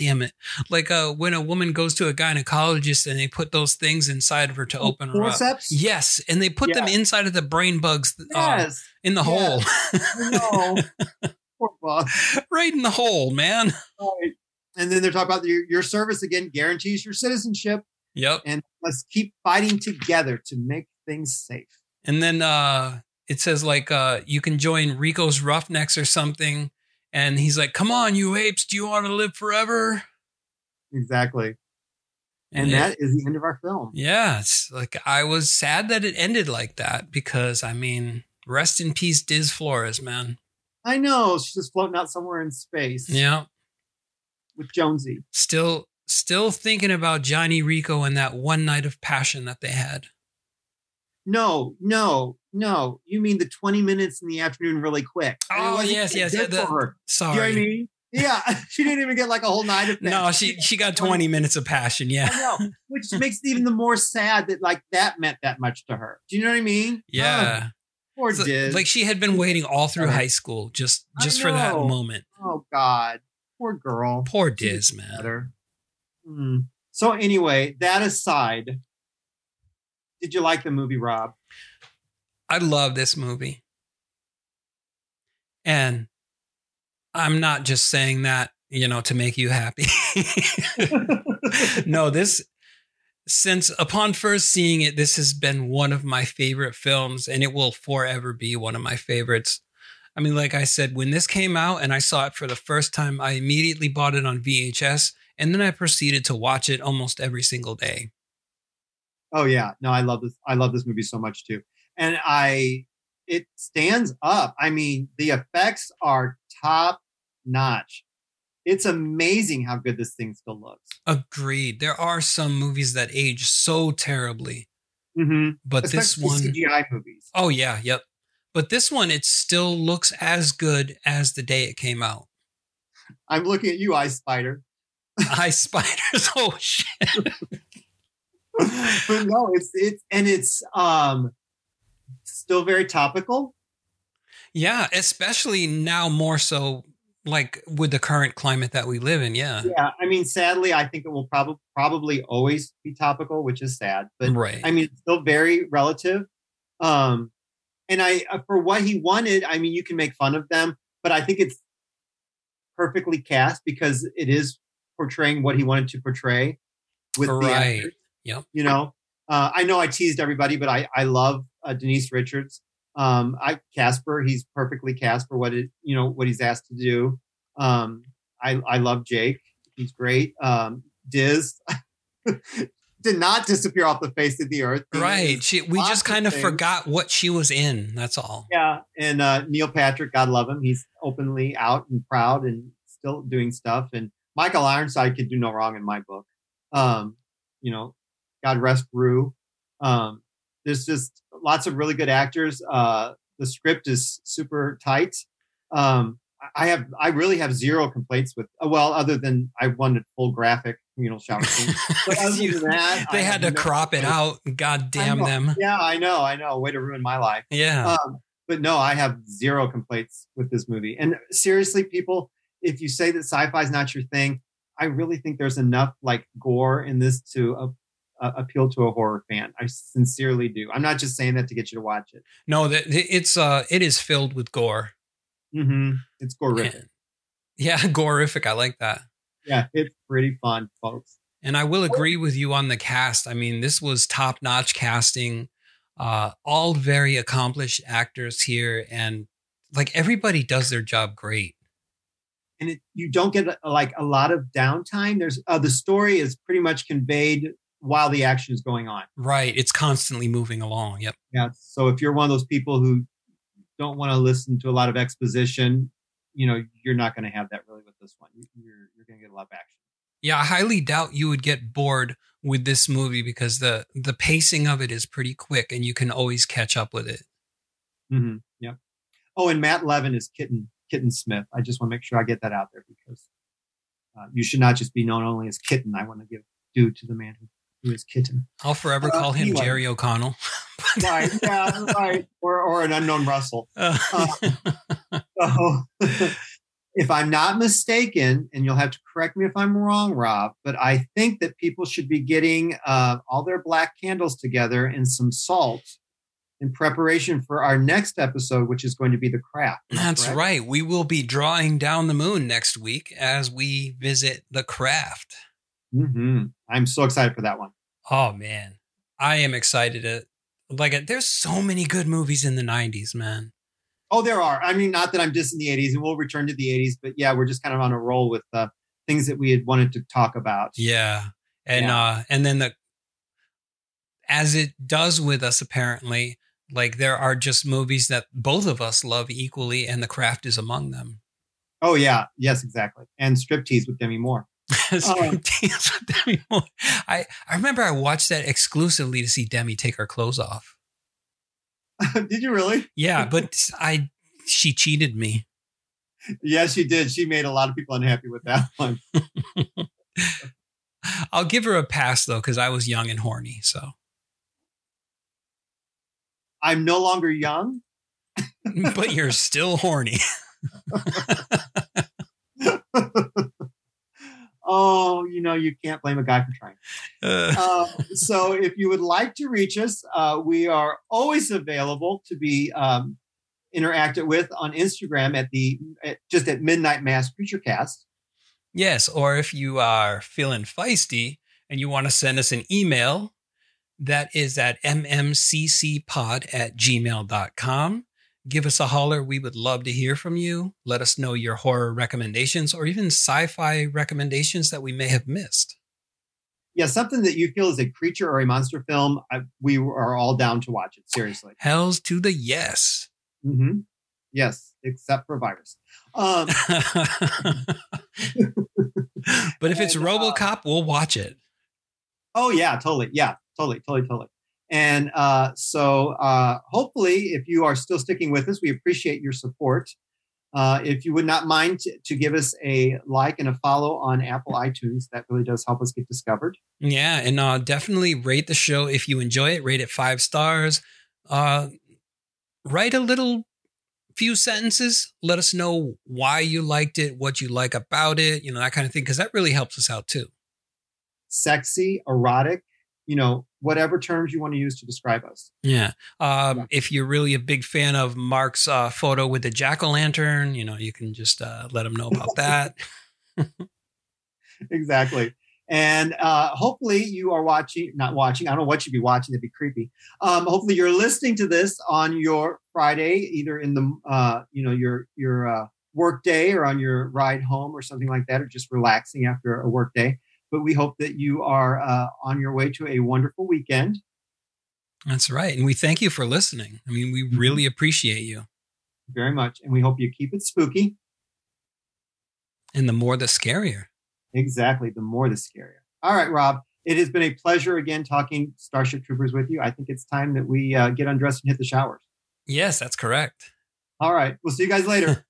damn it! Like uh, when a woman goes to a gynecologist and they put those things inside of her to open her up. Yes, and they put them inside of the brain bugs uh, Yes, in the Yes. I know. Poor bug. hole, right in the hole, man. Right. And then they're talking about your, your service again guarantees your citizenship, Yep. and let's keep fighting together to make things safe. And then uh it says like uh you can join Rico's Roughnecks or something. And he's like, Come on, you apes, do you want to live forever? Exactly. And it- that is the end of our film. Yeah, it's like I was sad that it ended like that because I mean, rest in peace, Diz Flores, man. I know she's just floating out somewhere in space Yeah. with Jonesy. Still still thinking about Johnny Rico and that one night of passion that they had. No, no, no. You mean the 20 minutes in the afternoon really quick. Oh, yes, yes, yeah, the-. Sorry. You know what I mean? Yeah, she didn't even get like a whole night of that. No, she she got 20 minutes of passion, I yeah. know, which makes it even the more sad that like that meant that much to her. Do you know what I mean? Yeah. Oh, poor So, Diz. like she had been waiting all through high school just just for that moment. oh God, poor girl. Poor Diz, man. Hmm. So anyway, that aside, did you like the movie, Rob? I love this movie. And I'm not just saying that, you know, to make you happy. no, this since upon first seeing it, this has been one of my favorite films and it will forever be one of my favorites. I mean, like I said, when this came out and I saw it for the first time, I immediately bought it on VHS and then I proceeded to watch it almost every single day. Oh yeah, no, I love this. I love this movie so much too, and I it stands up. I mean, the effects are top notch. It's amazing how good this thing still looks. Agreed. There are some movies that age so terribly, Mm-hmm. but this one CGI movies. Oh yeah, yep. But this one, it still looks as good as the day it came out. I'm looking at you, Ice Spider. Eye spiders. Oh shit. but no, it's it's and it's um still very topical. Yeah, especially now more so like with the current climate that we live in. Yeah. Yeah, I mean, sadly, I think it will probably probably always be topical, which is sad. But right. I mean, it's still very relative. Um, and I, uh, for what he wanted, I mean, you can make fun of them, but I think it's perfectly cast because it is portraying what he wanted to portray with the Right. actors. Yep. You know, uh, I know I teased everybody, but I, I love uh, Denise Richards. Um, I Casper, he's perfectly cast for what it, you know, what he's asked to do. Um, I, I love Jake. He's great. Um, Diz did not disappear off the face of the earth. Right. She, we just kind of things. forgot what she was in. That's all. Yeah, and uh, Neil Patrick, God love him, he's openly out and proud and still doing stuff. And Michael Ironside could do no wrong in my book. Um, you know, God rest Rue. Um, there's just lots of really good actors. Uh, the script is super tight. Um, I have, I really have zero complaints with. uh, Well, other than I wanted full graphic communal shower scene. But other You- than that, I they had to no crop it out. God damn them. Yeah, I know, I know. Way to ruin my life. Yeah. Um, but no, I have zero complaints with this movie. And seriously, people, if you say that sci-fi is not your thing, I really think there's enough like gore in this to uh, appeal to a horror fan. I sincerely do. I'm not just saying that to get you to watch it. no, that it's uh, it is filled with gore. Mm-hmm. It's horrific. Yeah, gorific. I like that. Yeah, it's pretty fun, folks. And I will agree with you on the cast. I mean, this was top notch casting, uh, all very accomplished actors here. And like everybody does their job great. And it, you don't get like a lot of downtime. There's uh, the story is pretty much conveyed while the action is going on. Right. It's constantly moving along. Yep. Yeah. So if you're one of those people who don't want to listen to a lot of exposition, you know, you're not going to have that really with this one. You- You're you're going to get a lot of action. Yeah, I highly doubt you would get bored with this movie because the the pacing of it is pretty quick and you can always catch up with it. Mm-hmm. Yep. Oh, and Matt Levin is Kitten Kitten Smith. I just want to make sure I get that out there because uh, you should not just be known only as Kitten. I want to give due to the man who, is Kitten. I'll forever Uh, call him anyway. Jerry O'Connell. Right. Yeah. right. Or or an unknown Russell. Uh, So, if I'm not mistaken, and you'll have to correct me if I'm wrong, Rob, but I think that people should be getting uh, all their black candles together and some salt in preparation for our next episode, which is going to be the craft. That's correct? right. We will be drawing down the moon next week as we visit the craft. Hmm I'm so excited for that one. Oh man, I am excited. To, like, there's so many good movies in the '90s, man. Oh, there are. I mean, not that I'm dissing the 80s, and we'll return to the 80s, but yeah, we're just kind of on a roll with uh, things that we had wanted to talk about. Yeah, and Yeah. uh, and then the as it does with us, apparently, like there are just movies that both of us love equally, and the craft is among them. Oh, yeah. Yes, exactly. And striptease with Demi Moore. Oh. Striptease with Demi Moore. I I remember I watched that exclusively to see Demi take her clothes off. Did you really? Yeah, but I she cheated me. Yes, she did. She made a lot of people unhappy with that one. I'll give her a pass though, because I was young and horny. So, I'm no longer young. but you're still horny. Oh, you know, you can't blame a guy for trying. Uh, Uh, so, if you would like to reach us, uh, we are always available to be um, interacted with on Instagram at the at, just at Midnight Mass Creature Cast. yes, or if you are feeling feisty and you want to send us an email, that is at mmccpod at gmail.com. Give us a holler. We would love to hear from you. Let us know your horror recommendations or even sci fi recommendations that we may have missed. Yeah, something that you feel is a creature or a monster film. I, we are all down to watch it. Seriously. Hells to the yes. hmm Yes, except for virus. Um, but if it's And, uh, Robocop, we'll watch it. Oh yeah, totally. Yeah, totally, totally, totally. And uh, so uh, hopefully, if you are still sticking with us, we appreciate your support. Uh, if you would not mind to, to give us a like and a follow on Apple iTunes, that really does help us get discovered. Yeah, and uh, definitely rate the show if you enjoy it. Rate it five stars. Uh, write a little few sentences. Let us know why you liked it, what you like about it, you know, that kind of thing, because that really helps us out too. Sexy, erotic, you know, whatever terms you want to use to describe us. Yeah. Um, Yeah. If you're really a big fan of Mark's uh, photo with the jack o' lantern, you know, you can just uh, let him know about that. exactly. And uh, hopefully you are watching, not watching. I don't know what you'd be watching. That'd be creepy. Um, hopefully you're listening to this on your Friday, either in the, uh, you know, your your uh, work day or on your ride home or something like that, or just relaxing after a work day. But we hope that you are uh, on your way to a wonderful weekend. That's right. And we thank you for listening. I mean, we really appreciate you. very much, and we hope you keep it spooky. And the more, the scarier. Exactly. The more, the scarier. All right, Rob. It has been a pleasure again talking Starship Troopers with you. I think it's time that we uh, get undressed and hit the showers. Yes, that's correct. All right. We'll see you guys later.